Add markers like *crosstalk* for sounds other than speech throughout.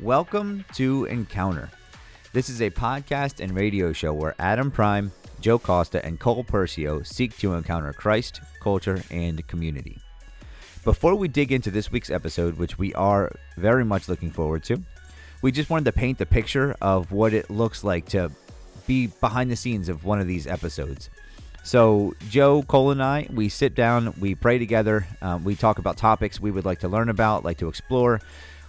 Welcome to Encounter. This is a podcast and radio show where Adam Prime, Joe Costa, and Cole Percio seek to encounter Christ, culture, and community. Before we dig into this week's episode, which we are very much looking forward to, we just wanted to paint the picture of what it looks like to be behind the scenes of one of these episodes. So, Joe, Cole, and I, we sit down, we pray together, um, we talk about topics we would like to learn about, like to explore.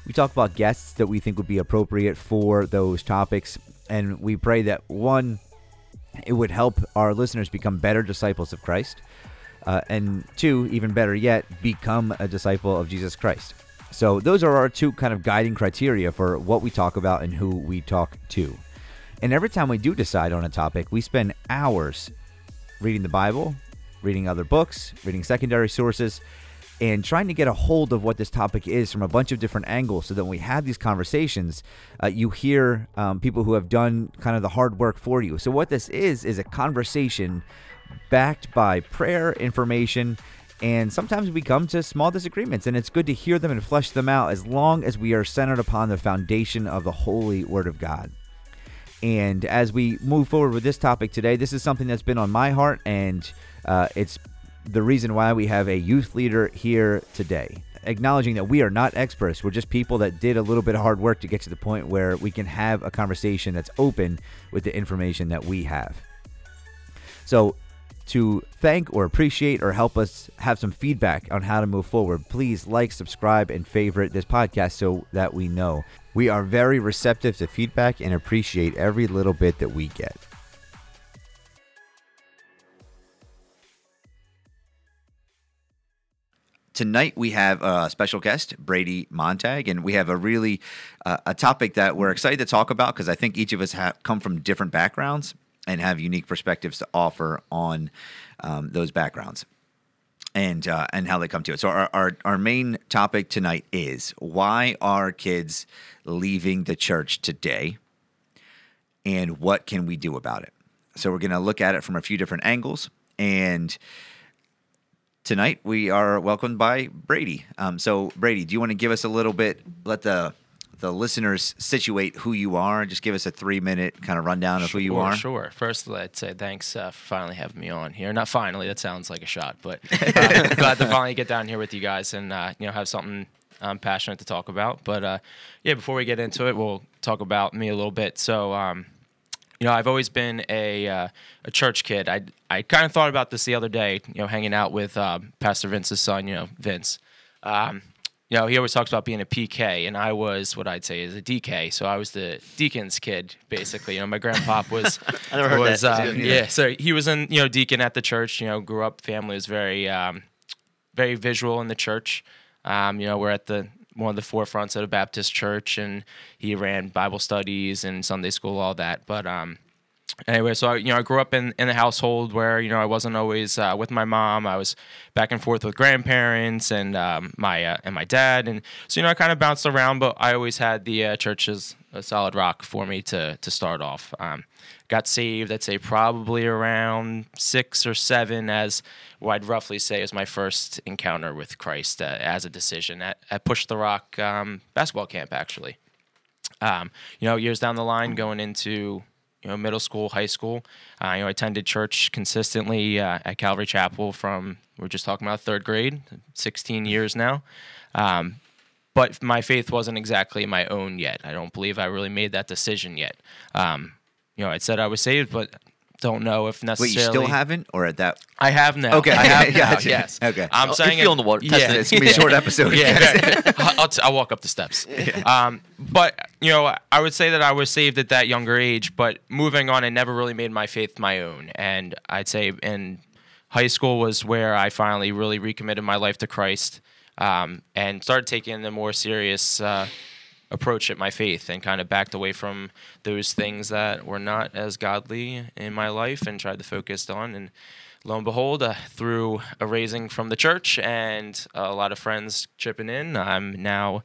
We talk about guests that we think would be appropriate for those topics, and we pray that one, it would help our listeners become better disciples of Christ, uh, and two, even better yet, become a disciple of Jesus Christ. So, those are our two kind of guiding criteria for what we talk about and who we talk to. And every time we do decide on a topic, we spend hours reading the Bible, reading other books, reading secondary sources, and trying to get a hold of what this topic is from a bunch of different angles so that when we have these conversations, uh, you hear um, people who have done kind of the hard work for you. So, what this is, is a conversation backed by prayer, information, and sometimes we come to small disagreements, and it's good to hear them and flesh them out as long as we are centered upon the foundation of the holy Word of God. And as we move forward with this topic today, this is something that's been on my heart, and uh, it's the reason why we have a youth leader here today. Acknowledging that we are not experts, we're just people that did a little bit of hard work to get to the point where we can have a conversation that's open with the information that we have. So, to thank or appreciate or help us have some feedback on how to move forward, please like, subscribe, and favorite this podcast so that we know. We are very receptive to feedback and appreciate every little bit that we get. Tonight we have a special guest, Brady Montag, and we have a really uh, a topic that we're excited to talk about because I think each of us have come from different backgrounds and have unique perspectives to offer on um, those backgrounds and uh, and how they come to it. So our, our our main topic tonight is why are kids leaving the church today, and what can we do about it? So we're going to look at it from a few different angles, and tonight we are welcomed by Brady. Um, so Brady, do you want to give us a little bit? Let the the listeners situate who you are. And just give us a three minute kind of rundown of sure, who you are. Sure. First, let's say thanks uh, for finally having me on here. Not finally, that sounds like a shot, but *laughs* uh, glad to finally get down here with you guys and uh, you know have something I'm passionate to talk about. But uh, yeah, before we get into it, we'll talk about me a little bit. So. Um, you know, I've always been a uh, a church kid. I I kind of thought about this the other day. You know, hanging out with um, Pastor Vince's son. You know, Vince. Um, you know, he always talks about being a PK, and I was what I'd say is a DK. So I was the deacon's kid, basically. You know, my grandpa *laughs* was I never heard that. uh, yeah. So he was in you know deacon at the church. You know, grew up family was very um, very visual in the church. Um, you know, we're at the one of the forefronts at a Baptist church, and he ran Bible studies and Sunday school, all that. But um, anyway, so I, you know, I grew up in, in a household where you know I wasn't always uh, with my mom. I was back and forth with grandparents and um, my uh, and my dad, and so you know I kind of bounced around. But I always had the uh, a solid rock for me to to start off. Um, got saved, I'd say probably around six or seven, as what I'd roughly say is my first encounter with Christ uh, as a decision at, at Push the Rock um, basketball camp, actually. Um, you know, years down the line, going into you know middle school, high school, uh, you know, I attended church consistently uh, at Calvary Chapel from we are just talking about third grade, 16 years now. Um, but my faith wasn't exactly my own yet. I don't believe I really made that decision yet. Um, you know, I said I was saved, but don't know if necessarily. Wait, necessarily. you still haven't, or at that? I have now. Okay, I have *laughs* now. gotcha. Yes. Okay. I'm Oh, saying if you're it- on the water, Yeah. testing It's gonna be a *laughs* short episode. yeah, *laughs* I'll, I'll, t- I'll walk up the steps. Um, but you know, I would say that I was saved at that younger age. But moving on, I never really made my faith my own. And I'd say in high school was where I finally really recommitted my life to Christ um, and started taking the more serious uh, approach at my faith and kind of backed away from those things that were not as godly in my life and tried to focus on and lo and behold uh, through a raising from the church and a lot of friends chipping in i'm now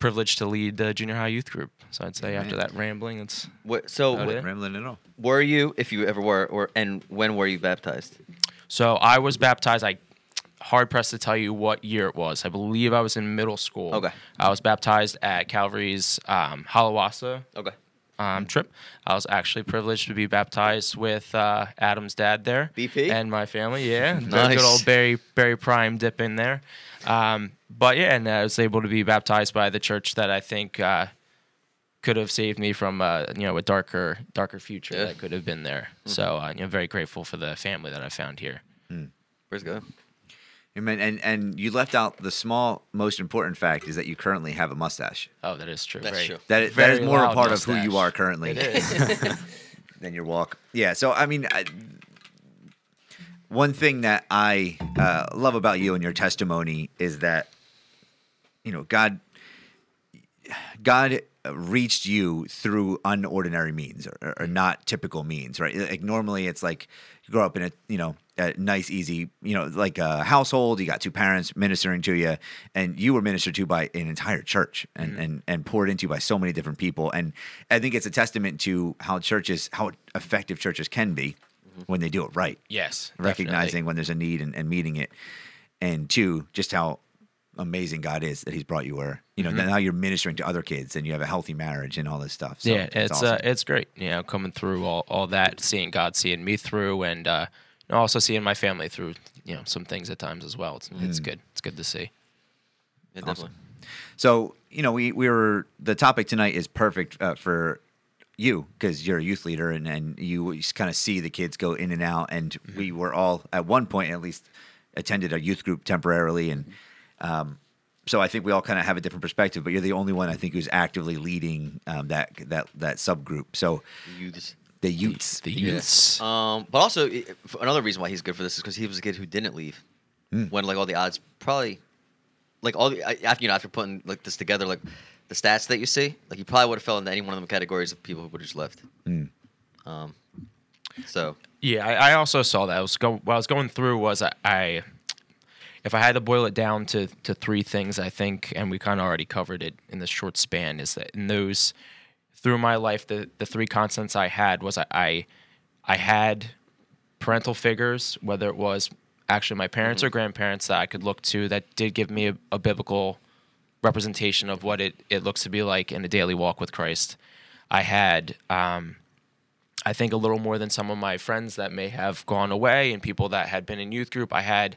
privileged to lead the junior high youth group so i'd say after that rambling it's What, so, About it. Rambling at all. were you, if you ever were, or and when were you baptized? so i was baptized i hard pressed to tell you what year it was. I believe I was in middle school. Okay. I was baptized at Calvary's um, Halawasa Okay. um, trip. I was actually privileged to be baptized with uh, Adam's dad there. BP? And my family, yeah. *laughs* Nice. Good old Barry, Barry Prime dip in there. Um, but yeah, and I was able to be baptized by the church that I think uh, could have saved me from uh, you know a darker darker future Yeah. that could have been there. So uh, you know, very grateful for the family that I found here. Where's go? Amen. And and you left out the small, most important fact is that you currently have a mustache. Oh, that is true. That's very, true. That is, that is more a loud part of who you are currently It is. *laughs* than your walk. Yeah. So I mean, I, one thing that I uh, love about you and your testimony is that you know God God reached you through unordinary means or, or mm. not typical means, right? Like normally it's like you grow up in a you know a nice, easy you know like a household. You got two parents ministering to you, and you were ministered to by an entire church and mm-hmm. and and poured into by so many different people. And I think it's a testament to how churches, how effective churches can be mm-hmm. when they do it right yes, recognizing definitely. when there's a need and, and meeting it and two just how amazing god is that he's brought you where you know now you're ministering to other kids and you have a healthy marriage and all this stuff so yeah, it's awesome. uh, it's great. You know, coming through all, all that, seeing God seeing me through, and uh, also seeing my family through. You know, some things at times as well. It's, it's Mm. good. It's good to see. Yeah, Awesome. definitely. so you know we we were the topic tonight is perfect uh, for you because you're a youth leader and and you just kind of see the kids go in and out and we were all at one point at least attended a youth group temporarily and um, so I think we all kind of have a different perspective, but you're the only one I think who's actively leading um, that that that subgroup. So Youths. the youths, The Yeah. youths. Um, but also i- f- another reason why he's good for this is because he was a kid who didn't leave when like all the odds probably like all the I- after you know after putting like this together like the stats that you see like he probably would have fell into any one of the categories of people who would have just left. Um, so Yeah, I, I also saw that. I was go, what I was going through was I, I, if I had to boil it down to to three things, I think, and we kind of already covered it in this short span, is that in those through my life, the the three constants I had was I, I, I had parental figures, whether it was actually my parents or grandparents that I could look to that did give me a, a biblical representation of what it, it looks to be like in a daily walk with Christ. I had um, I think a little more than some of my friends that may have gone away and people that had been in youth group. I had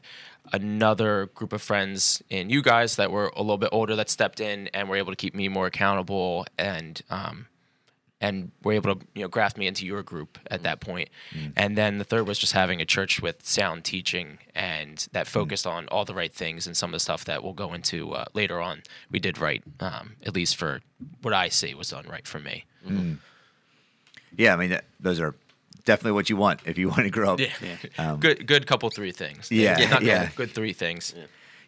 another group of friends in you guys that were a little bit older that stepped in and were able to keep me more accountable and um, and were able to you know graft me into your group at that point. And then the third was just having a church with sound teaching and that focused on all the right things and some of the stuff that we'll go into uh, later on. We did right, um, at least for what I see was done right for me. Yeah, I mean that, those are definitely what you want if you *laughs* want to grow up. Yeah. Um, good good couple three things. Yeah, not yeah. Good, good three things.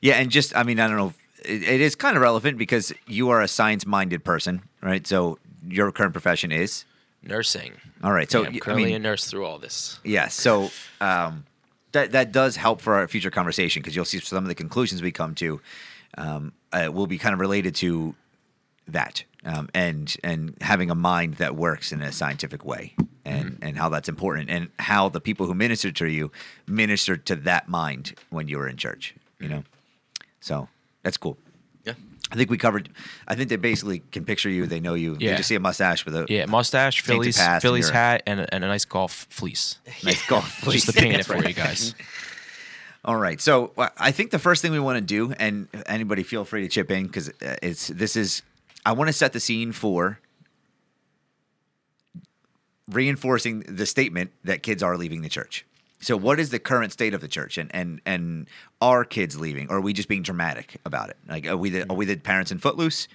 Yeah, and just I mean I don't know, if- it, it is kind of relevant because you are a science-minded person, right? So your current profession is Nursing. all right. So Yeah, I'm y- I currently mean, a nurse through all this. Yeah. So um, that that does help for our future conversation because you'll see some of the conclusions we come to um, uh, will be kind of related to that um, and and having a mind that works in a scientific way and and how that's important and how the people who minister to you ministered to that mind when you were in church. You know, so that's cool. yeah, I think we covered. I think they basically can picture you. They know you. They Yeah. just see a mustache with a Yeah, mustache, Phillies, Phillies hat, and a, and a nice golf fleece. *laughs* nice golf. fleece. *laughs* Just to paint it for you guys. *laughs* All right. So uh, I think the first thing we want to do, and anybody feel free to chip in because it's this is I want to set the scene for reinforcing the statement that kids are leaving the church. So what is the current state of the church, and and and are kids leaving, or are we just being dramatic about it? Like are we the are we the parents in Footloose?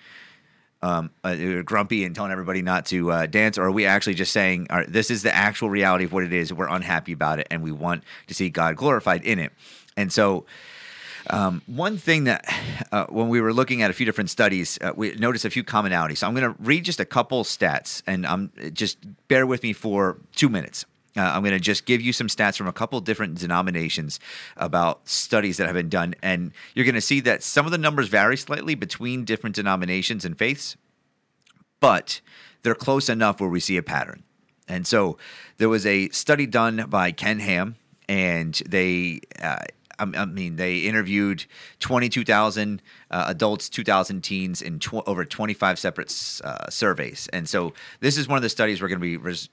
Um, uh, are grumpy and telling everybody not to uh, dance, or are we actually just saying, "This is the actual reality of what it is. We're unhappy about it, and we want to see God glorified in it." And so, um, one thing that uh, when we were looking at a few different studies, uh, we noticed a few commonalities. So I'm going to read just a couple stats, and um, just bear with me for two minutes. Uh, I'm going to just give you some stats from a couple different denominations about studies that have been done, and you're going to see that some of the numbers vary slightly between different denominations and faiths, but they're close enough where we see a pattern. And so there was a study done by Ken Ham, and they uh, I mean, they interviewed 22,000 uh, adults, 2,000 teens in tw- over 25 separate uh, surveys. And so this is one of the studies we're going to be res-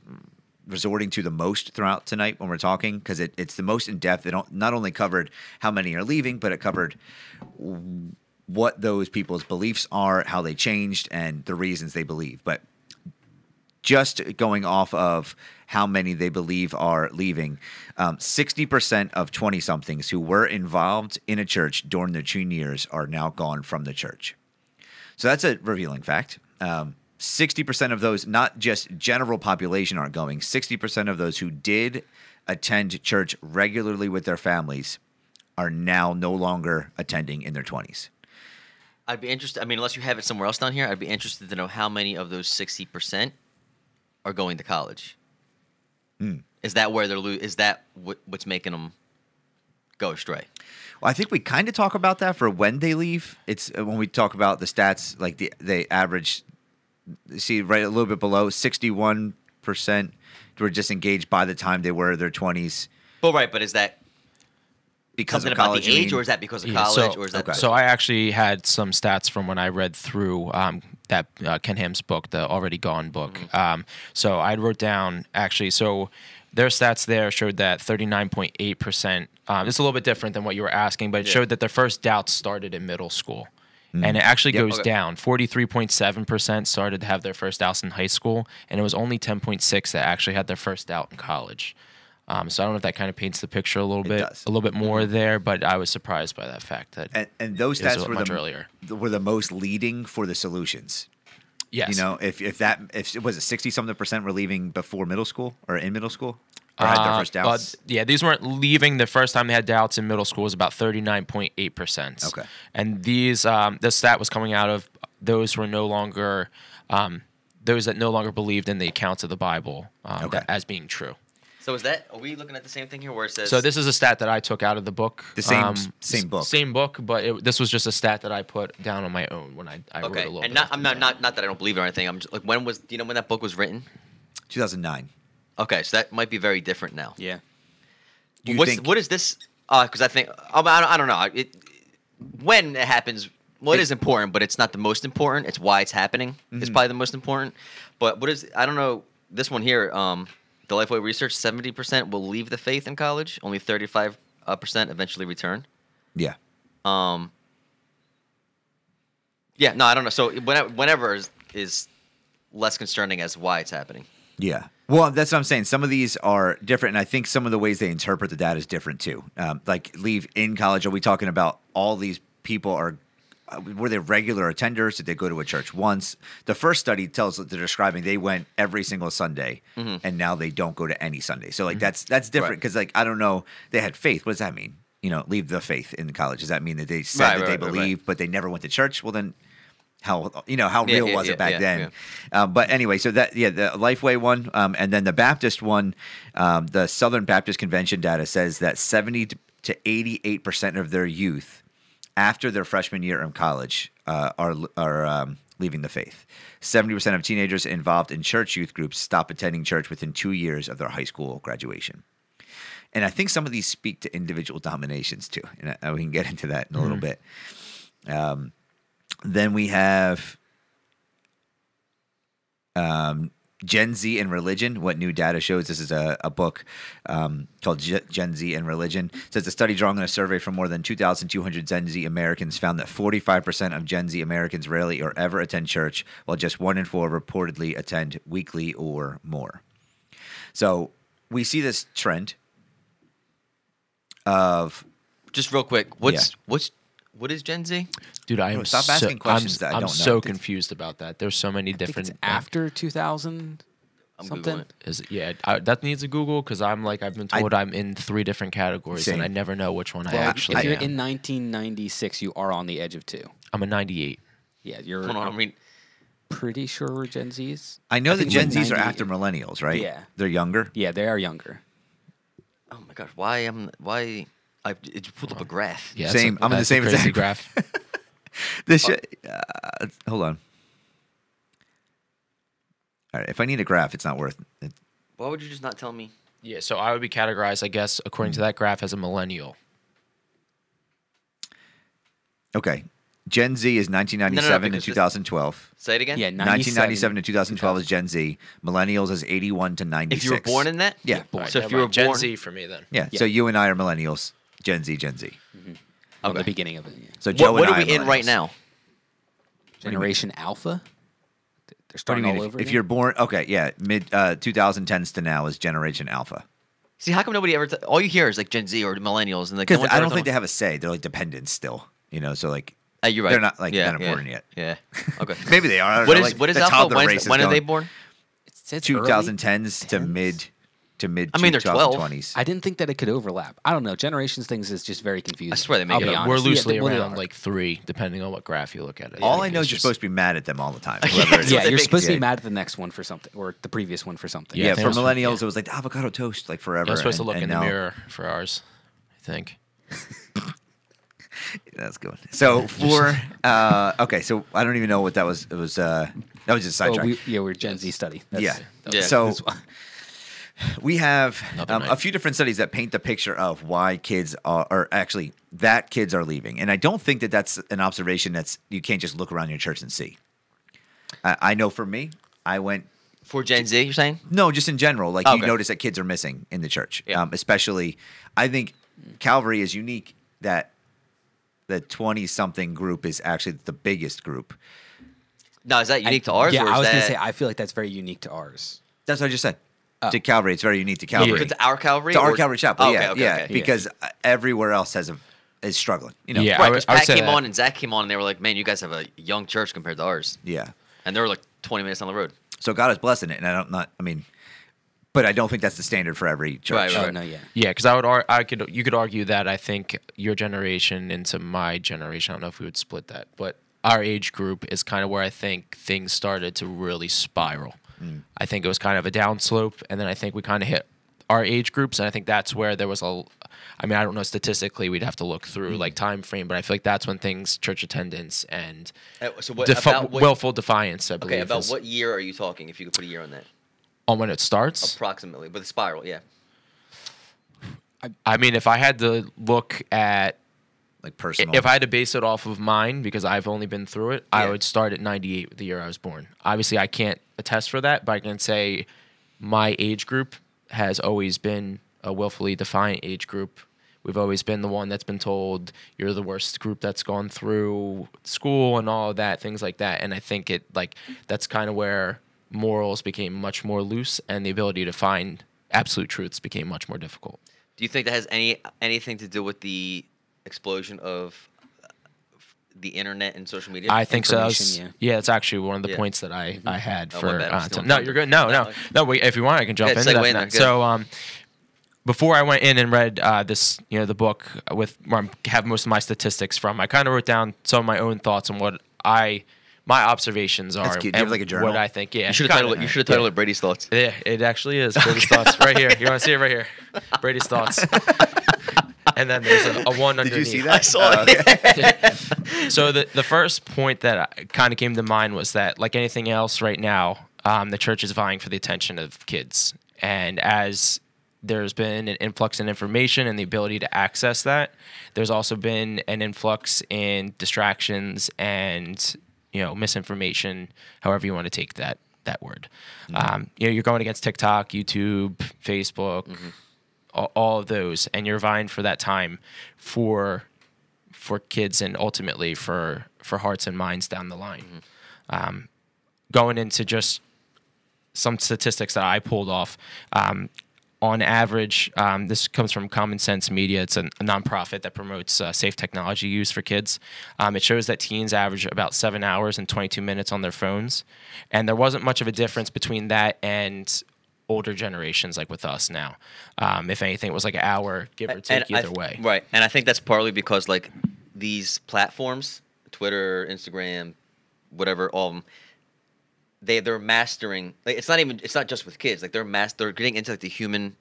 resorting to the most throughout tonight when we're talking because it, it's the most in depth. It don't- only covered how many are leaving, but it covered what those people's beliefs are, how they changed, and the reasons they believe. But just going off of how many they believe are leaving, um, 60% of 20 somethings who were involved in a church during their teen years are now gone from the church. So that's a revealing fact. Um, 60% of those, not just general population, aren't going. 60% of those who did attend church regularly with their families are now no longer attending in their 20s. I'd be interested. I mean, unless you have it somewhere else down here, I'd be interested to know how many of those sixty percent are going to college. Hmm. Is that where they're? Lo- is that what, what's making them go astray? Well, I think we kind of talk about that for when they leave. It's uh, when we talk about the stats, like the they average. See, right a little bit below, sixty-one percent were disengaged by the time they were their twenties Well, right, but is that because something of about the age, mean? or is that because of Yeah, college, so, or is that Okay. so I actually had some stats from when I read through um, that uh, Ken Ham's book, the Already Gone book. Mm-hmm. Um, so I wrote down actually. So their stats there showed that 39.8 percent. Um, it's a little bit different than what you were asking, but it Yeah. showed that their first doubts started in middle school. And it actually Yep. goes Okay. down. 43.7% started to have their first doubts in high school, and it was only 10.6 that actually had their first doubt in college. Um, so I don't know if that kind of paints the picture a little It bit, does. a little bit more there. But I was surprised by that fact that and, and those stats were much the earlier. were the most leading for the solutions. yes, You know, if if that if it was a sixty something percent were leaving before middle school or in middle school or had their Uh, first uh, doubts. yeah, these weren't leaving the first time they had doubts in middle school was about thirty nine point eight percent. Okay. and these um, the stat was coming out of those who were no longer um, those that no longer believed in the accounts of the Bible um, Okay. that, as being true. So is that? Are we looking at the same thing here, where it says? So this is a stat that I took out of the book. The same- um, same book. Same book, but it, this was just a stat that I put down on my own when I, I wrote okay, a little and bit. not, of I'm not, not not that I don't believe it or anything. I'm just like, when was? Do you know when that book was written? Two thousand nine. Okay, so that might be very different now. Yeah. Do you What's, think what is this? Because I think I, I don't- I don't know. It, when it happens, well, it It- is important, but it's not the most important. It's why it's happening. It's Mhm. probably the most important. But what is? I don't know. This one here, um, the Lifeway research: seventy percent will leave the faith in college. Only thirty-five uh, percent eventually return. yeah. Um, yeah, no, I don't know. So whenever, whenever is, is less concerning as why it's happening. Yeah. Well, that's what I'm saying. Some of these are different, and I think some of the ways they interpret the data is different too. Um, like leave in college. Are we talking about all these people are? Were they regular attenders? Did they go to a church once? The first study tells that they're describing they went every single Sunday, and now they don't go to any Sunday. So like that's that's different Right. because like I don't know. They had faith. What does that mean? You know, leave the faith in college. Does that mean that they said Right, that right, they right, right. believe, but they never went to church? Well, then how you know how Yeah, real yeah, was yeah, it back then? Um, but anyway, so that yeah, the Lifeway one, um, and then the Baptist one, um, the Southern Baptist Convention data says that seventy to eighty-eight percent of their youth after their freshman year in college uh, are are um, leaving the faith. Seventy percent of teenagers involved in church youth groups stop attending church within two years of their high school graduation. And I think some of these speak to individual dominations too, and uh, we can get into that in a little bit. Um, then we have um, Gen Z and Religion, what new data shows. This is a, a book um, called Ge- Gen Z and Religion. It says a study drawn on a survey from more than 2,200 Gen Z Americans found that 45% of Gen Z Americans rarely or ever attend church, while just one in four reportedly attend weekly or more. So we see this trend of Just real quick, what's Yeah. what's what is Gen Z? Dude, I am stop so, asking questions I'm, that I I'm don't know. so It's- confused about that. There's so many I think different. it's after 2000 I'm something. Is it, yeah, I, that needs a Google because I'm like I've been told I, am in three different categories Same. and I never know which one I actually if you're am. in 1996, you are on the edge of two. I'm a 98. Yeah, you're Hold on, I mean, pretty sure we're Gen Zs. I know I that Gen Zs are after millennials, right? Yeah. They're younger. Yeah, they are younger. oh my gosh, why am why? I it pulled up a graph. Yeah, that's Same. A, I'm in the that's a same crazy exact graph. *laughs* This should, uh, hold on. All right, if I need a graph, it's not worth it. Why would you just not tell me? yeah, so I would be categorized, I guess, according to that graph, as a millennial. Okay. Gen Z is 1997 because to 2012. Say it again. Yeah, 1997 to 2012 is Gen Z. Millennials is 81 to 96. If you were born in that. Yeah. born. So if you were mind. Gen Z for me then. Yeah. Yeah. So you and I are millennials. Gen Z, Gen Z. From the Okay. beginning of it. yeah. So Joe what, what and are I we in right now? Generation Alpha. They're starting all If, over. if again? you're born, okay, yeah, mid uh, 2010s to now is Generation Alpha. See, how come nobody ever? T- all you hear is like Gen Z or millennials, and like no I don't think they have a say. They're like dependents still. You know, so like Uh, you're right. they're not, like, yeah, that yeah, yet. Yeah. *laughs* Okay. maybe they are. I don't What know, is like, what is Alpha? how the When, race is, is when are they born? It says early 2010s to mid to mid I mean, they're 12. 2020s. I didn't think that it could overlap. I don't know. Generations things is just very confusing. I swear they make I'll it be up. We're loosely well, they around like three, depending on what graph you look at it. All Like, I know is you're just- supposed to be mad at them all the time. Yeah, *laughs* whoever it is. that's Yeah, you're supposed to be mad at the next one for something, or the previous one for something. Yeah, Yeah, for millennials, yeah. it was like avocado toast, like forever. You're supposed to look and in the mirror for ours. I think. *laughs* That's good. So for uh, okay, so I don't even know what that was. It was uh, that was just a Oh, sidetrack. we, yeah, we're Gen Z study. That's, yeah. Yeah. So that's why- we have um, a few different studies that paint the picture of why kids are, or actually that kids are leaving, and I don't think that that's an observation that's you can't just look around your church and see. I, I know for me, I went For Gen Z, you're saying? no, just in general. Like you Okay. notice that kids are missing in the church. Yeah. Um, especially, I think Calvary is unique that the twenty-something group is actually the biggest group. Now, is that unique to ours? yeah, or is I was that, gonna say I feel like that's very unique to ours. That's what I just said. Oh. To Calvary, it's very unique to Calvary. to our Calvary. to our or- Calvary Chapel, Oh, yeah, okay, okay, yeah, okay. because uh everywhere else has a is struggling. You know, Yeah. Right, I would- because I would Pat say came that. on and Zach came on, and they were like, "Man, you guys have a young church compared to ours," yeah. and they were like 20 minutes on the road. So God is blessing it, and I don't not. I mean, but I don't think that's the standard for every church. Right, Oh no, yeah. Yeah, because I would, ar- I could, you could argue that I think your generation into my generation. I don't know if we would split that, but our age group is kind of where I think things started to really spiral. I think it was kind of a downslope, and then I think we kind of hit our age groups, and I think that's where there was a. I mean, I don't know statistically. We'd have to look through like time frame, but I feel like that's when things, church attendance, and Uh, So what? defi- about what willful defiance. I believe. okay, about is- what year are you talking? If you could put a year on that, on when it starts. approximately, but the spiral, yeah. I mean, if I had to look at like personal. If I had to base it off of mine, because I've only been through it, I would start at 98, the year I was born. Obviously, I can't attest for that, but I can say my age group has always been a willfully defiant age group. We've always been the one that's been told you're the worst group that's gone through school and all of that, things like that. And I think it like that's kind of where morals became much more loose and the ability to find absolute truths became much more difficult. Do you think that has any anything to do with the explosion of uh, the internet and social media? I think so. That was- Information, yeah. it's actually one of the Yeah. points that I, I had Oh, for. my uh, stealing no, you're good. No, No, no, Wait, if you want, I can jump Yeah, into segue that. in now. there, good. So, um, before I went in and read uh, this, you know, the book with where I have most of my statistics from, I kind of wrote down some of my own thoughts on what I, my observations are, That's cute. Do you have, and like, a journal? what I think. Yeah, you should have kinda. titled it. You should have titled it Brady's thoughts. Yeah, it actually is Brady's thoughts right here. You want to see it right here? *laughs* Brady's thoughts. *laughs* And then there's a, a one Did underneath. you see that? *laughs* I saw Oh, it. *laughs* so the the first point that kind of came to mind was that, like anything else right now, um, the church is vying for the attention of kids, and as there's been an influx in information and the ability to access that, there's also been an influx in distractions and you know misinformation, however you want to take that that word. Um, you know, you're going against TikTok, YouTube, Facebook, all, all of those, and you're vying for that time for for kids and ultimately for for hearts and minds down the line. Um, going into just some statistics that I pulled off. Um, on average, um, this comes from Common Sense Media. It's a, a nonprofit that promotes uh, safe technology use for kids. Um, it shows that teens average about seven hours and 22 minutes on their phones. And there wasn't much of a difference between that and older generations, like with us now. Um, if anything, it was like an hour, give or take, And either th- way. Right, and I think that's partly because like these platforms, Twitter, Instagram, whatever, all of them, they they're mastering. Like, it's not even. It's not just with kids. Like they're mas- They're getting into like the human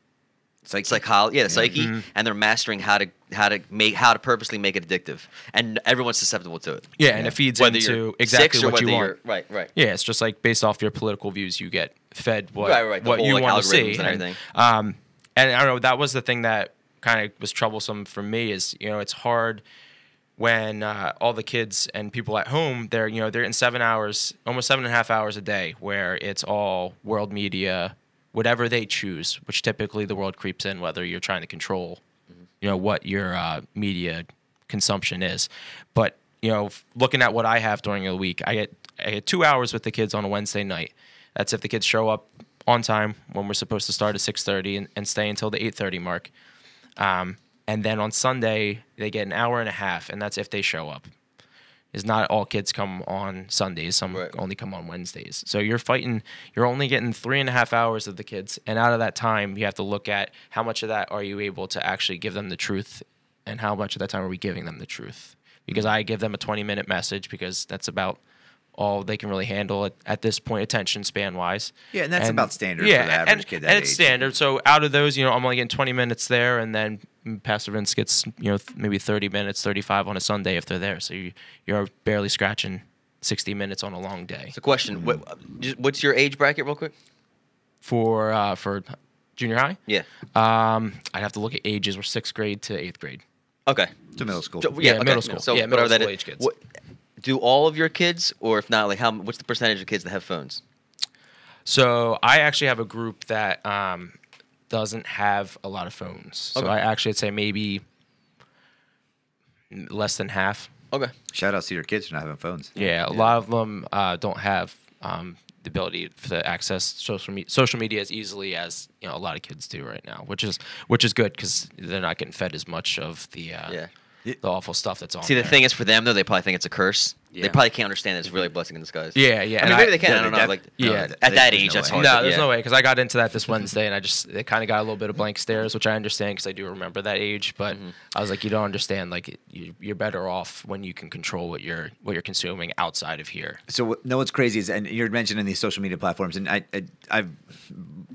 Psyche. psychology, yeah, the psyche, Mm-hmm. and they're mastering how to how to make how to purposely make it addictive, and everyone's susceptible to it. Yeah, and it feeds Whether into exactly what you want. Right, right. Yeah, it's just like based off your political views, you get fed what Right, right, what whole, you like, want to see and everything. Um, and I don't know that was the thing that kind of was troublesome for me is you know it's hard when uh, all the kids and people at home they're you know they're in seven hours almost seven and a half hours a day where it's all world media whatever they choose which typically the world creeps in whether you're trying to control you know what your uh, media consumption is. But you know looking at what i have during the week i get i get two hours with the kids on a wednesday night. That's if the kids show up on time when we're supposed to start at 6.30 and, and stay until the 8.30 mark. Um, and then on Sunday they get an hour and a half, and that's if they show up. Is not all kids come on Sundays. Some Right. only come on Wednesdays. So you're fighting. You're only getting three and a half hours of the kids, and out of that time, you have to look at how much of that are you able to actually give them the truth, and how much of that time are we giving them the truth? Because I give them a 20 minute message because that's about all they can really handle at, at this point, attention span wise. Yeah, and that's about standard for the average and, kid that and it's standard. So out of those, you know, I'm only getting 20 minutes there, and then Pastor Vince gets, you know, th- maybe 30 minutes, 35 on a Sunday if they're there. So you, you're barely scratching 60 minutes on a long day. So, question: what, What's your age bracket, real quick? For uh, for junior high, Yeah. um, I'd have to look at ages. We're sixth grade to eighth grade. Okay. To middle school. So, Yeah, okay, middle school. So, Yeah, whatever middle that school is- age kids. What, do all of your kids, or if not, like how? What's the percentage of kids that have phones? So I actually have a group that um, doesn't have a lot of phones. So Okay. I actually would say maybe less than half. Okay. Shout out to your kids for not having phones. Yeah, a lot of them uh, don't have um, the ability to access social me- social media as easily as you know a lot of kids do right now, which is which is good because they're not getting fed as much of the uh, Yeah. The awful stuff that's on. See, the there. thing is, for them though, they probably think it's a curse. They probably can't understand that it's really a blessing in disguise. Yeah, yeah, I and mean, I- maybe they can. Yeah, I don't know. def- Like, Yeah. no, At th- that age, no that's hard. No, there's yeah. no way because I got into that this Wednesday and I just it kind of got a little bit of blank stares, which I understand because I do remember that age. But Mm-hmm. I was like, you don't understand. Like it- you, you're better off when you can control what you're what you're consuming outside of here. So no, what's crazy is, and you're mentioning these social media platforms, and I, I I've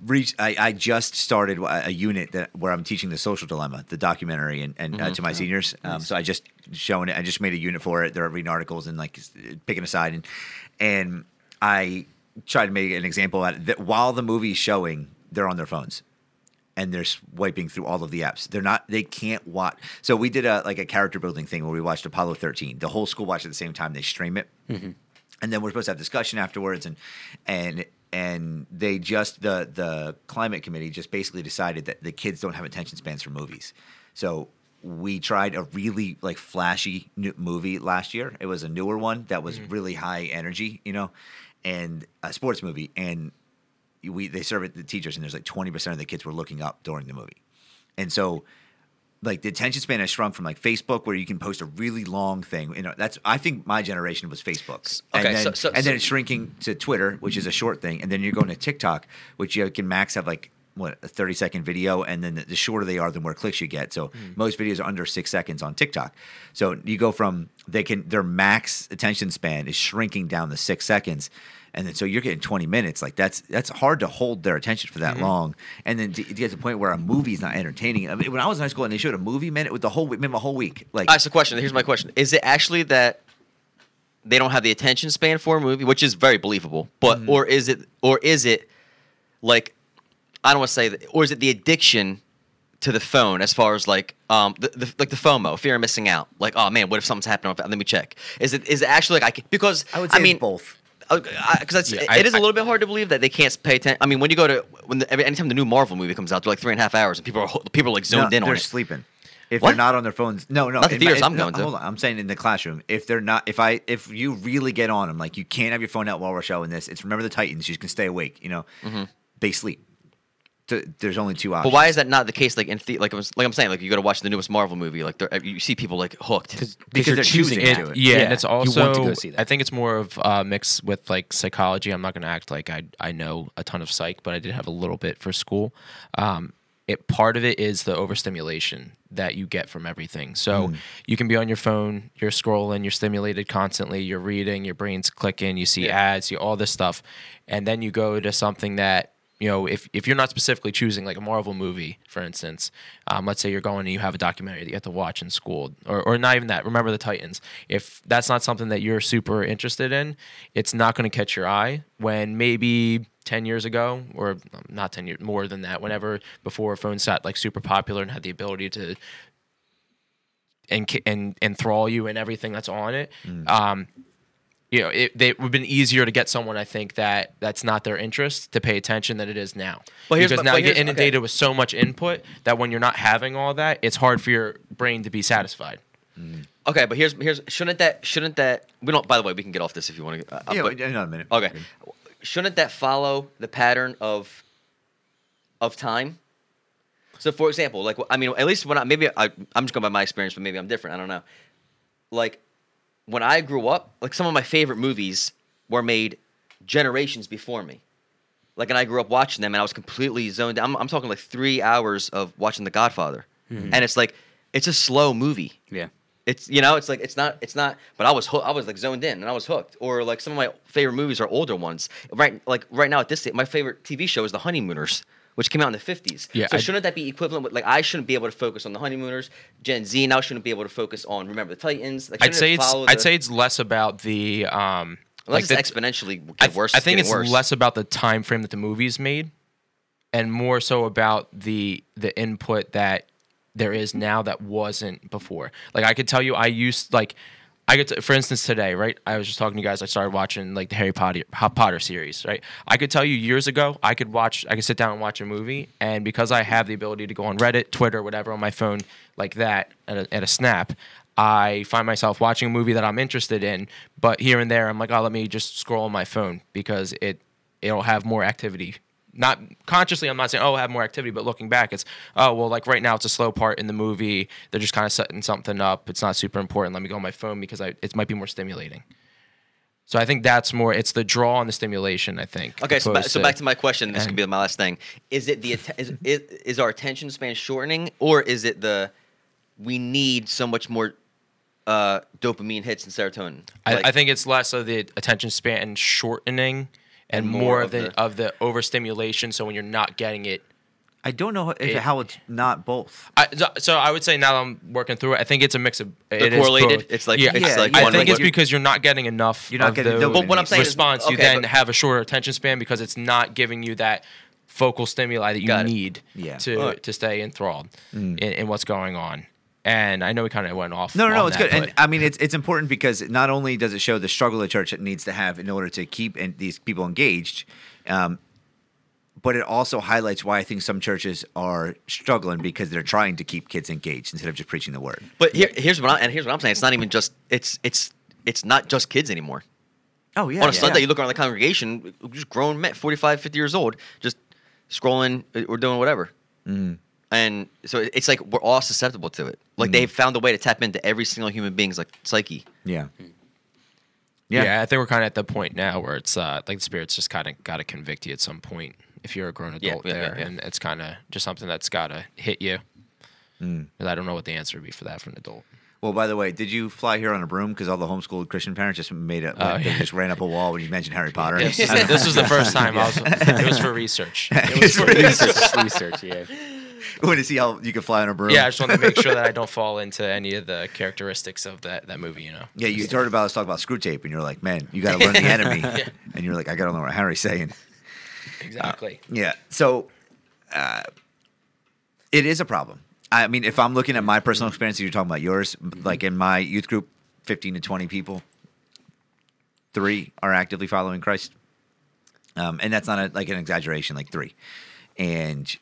reached, I, I just started a a unit that where I'm teaching the social dilemma, the documentary, and, and uh, to my seniors. Um, so I just showing it. I just made a unit for it. They're reading articles and like picking a side, and and I try to make an example out that while the movie's showing, they're on their phones and they're swiping through all of the apps. They're not. They can't watch. So we did a like a character building thing where we watched Apollo 13. The whole school watched at the same time. They stream it, and then we're supposed to have discussion afterwards. And and and they just the the climate committee just basically decided that the kids don't have attention spans for movies. So we tried a really like flashy new movie last year. It was a newer one that was mm-hmm. really high energy, you know, and a sports movie and we they serve it to the teachers, and there's like 20% of the kids were looking up during the movie. And so, like, the attention span has shrunk from like Facebook, where you can post a really long thing. You know, that's, I think my generation was Facebook. Okay, and then, so- so- and then it's shrinking to Twitter, which is a short thing. And then you're going to TikTok, which you can max have like, what, a 30 second video. And then the, the shorter they are, the more clicks you get. So hmm. most videos are under six seconds on TikTok. So you go from, they can, their max attention span is shrinking down to six seconds and then so you're getting 20 minutes like that's that's hard to hold their attention for that long and then to, to get to the point where a movie's not entertaining I mean, when i was in high school and they showed a movie man it with the whole week a whole week like right, the question. Here's my question: Is it actually that they don't have the attention span for a movie, which is very believable, but Mm-hmm. or is it or is it like I don't want to say that, or is it the addiction to the phone as far as like um the, the like the FOMO, fear of missing out? Like, oh man, what if something's happening? Let me check. Is it is it actually like I can, because i would say I mean both Oh, because Yeah, it I- is a I- little bit hard to believe that they can't pay attention. I mean, when you go to when the, every anytime the new Marvel movie comes out, they're like three and a half hours, and people are *laughs* people are like zoned no, in they're sleeping if What? they're not on their phones no no Not the in my- I'm no, going to. hold on i'm saying in the classroom if they're not if i if you really get on them like you can't have your phone out while we're showing this it's remember the titans you can stay awake you know mm-hmm. they sleep So there's only two options. But why is that not the case? Like in the, like I was, like I'm saying, like you go to watch the newest Marvel movie, like you see people like hooked. Because you're they're choosing choosing to it. do it. Yeah, Yeah, and it's you also want to go see that. I think it's more of uh, mixed with like psychology. I'm not going to act like I I know a ton of psych, but I did have a little bit for school. Um, it part of it is the overstimulation that you get from everything. So you can be on your phone, you're scrolling, you're stimulated constantly, you're reading, your brain's clicking, you see Yeah. ads, you all this stuff, and then you go to something that you know, if, if you're not specifically choosing like a Marvel movie, for instance, um, let's say you're going and you have a documentary that you have to watch in school, or, or not even that, remember the Titans. If that's not something that you're super interested in, it's not going to catch your eye when maybe 10 years ago, or um, not 10 years, more than that, whenever before phones got like super popular and had the ability to and and enthrall you and everything that's on it. Um, you know, it, they, it would have been easier to get someone I think that that's not their interest to pay attention than it is now. But here's because my- now you get inundated okay. with so much input that when you're not having all that, it's hard for your brain to be satisfied. Okay, but here's here's shouldn't that shouldn't that we don't. By the way, we can get off this if you want to. Uh, yeah, but, wait, another minute. okay, shouldn't that follow the pattern of of time? So, for example, like I mean, at least when I maybe I I'm just going by my experience, but maybe I'm different. I don't know. Like when I grew up, like some of my favorite movies were made generations before me. Like, and I grew up watching them, and I was completely zoned. I'm, I'm talking like three hours of watching The Godfather, mm-hmm. and it's like it's a slow movie. Yeah. It's you know, it's like it's not it's not. But I was hoo- I was like zoned in and I was hooked. Or like some of my favorite movies are older ones. Right, like right now at this my favorite TV show is The Honeymooners, which came out in the fifties. Yeah, So I- shouldn't that be equivalent with like I shouldn't be able to focus on The Honeymooners? Gen Z now shouldn't be able to focus on Remember the Titans. Like, I'd say it it's follow I'd say it's less about the um unless like it's the, exponentially I, worse. I think it's worse. less about the time frame that the movie's made, and more so about the the input that there is now that wasn't before. Like I could tell you, I used like I could, t- for instance, today, right? I was just talking to you guys. I started watching like the Harry Potter Potter series, right? I could tell you years ago, I could watch, I could sit down and watch a movie, and because I have the ability to go on Reddit, Twitter, whatever on my phone like that at a, at a snap, I find myself watching a movie that I'm interested in, but here and there, I'm like, oh, let me just scroll on my phone because it it'll have more activity. Not consciously, I'm not saying oh I have more activity, but looking back, it's oh well, like right now it's a slow part in the movie. They're just kind of setting something up. It's not super important. Let me go on my phone because I, it might be more stimulating. So I think that's more. It's the draw and the stimulation. I think. Okay, so, ba- so back to my question. This could be my last thing. Is it the is, is is our attention span shortening, or is it the we need so much more uh, dopamine hits and serotonin? I, I think it's less of the attention span shortening and, And more, more of of the, the- of the overstimulation. So when you're not getting it, I don't know if, It- how it's not both. I, so- so I would say now that I'm working through it, I think it's a mix of it is correlated? both. It's like- yeah, it's Yeah, like I think it's because you're not getting enough. You're not of getting the dopamine. But what I'm saying is- response. you then but- have a shorter attention span because it's not giving you that focal stimuli that you need Yeah. to Alright. to stay enthralled mm. in, in what's going on. And I know we kind of went off. No, no, no, it's that, good. And I mean, it's it's important because not only does it show the struggle the church needs to have in order to keep in, these people engaged, um, but it also highlights why I think some churches are struggling because they're trying to keep kids engaged instead of just preaching the word. But here, here's what I and here's what I'm saying. It's not even just it's it's it's not just kids anymore. Oh yeah. On a Sunday, you look around the congregation, just grown men, 45, 50 years old, just scrolling uh, or doing whatever. Mm-hmm. And so it's like we're all susceptible to it. Like they've found a way to tap into every single human being's like psyche. Yeah. yeah. Yeah. I think we're kind of at the point now where it's uh, like the spirit's just kind of got to convict you at some point if you're a grown adult yeah, yeah, there, yeah. and it's kind of just something that's got to hit you. Mm. 'Cause I don't know what the answer would be for that for an adult. Well, by the way, did you fly here on a broom? Because all the homeschooled Christian parents just made it. Oh, they yeah. just ran up a wall when you mentioned Harry Potter. Yes, this was the first time I was. It was for research. *laughs* It was for research, research, yeah. *laughs* *laughs* want to see how you can fly on a broom. Yeah, I just want to make sure that I don't *laughs* fall into any of the characteristics of that, that movie. You know. Yeah, you heard about us talk about Screwtape, and you're like, man, you got to learn the *laughs* enemy. And you're like, I got to learn what Harry's saying. Exactly. Yeah. So uh, it is a problem. I mean, if I'm looking at my personal experience, you're talking about yours, like in my youth group, 15 to 20 people, three are actively following Christ. Um, and that's not a, like an exaggeration, like three. And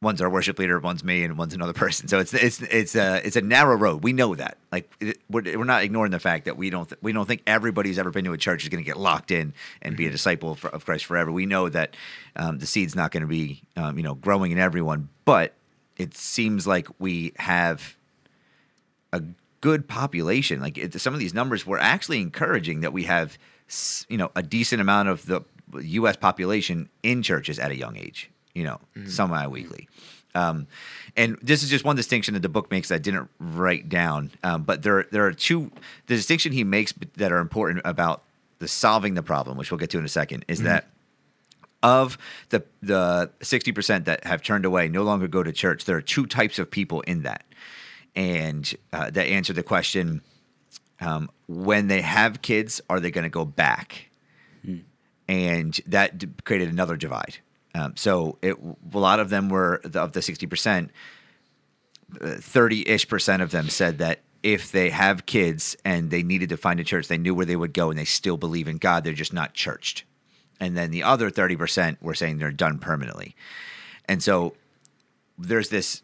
one's our worship leader, one's me, and one's another person. So it's it's it's a it's a narrow road. We know that. Like we're, we're not ignoring the fact that we don't th- we don't think everybody who's ever been to a church is going to get locked in and be a disciple of, of Christ forever. We know that um, the seed's not going to be um, you know growing in everyone, but it seems like we have a good population. Like it, some of these numbers were actually encouraging that we have you know a decent amount of the U.S. population in churches at a young age. You know, semi-weekly. Um, and this is just one distinction that the book makes that I didn't write down. Um, but there, there are two. The distinction he makes that are important about the solving the problem, which we'll get to in a second, is that of the the sixty percent that have turned away, no longer go to church. There are two types of people in that, and uh, that answer the question: um, when they have kids, are they going to go back? And that created another divide. Um, so it, a lot of them were of the sixty percent thirty ish percent of them said that if they have kids and they needed to find a church, they knew where they would go and they still believe in God. They're just not churched. And then the other thirty percent were saying they're done permanently. And so there's this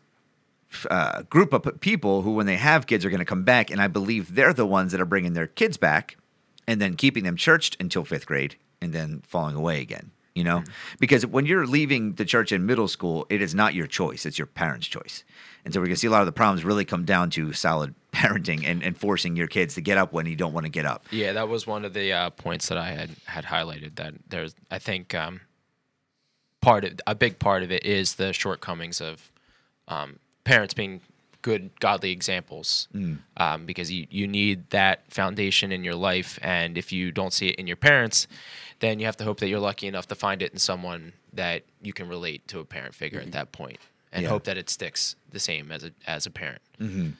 uh, group of people who, when they have kids, are going to come back, and I believe they're the ones that are bringing their kids back, and then keeping them churched until fifth grade, and then falling away again. You know, because when you're leaving the church in middle school, it is not your choice; it's your parents' choice. And so we're going to see a lot of the problems really come down to solid *laughs* parenting and, and forcing your kids to get up when you don't want to get up. Yeah, that was one of the uh, points that I had had highlighted. That there's, I think, um, part of a big part of it is the shortcomings of um, parents being good, godly examples. Um, because you you need that foundation in your life, and if you don't see it in your parents, then you have to hope that you're lucky enough to find it in someone that you can relate to a parent figure at mm-hmm. that point, and Yeah. hope that it sticks the same as a as a parent. Mm-hmm.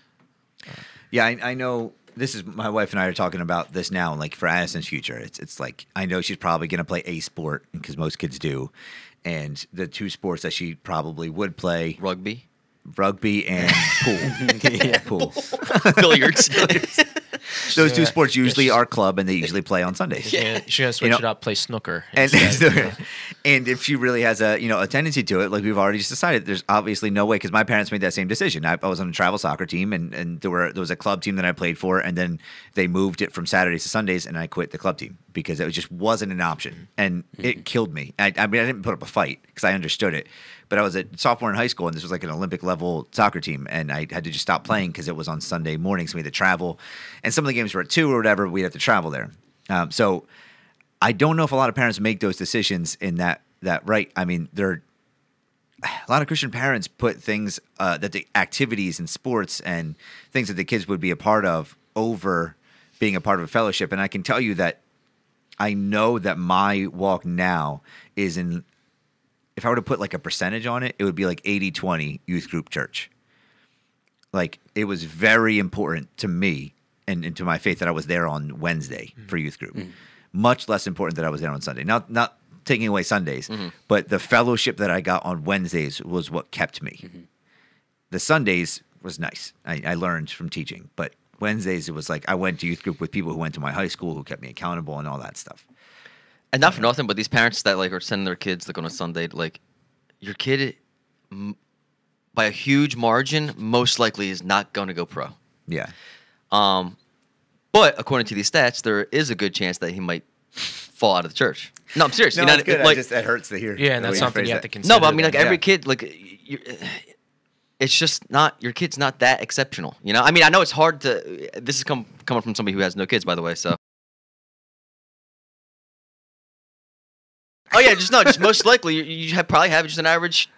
Uh, yeah, I, I know. This is my wife and I are talking about this now. and Like for Addison's future, it's it's like I know she's probably going to play a sport because most kids do, and the two sports that she probably would play Rugby, rugby and pool. *laughs* *laughs* yeah, pool. billiards. *laughs* Those two sports usually she's- are club, and they usually play on Sundays. She's gonna, she's gonna switch know- it up, play snooker. And instead. *laughs* and if she really has a you know a tendency to it, like we've already just decided, there's obviously no way because my parents made that same decision. I, I was on a travel soccer team, and and there were there was a club team that I played for, and then they moved it from Saturdays to Sundays, and I quit the club team because it just wasn't an option, and mm-hmm. it killed me. I, I mean, I didn't put up a fight because I understood it, but I was a sophomore in high school, and this was like an Olympic level soccer team, and I had to just stop playing because it was on Sunday mornings. So we had to travel, and some of the games were at two or whatever. We'd have to travel there. Um, so I don't know if a lot of parents make those decisions in that that right. I mean, there a lot of Christian parents put things uh, that the activities and sports and things that the kids would be a part of over being a part of a fellowship. And I can tell you that I know that my walk now is in. If I were to put like a percentage on it, it would be like 80 20 youth group church. Like it was very important to me and, and to my faith that I was there on Wednesday mm-hmm. for youth group. Mm-hmm. Much less important that I was there on Sunday. Not not taking away Sundays, mm-hmm. but the fellowship that I got on Wednesdays was what kept me. The Sundays was nice. I, I learned from teaching, but Wednesdays it was like I went to youth group with people who went to my high school who kept me accountable and all that stuff. And not for nothing, but these parents that like are sending their kids like on a Sunday, like your kid, m- by a huge margin, most likely is not going to go pro. Yeah. Um, but according to these stats, there is a good chance that he might fall out of the church. No, I'm serious. No, you know, it's good. I like just it hurts to hear. yeah, and the way that's something you have that. to consider. no, but I mean, like every Yeah. kid, like you it's just not your kid's not that exceptional. You know, I mean, I know it's hard to. This is come coming from somebody who has no kids, by the way. So. Oh yeah, just no, just most likely you, you have probably have just an average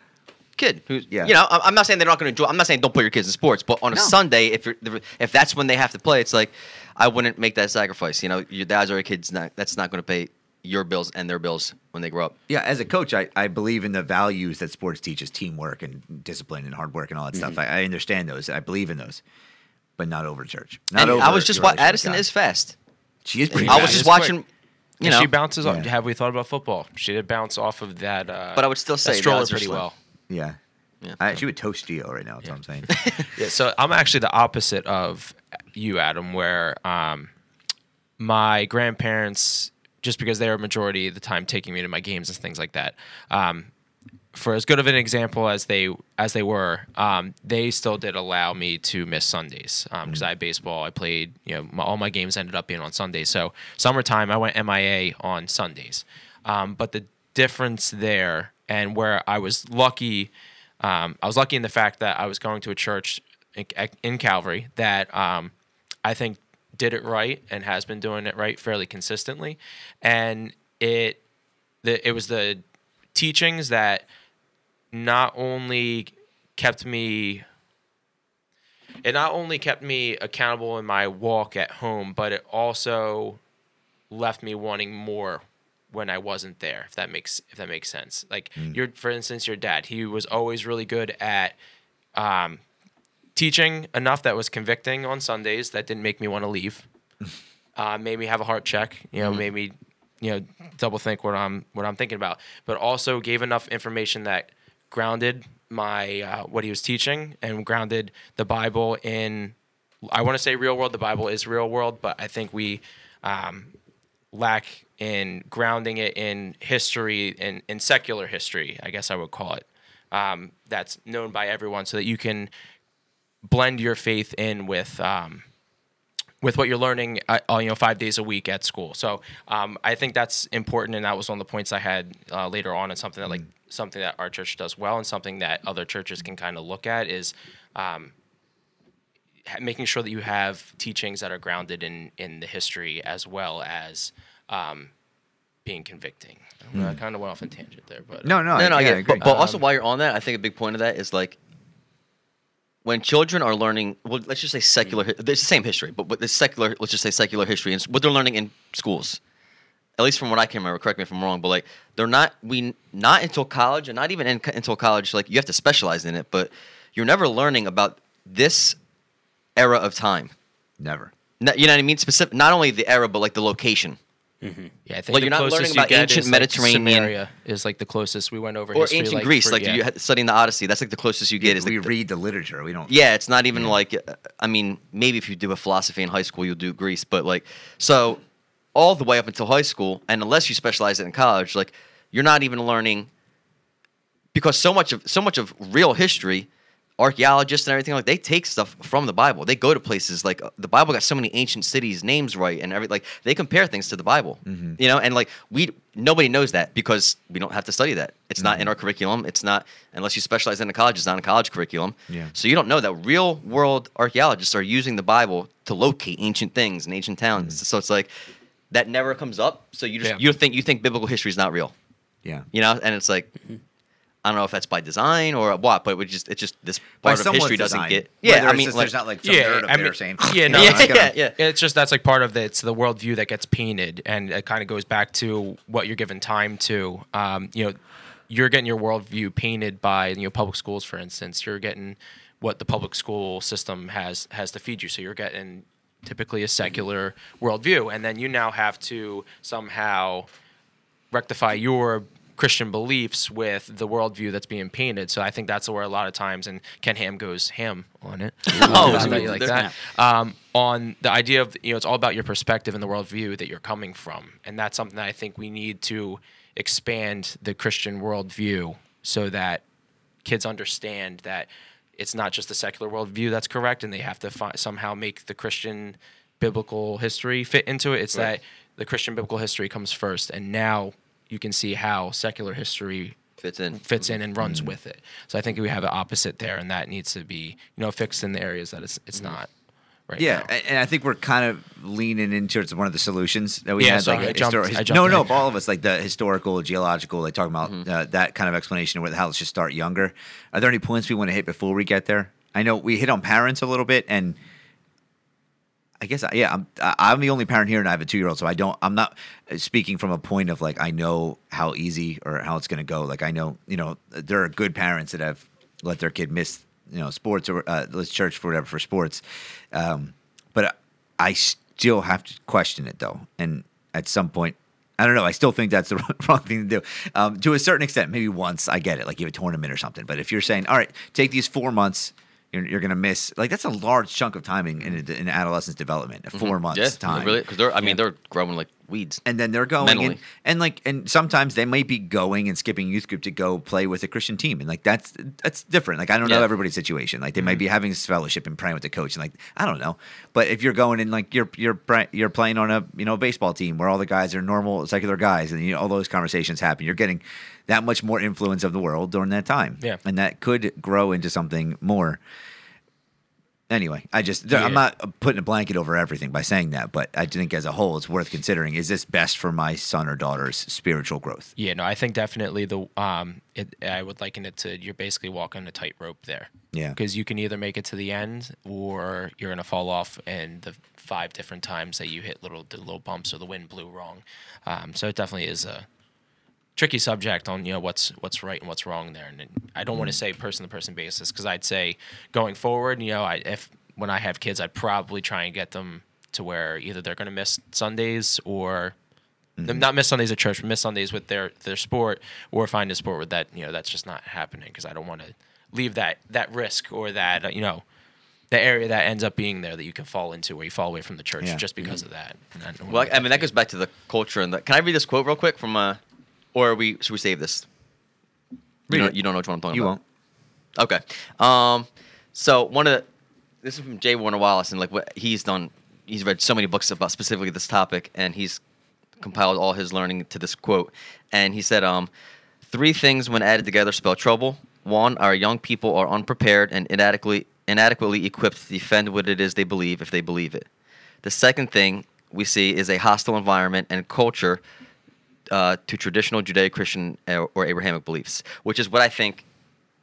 kid who's Yeah. You know, I'm I'm not saying they're not going to enjoy. I'm not saying don't put your kids in sports, but on a No. Sunday, if you're if that's when they have to play, it's like I wouldn't make that sacrifice. You know, your dad's or your kid's not. That's not going to pay your bills and their bills when they grow up. Yeah, as a coach, I, I believe in the values that sports teaches teamwork and discipline and hard work and all that stuff. Mm-hmm. I, I understand those. I believe in those, but not over church. Not And over I was just your wa- relationship with Addison God. is fast. She is pretty. I was fast. just It's quick. watching. You know, she bounces off. Yeah. Have we thought about football? She did bounce off of that. Uh, But I would still say stroller pretty slim. well. Yeah. Yeah. I, she would toast Gio right now. That's Yeah. what I'm saying. *laughs* Yeah, so I'm actually the opposite of you, Adam, where um, my grandparents, just because they were majority of the time taking me to my games and things like that, um, for as good of an example as they as they were, um, they still did allow me to miss Sundays because I had baseball. I played, you know, my, all my games ended up being on Sundays. So summertime, I went MIA on Sundays. Um, but the difference there, and where I was lucky, um, I was lucky in the fact that I was going to a church in, in Calvary that um, I think did it right and has been doing it right fairly consistently, and it the it was the teachings that not only kept me it not only kept me accountable in my walk at home but it also left me wanting more when I wasn't there if that makes if that makes sense like your for instance your dad he was always really good at um, teaching enough that was convicting on Sundays that didn't make me want to leave *laughs* uh, made me have a heart check. You know, made me you know double think what I'm what I'm thinking about. But also gave enough information that grounded my uh, what he was teaching and grounded the Bible in. I want to say real world. The Bible is real world, but I think we um, lack in grounding it in history in, in secular history. I guess I would call it. Um, that's known by everyone, so that you can blend your faith in with um, with what you're learning, uh, you know, five days a week at school. So um, I think that's important, and that was one of the points I had uh, later on, and something that like something that our church does well, and something that other churches can kind of look at is. Um, making sure that you have teachings that are grounded in in the history as well as um, being convicting. I kind of went off on tangent there, but No, no, no, no, I, I yeah, get I it. agree. But, but also, Um, while you're on that, I think a big point of that is like when children are learning. Well, let's just say secular. hi- It's the same history, but but the secular. Let's just say secular history and what they're learning in schools. At least from what I can remember. Correct me if I'm wrong, but like they're not we not until college, and not even in, until college. Like you have to specialize in it, but you're never learning about this era of time. Never. No- You know what I mean? Specific, not only the era, but like the location. yeah, I think Like, the you're not learning closest you about get ancient is, like, Mediterranean- Samaria is like the closest we went over. Or history, ancient like, Greece, for- like yeah. you had studying the Odyssey. That's like the closest you get. Is we the, read the literature. We don't. Yeah, it's not even like uh, I mean, maybe if you do a philosophy in high school, you'll do Greece, but like so all the way up until high school, and unless you specialize it in college, like you're not even learning because so much of so much of real history, archaeologists and everything like they take stuff from the Bible. They go to places like uh, the Bible got so many ancient cities names right and every like they compare things to the Bible. Mm-hmm. You know, and like we nobody knows that because we don't have to study that. It's not in mm-hmm. our curriculum. It's not unless you specialize in a college. It's not in a college curriculum. Yeah. So you don't know that real world archaeologists are using the Bible to locate ancient things and ancient towns. Mm-hmm. So it's like that never comes up. So you just Yeah. you think you think biblical history is not real. Yeah. You know, and it's like I don't know if that's by design or what, but it just it's just this By part of someone's history doesn't design. get. Whether Yeah, I mean, just like, there's not like some yeah, nerd up I there mean, saying, yeah, no, *laughs* Yeah, it's gonna- yeah, yeah. It's just that's like part of the, it's the worldview that gets painted, and it kind of goes back to what you're given time to. Um, you know, you're getting your worldview painted by you know public schools, for instance. You're getting what the public school system has has to feed you, so you're getting typically a secular worldview, and then you now have to somehow rectify your Christian beliefs with the worldview that's being painted. So I think that's where a lot of times, and Ken Ham goes ham on it. *laughs* Oh, like that. Um, on the idea of you know, it's all about your perspective and the worldview that you're coming from, and that's something that I think we need to expand the Christian worldview so that kids understand that it's not just the secular worldview that's correct, and they have to fi- somehow make the Christian biblical history fit into it. It's that the Christian biblical history comes first, and now you can see how secular history fits in. fits in and runs Mm-hmm. with it. So I think we have an opposite there, and that needs to be you know fixed in the areas that it's it's not. Right Yeah, now. and I think we're kind of leaning into it's one of the solutions that we Yeah, had. sorry, like I jumped- histori- I jumped no, no, ahead. all of us, like the historical, geological, like talking about Mm-hmm. uh, that kind of explanation of where the how let's just start younger. Are there any points we want to hit before we get there? I know we hit on parents a little bit, and I guess yeah, I'm I'm the only parent here, and I have a two year old, so I don't. I'm not uh, speaking from a point of like I know how easy or how it's going to go. Like I know, you know, there are good parents that have let their kid miss, you know, sports or uh, let's church for whatever for sports. Um, but I still have to question it though, and at some point. I don't know. I still think that's the *laughs* wrong thing to do. Um, to a certain extent, maybe once I get it, like you have a tournament or something. But if you're saying, all right, take these four months, you're, you're going to miss, like that's a large chunk of timing in, mm. in adolescence development, a 4 mm-hmm. months Yeah, time. really, because they're. I mean, they're growing like weeds. and then they're going and, and like and sometimes they might be going and skipping youth group to go play with a Christian team and like that's that's different. Like I don't know everybody's situation. Like they might mm-hmm. be having this fellowship and praying with the coach and like I don't know. But if you're going and like you're you're you're playing on a you know baseball team where all the guys are normal secular guys and you know all those conversations happen, you're getting that much more influence of the world during that time. Yeah. and that could grow into something more. Anyway, I just Yeah. I'm not putting a blanket over everything by saying that, but I think as a whole, it's worth considering: is this best for my son or daughter's spiritual growth? Yeah, no, I think definitely the um, it, I would liken it to you're basically walking a tightrope there. Yeah. because you can either make it to the end or you're gonna fall off. And the five different times that you hit little the little bumps or the wind blew wrong, um, so it definitely is a tricky subject on you know what's what's right and what's wrong there. And I don't want to mm. say person to person basis because I'd say going forward, you know, I if when I have kids, I'd probably try and get them to where either they're going to miss Sundays or mm-hmm. not miss Sundays at church, but miss Sundays with their their sport, or find a sport with that you know that's just not happening because I don't want to leave that that risk or that you know the area that ends up being there that you can fall into where you fall away from the church Yeah. just because mm-hmm. of that. And I Well, I mean that goes back to the culture and the. Can I read this quote real quick from uh, or we should we save this? You don't, you don't know which one I'm talking You about. won't. Okay. Um, so one of the this is from J. Warner Wallace, and like what he's done, he's read so many books about specifically this topic, and he's compiled all his learning to this quote. And he said, um, three things when added together spell trouble. One, our young people are unprepared and inadequately inadequately equipped to defend what it is they believe if they believe it. The second thing we see is a hostile environment and culture uh, to traditional Judeo-Christian or, or Abrahamic beliefs, which is what I think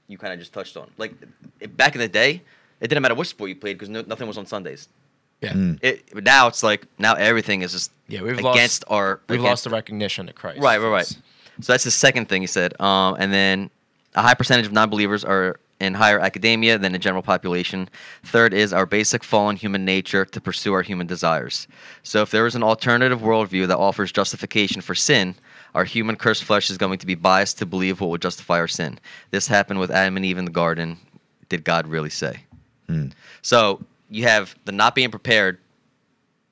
you kind of just touched on. Like it, back in the day, it didn't matter which sport you played because no, nothing was on Sundays. Yeah. Mm. It but now it's like now everything is just Yeah, we've against lost our we've against- lost the recognition of Christ. Right, right, right. So that's the second thing he said. Um, and then a high percentage of non-believers are in higher academia than the general population. Third is our basic fallen human nature to pursue our human desires. So if there is an alternative worldview that offers justification for sin, our human cursed flesh is going to be biased to believe what would justify our sin. This happened with Adam and Eve in the garden. Did God really say? Hmm. So you have the not being prepared,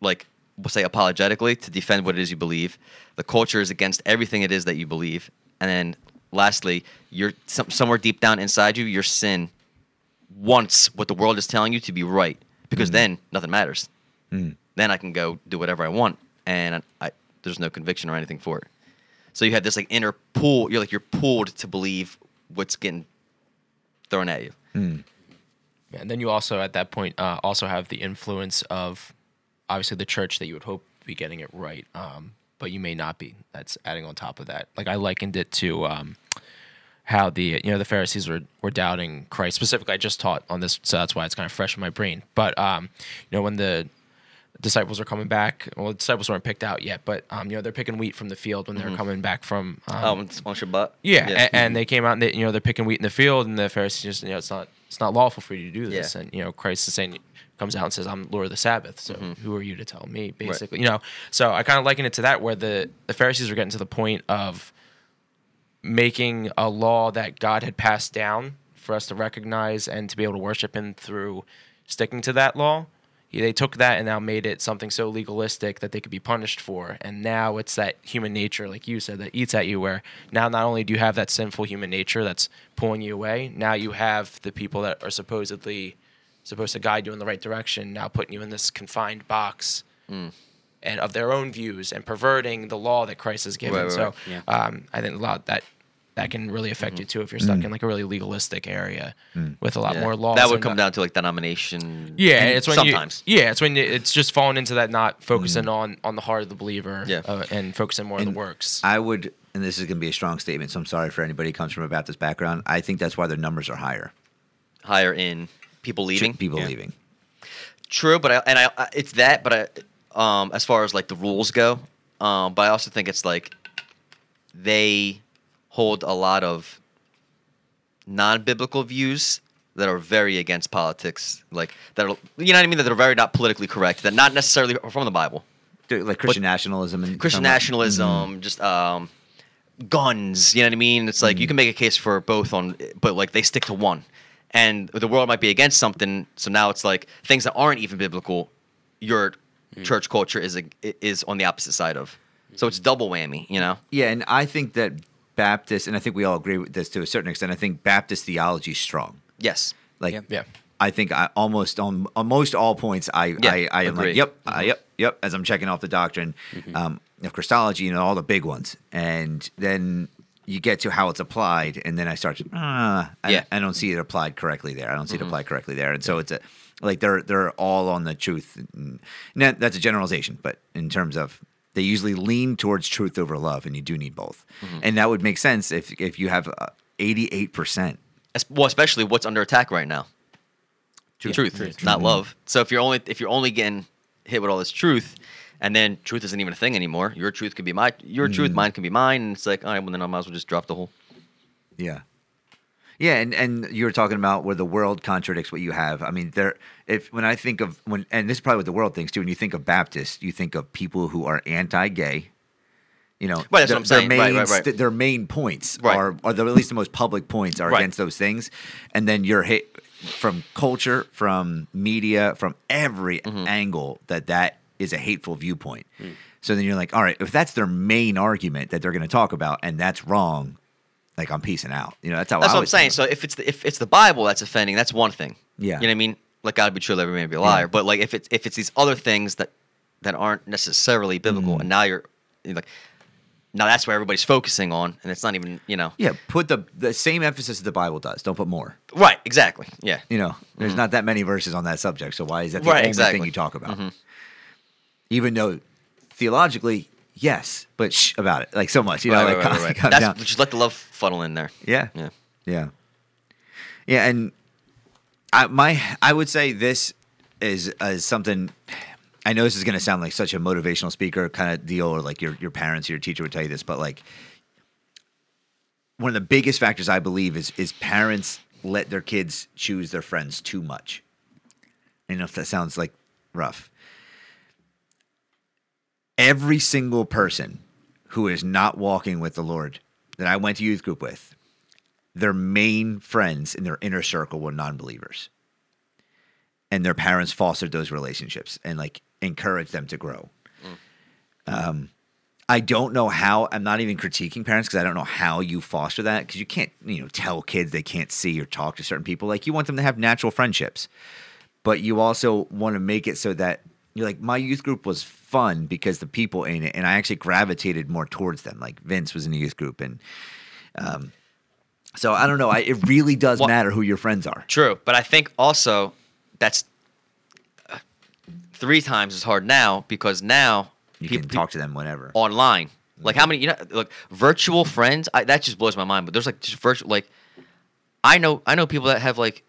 like we'll say apologetically, to defend what it is you believe. The culture is against everything it is that you believe, and then lastly, you're some, somewhere deep down inside you, your sin wants what the world is telling you to be right, because then nothing matters. Then I can go do whatever I want, and I, there's no conviction or anything for it. So you have this like inner pull. You're like you're pulled to believe what's getting thrown at you. And then you also, at that point, uh, also have the influence of obviously the church that you would hope be getting it right, um, but you may not be. That's adding on top of that. Like I likened it to um, how the you know the Pharisees were were doubting Christ. Specifically, I just taught on this, so that's why it's kind of fresh in my brain. But um, you know when the disciples are coming back, well, the disciples weren't picked out yet, but um, you know they're picking wheat from the field when they're coming back from um, Oh, it's on Shabbat. yeah, a- And, they came out and they, you know they're picking wheat in the field, and the Pharisees just you know it's not it's not lawful for you to do this, Yeah. and you know Christ is saying comes out and says I'm Lord of the Sabbath, so Mm-hmm. who are you to tell me? Basically, you know. So I kind of liken it to that where the the Pharisees were getting to the point of making a law that God had passed down for us to recognize and to be able to worship Him through sticking to that law. They took that and now made it something so legalistic that they could be punished for. And now it's that human nature, like you said, that eats at you. Where now not only do you have that sinful human nature that's pulling you away, now you have the people that are supposedly supposed to guide you in the right direction now putting you in this confined box hmm. and of their own views and perverting the law that Christ has given. Right, right, so right. Yeah. um, I think a lot that that can really affect mm-hmm. you too if you're stuck mm. in like a really legalistic area mm. with a lot Yeah. more laws. That would come not- down to like denomination. Yeah, it's when sometimes. you. Yeah, it's when you, it's just falling into that not focusing mm. on on the heart of the believer. Yeah. uh, and focusing more on the works. I would, and this is going to be a strong statement, so I'm sorry for anybody who comes from a Baptist background. I think that's why their numbers are higher. higher in people leaving. People Yeah. leaving. True, but I and I, I it's that, but I, um, as far as like the rules go, um, but I also think it's like they hold a lot of non-biblical views that are very against politics, like that are you know what I mean, that are very not politically correct, that not necessarily are from the Bible. Like Christian nationalism and Christian some- Mm-hmm. nationalism, just um, guns. You know what I mean? It's like you Mm. can make a case for both on, but like they stick to one, and the world might be against something. So now it's like things that aren't even biblical. Your Mm. church culture is a, is on the opposite side of. So it's double whammy. You know? Yeah, and I think that Baptist, and I think we all agree with this to a certain extent. I think Baptist theology is strong. Yes. Like, Yeah. yeah. I think I almost on, on most all points, I Yeah, I, I am like, agreed. yep, uh, yep, yep. As I'm checking off the doctrine um, of Christology, you know, all the big ones, and then you get to how it's applied, and then I start to, ah, I, Yeah. I don't see it applied correctly there. I don't see it mm-hmm. applied correctly there, and so it's a like they're they're all on the truth. And that- that's a generalization, but in terms of they usually lean towards truth over love, and you do need both, mm-hmm. and that would make sense if if you have uh, eighty eight percent. Well, especially what's under attack right now. Truth. Truth, Truth. not love. So if you're only if you're only getting hit with all this truth, and then truth isn't even a thing anymore. Your truth can be my your Mm. truth, mine can be mine, and it's like, all right, well then I might as well just drop the whole. Yeah. Yeah, and, and you were talking about where the world contradicts what you have. I mean, there if when I think of when and this is probably what the world thinks too, when you think of Baptists, you think of people who are anti gay, You know, Right, that's their, what I'm saying. Their Right, main, right, right. st- their main points Right. are, are the, at least the most public points are Right. against those things, and then you're hit from culture, from media, from every Mm-hmm. angle that that is a hateful viewpoint. Mm. So then you're like, all right, if that's their main argument that they're going to talk about, and that's wrong, like I'm peacing out. You know, that's how That's I what I'm saying. So if it's the, if it's the Bible that's offending, that's one thing. Yeah. You know what I mean? Let God be true, let every man be a liar. But like if it's if it's these other things that that aren't necessarily biblical, Mm. and now you're, you're like, now that's where everybody's focusing on, and it's not even you know. Yeah, put the the same emphasis that the Bible does. Don't put more. Right. Exactly. Yeah. You know, there's not that many verses on that subject, so why is that the Mm-hmm. Right, only exactly. thing you talk about? Even though theologically, yes, but shh about it like so much. You know, right, like right, right, right. That's down. just let the love funnel in there. Yeah, Yeah. yeah, yeah, and I my I would say this is is something. I know this is going to sound like such a motivational speaker kind of deal, or like your your parents, or your teacher would tell you this, but like one of the biggest factors I believe is is parents let their kids choose their friends too much. I know if that sounds like rough. Every single person who is not walking with the Lord that I went to youth group with, their main friends in their inner circle were non-believers. And their parents fostered those relationships and like encouraged them to grow. Um, I don't know how. I'm not even critiquing parents because I don't know how you foster that because you can't, you know, tell kids they can't see or talk to certain people. Like you want them to have natural friendships, but you also want to make it so that you're like my youth group was fun because the people in it, and I actually gravitated more towards them. Like Vince was in a youth group, and um, so I don't know. I, it really does Well- matter who your friends are. True, but I think also that's uh, three times as hard now because now You peop- can talk to them whenever. online. Like how many you know like virtual friends? I, that just blows my mind. But there's like just virtual like I know I know people that have like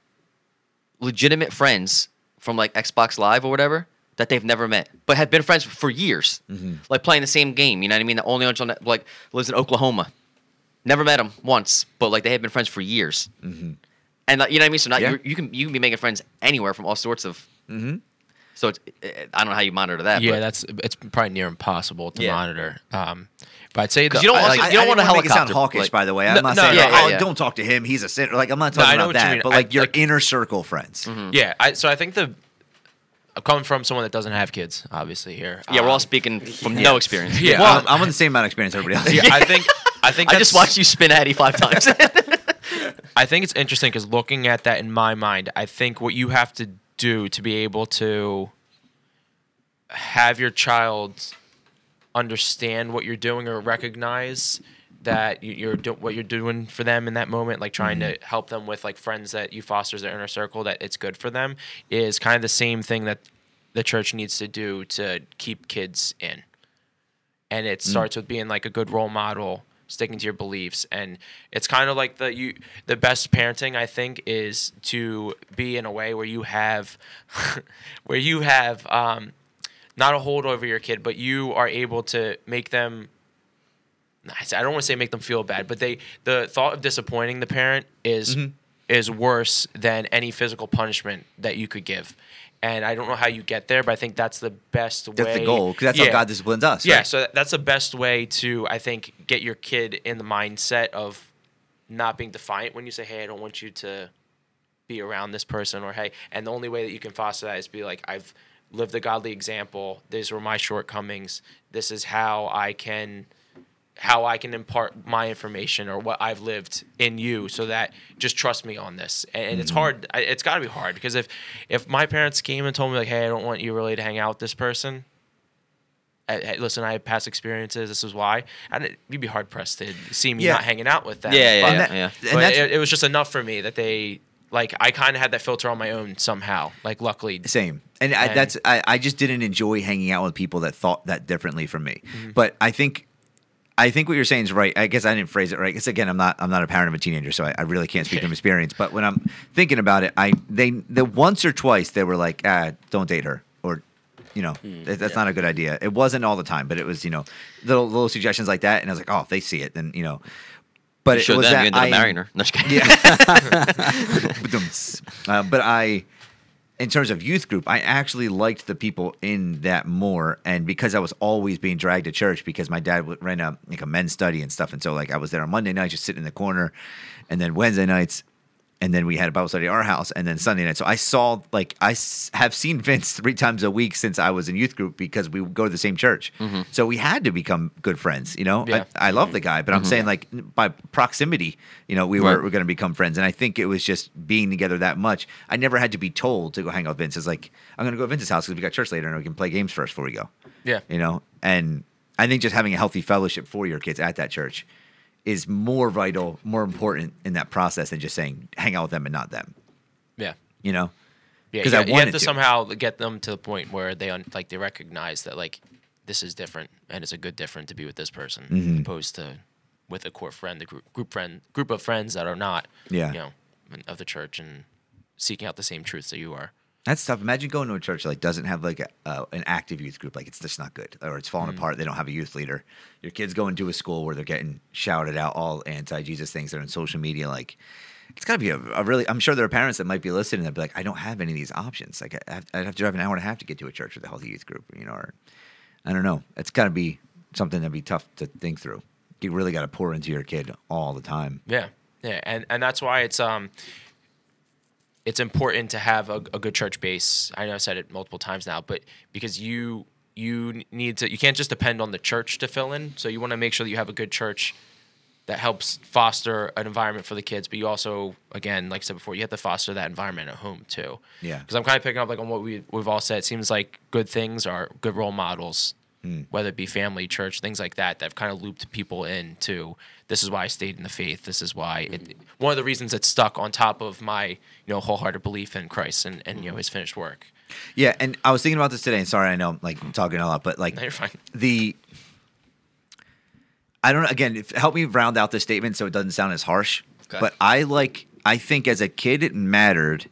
legitimate friends from like Xbox Live or whatever that they've never met, but have been friends for years, Mm-hmm. like playing the same game. You know what I mean? The only one like lives in Oklahoma. Never met him once, but like they have been friends for years. Mm-hmm. And like, you know what I mean? So now Yeah. you're, you can you can be making friends anywhere from all sorts of. Mm-hmm. So it's I don't know how you monitor that. yeah, but, that's it's probably near impossible to Yeah. monitor. Um, but I'd say that you don't I- also- like- you don't want to didn't make it sound hawkish, like- by the way. I'm No, not no, saying, yeah, like, yeah, oh, yeah. don't talk to him. He's a sinner. Like, I'm not talking I about that. mean. But I- like your like- inner circle friends. yeah. I, so I think the I'm coming from someone that doesn't have kids, obviously here. yeah, we're all Um, speaking from no experience. Yeah, Well, um, I'm on the same amount of experience as everybody else. yeah, I think I think *laughs* I just watched you spin Addy five times. *laughs* I think it's interesting because looking at that in my mind, I think what you have to do to be able to have your child understand what you're doing or recognize that you- you're do- what you're doing for them in that moment, like trying to help them with like friends that you foster as their inner circle, that it's good for them, is kind of the same thing that the church needs to do to keep kids in. And it starts with being like a good role model sticking to your beliefs. And it's kind of like the you the best parenting i think is to be in a way where you have *laughs* where you have um not a hold over your kid but you are able to make them I don't want to say make them feel bad, but they the thought of disappointing the parent is mm-hmm. is worse than any physical punishment that you could give. And I don't know how you get there, but I think that's the best way. That's the goal because that's how God disciplines us. Yeah, right? so that's the best way to I think get your kid in the mindset of not being defiant when you say, "Hey, I don't want you to be around this person," or "Hey," and the only way that you can foster that is be like, "I've lived a godly example. These were my shortcomings. This is how I can." How I can impart my information or what I've lived in you, so that just trust me on this. And, and it's hard. It's got to be hard because if if my parents came and told me like, "Hey, I don't want you really to hang out with this person," I, I- listen, I have past experiences. This is why. And it, you'd be hard pressed to see me Yeah. not hanging out with them. Yeah, yeah, But- And that- yeah. but that's- it, it was just enough for me that they like. I kind of had that filter on my own somehow. Like, luckily, Same. And, I, that's I, I just didn't enjoy hanging out with people that thought that differently from me. Mm-hmm. But I think I think what you're saying is right. I guess I didn't phrase it right. Because again, I'm not I'm not a parent of a teenager, so I, I really can't speak from experience. But when I'm thinking about it, I they the once or twice they were like, ah, don't date her, or you know, that, that's not a good idea. It wasn't all the time, but it was you know little little suggestions like that, and I was like, oh, if they see it, then you know. But You it was them, that you ended I up marrying her. No, yeah. *laughs* *laughs* Ba-dums. uh, but I, in terms of youth group, I actually liked the people in that more, and because I was always being dragged to church because my dad would ran a like a men's study and stuff, and so like I was there on Monday night just sitting in the corner, and then Wednesday nights, and then we had a Bible study at our house, and then Sunday night. So I saw like I s- have seen Vince *laughs* three times a week since I was in youth group because we would go to the same church. Mm-hmm. So we had to become good friends. You know, Yeah. I, I love the guy, but I'm mm-hmm. saying like by proximity, you know, we were, Right. were going to become friends, and I think it was just being together that much. I never had to be told to go hang out with Vince. It's like I'm going to go to Vince's house because we got church later, and we can play games first before we go. Yeah. You know, and I think just having a healthy fellowship for your kids at that church is more vital, more important in that process than just saying hang out with them and not them. Yeah. You know, Yeah, you, I you wanted have to, to. somehow get them to the point where they un- like they recognize that like this is different and it's a good different to be with this person Mm-hmm. opposed to with a core friend, a group group friend group of friends that are not Yeah. you know of the church and seeking out the same truths that you are. That's tough. Imagine going to a church that like doesn't have like a, uh, an active youth group. Like it's just not good, or it's falling apart. They don't have a youth leader. Your kids going to a school where they're getting shouted out all anti-Jesus things. They're on social media. Like it's got to be a, a really. I'm sure there are parents that might be listening that be like, I don't have any of these options. Like I have, I'd have to drive an hour and a half to get to a church with a healthy youth group. You know, or I don't know. It's got to be something that'd be tough to think through. You really got to pour into your kid all the time. Yeah, yeah, and and that's why it's um, it's important to have a, a good church base. I know I said it multiple times now, but because you you need to, you can't just depend on the church to fill in. So you want to make sure that you have a good church that helps foster an environment for the kids. But you also, again, like I said before, you have to foster that environment at home too. Yeah. Because I'm kind of picking up like on what we we've all said. It seems like good things are good role models, Hmm. whether it be family, church, things like that. That have kind of looped people into this is why I stayed in the faith. This is why it, hmm. one of the reasons it's stuck on top of my you know wholehearted belief in Christ and and you know hmm. His finished work. Yeah, and I was thinking about this today. And sorry, I know I'm like talking a lot, but like No, you're fine. the I don't know. Again, if, help me round out this statement so it doesn't sound as harsh. Okay. But I like. I think as a kid, it mattered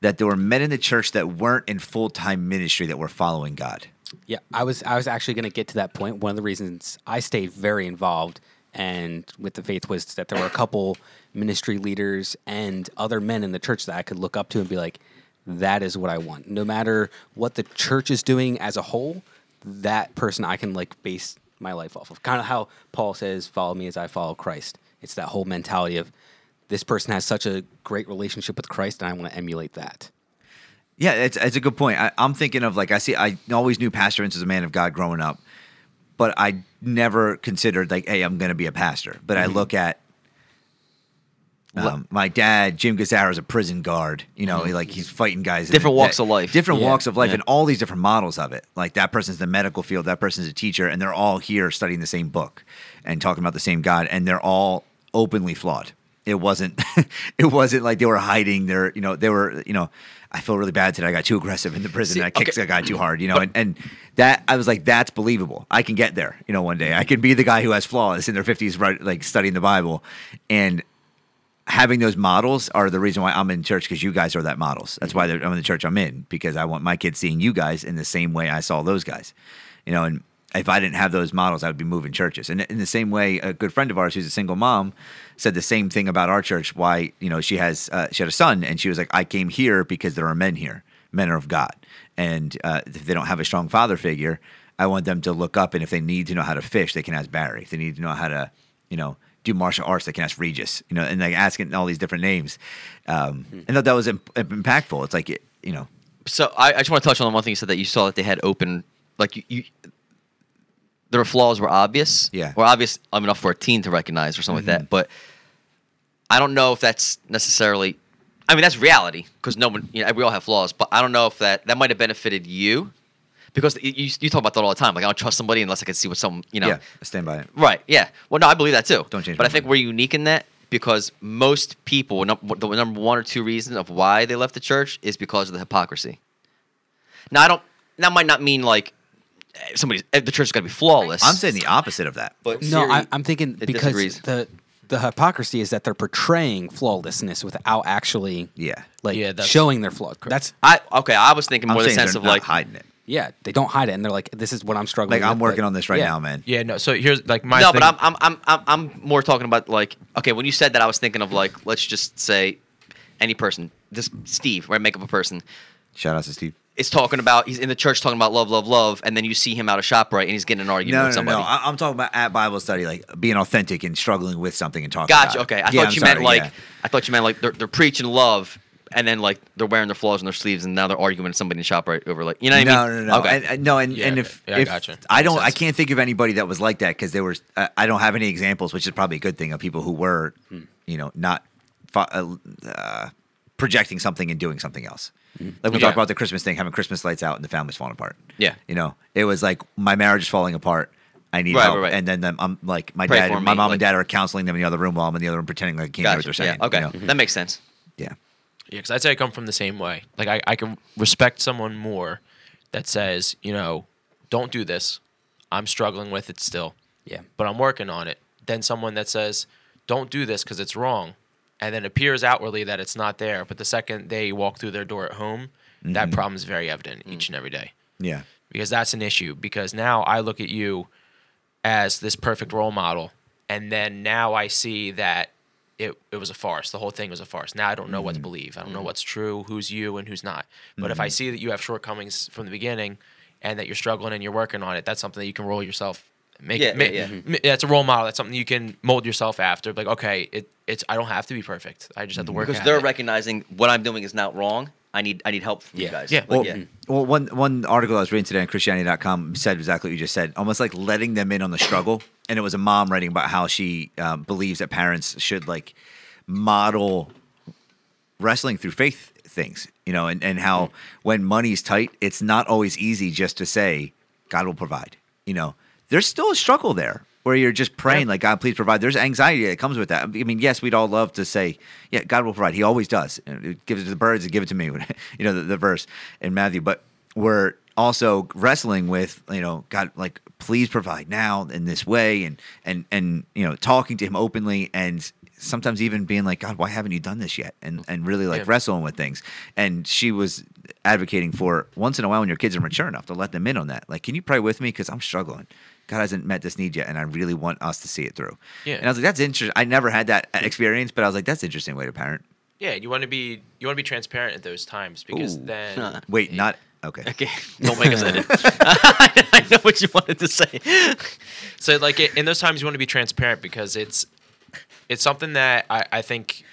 that there were men in the church that weren't in full time ministry that were following God. Yeah, I was I was actually going to get to that point. One of the reasons I stayed very involved and with the faith was that there were a couple ministry leaders and other men in the church that I could look up to and be like, that is what I want. No matter what the church is doing as a whole, that person I can like base my life off of. Kind of how Paul says, "Follow me as I follow Christ." It's that whole mentality of this person has such a great relationship with Christ, and I want to emulate that. Yeah, it's, it's a good point. I, I'm thinking of like I see. I always knew Pastor Vince as a man of God growing up, but I never considered like, hey, I'm going to be a pastor. But I look at um, my dad, Jim Gazzara, is a prison guard. You know, he, like he's fighting guys. Different walks of life. Different Yeah, walks of life, yeah. and all these different models of it. Like that person's the medical field, that person's a teacher, and they're all here studying the same book and talking about the same God, and they're all openly flawed. It wasn't. *laughs* it wasn't like they were hiding. Their, you know, they were. You know, I feel really bad today. I got too aggressive in the prison. See, I kicked okay. a guy too hard. You know, and, and that I was like, that's believable. I can get there. You know, one day I can be the guy who has flaws in their fifties, right? Like studying the Bible, and having those models are the reason why I'm in church because you guys are that models. That's why mm-hmm. I'm in the church I'm in because I want my kids seeing you guys in the same way I saw those guys. You know, and if I didn't have those models, I would be moving churches. And in the same way, a good friend of ours who's a single mom said the same thing about our church. Why you know she has uh, she had a son and she was like, I came here because there are men here, men are of God, and uh, if they don't have a strong father figure, I want them to look up and if they need to know how to fish, they can ask Barry. If they need to know how to, you know, do martial arts, they can ask Regis. You know, and like asking all these different names. Um, and that that was imp- impactful. It's like it, you know, So I, I just want to touch on the one thing you said that you saw that they had open, like you, you their flaws were obvious. Yeah. Were obvious I mean, enough for a teen to recognize or something like that. But I don't know if that's necessarily. I mean, that's reality because no one, you know, we all have flaws. But I don't know if that that might have benefited you because you, you, you talk about that all the time. Like I don't trust somebody unless I can see what some, you know. yeah, I stand by it. Right. Yeah. Well, no, I believe that too. Don't change But my I think mind. we're unique in that because most people, num- the number one or two reason of why they left the church is because of the hypocrisy. Now, I don't. That might not mean like somebody's eh, the church is got to be flawless. I'm saying the opposite of that. but No, Siri- I, I'm thinking because disagrees. the the hypocrisy is that they're portraying flawlessness without actually, Yeah. like Yeah, that's- showing their flaw. That's I okay. I was thinking I'm more the saying sense they're of not like hiding it. yeah, they don't hide it, and they're like, "This is what I'm struggling." Like I'm with," working but- on this right yeah. now, man. Yeah, no. So here's like my no, thing- but I'm, I'm I'm I'm I'm more talking about like okay. When you said that, I was thinking of like let's just say any person this Steve, right? Make up a person. Shout out to Steve. Is talking about he's in the church talking about love, love, love, and then you see him out of ShopRite, and he's getting an argument No, with no, somebody. no. I, I'm talking about at Bible study, like being authentic and struggling with something and talking. Gotcha. about. Okay, I Yeah, thought I'm you meant like yeah. I thought you meant like they're they're preaching love, and then like they're wearing their flaws on their sleeves, and now they're arguing with somebody in ShopRite over like you know what no, I mean? no, no, Okay. And, and- no, and, Yeah, and if, yeah, I if gotcha. I don't, I can't think of anybody that was like that because there was, uh, I don't have any examples, which is probably a good thing of people who were, Hmm. you know, not uh, uh, projecting something and doing something else. Hmm. Like we Yeah. talked about the Christmas thing, having Christmas lights out and the family's falling apart. Yeah. you know, it was like my marriage is falling apart. I need Right, help, right, right. and then I'm like my Pray dad, my me, mom like- and dad are counseling them in the other room while I'm in the other room pretending like I can't hear what they're saying. Yeah. Okay, you know? that makes sense. yeah. Yeah, because I'd say I come from the same way. Like I, I can respect someone more that says, you know, don't do this. I'm struggling with it still, Yeah. but I'm working on it. Than someone that says, don't do this because it's wrong, and then appears outwardly that it's not there. But the second they walk through their door at home, that mm-hmm. problem is very evident mm. each and every day. Yeah. Because that's an issue. Because now I look at you as this perfect role model, and then now I see that it, it was a farce. The whole thing was a farce. Now I don't know what to mm-hmm. believe. I don't know mm-hmm. what's true, who's you, and who's not. But if I see that you have shortcomings from the beginning, and that you're struggling and you're working on it, that's something that you can roll yourself. Make Yeah, it, yeah, yeah. ma- That's a role model. That's something you can mold yourself after. Like, okay, it, it's I don't have to be perfect. I just have to mm-hmm. work. Because at they're it. recognizing what I'm doing is not wrong. I need I need help from you guys. Yeah. Like, Well, yeah. Mm-hmm. well, one one article I was reading today on Christianity.com said exactly what you just said. Almost like letting them in on the *coughs* struggle, and it was a mom writing about how she um, believes that parents should like model wrestling through faith things, you know, and and how mm-hmm. when money's tight, it's not always easy just to say God will provide. You know, there's still a struggle there where you're just praying like God, please provide. There's anxiety that comes with that. I mean, yes, we'd all love to say, yeah, God will provide. He always does. And Give it to the birds and give it to me. *laughs* you know, the, the verse in Matthew. But we're also wrestling with, you know, God, like please provide now in this way, and and and you know, talking to Him openly and sometimes even being like, God, why haven't you done this yet? And and really like Yeah. wrestling with things. And she was advocating for once in a while when your kids are mature enough to let them in on that. Like, can you pray with me because I'm struggling. God hasn't met this need yet, and I really want us to see it through. Yeah. And I was like, that's interesting. I never had that experience, but I was like, that's an interesting way to parent. Yeah, you want to be you want to be transparent at those times because Ooh. then Wait, not okay. *laughs* Okay, don't make us edit. *laughs* *laughs* I know what you wanted to say. So like in those times you want to be transparent because it's it's something that I, I think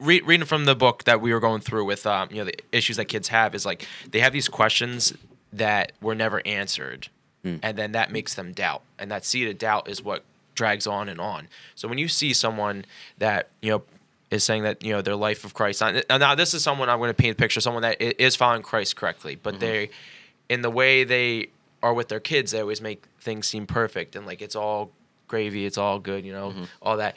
re- reading from the book that we were going through with um, you know the issues that kids have is like they have these questions that were never answered Mm. and then that makes them doubt and that seed of doubt is what drags on and on. So when you see someone that you know is saying that you know their life of Christ now, now this is someone I'm going to paint a picture someone that is following Christ correctly but mm-hmm. they in the way they are with their kids they always make things seem perfect and like it's all gravy it's all good you know mm-hmm. all that.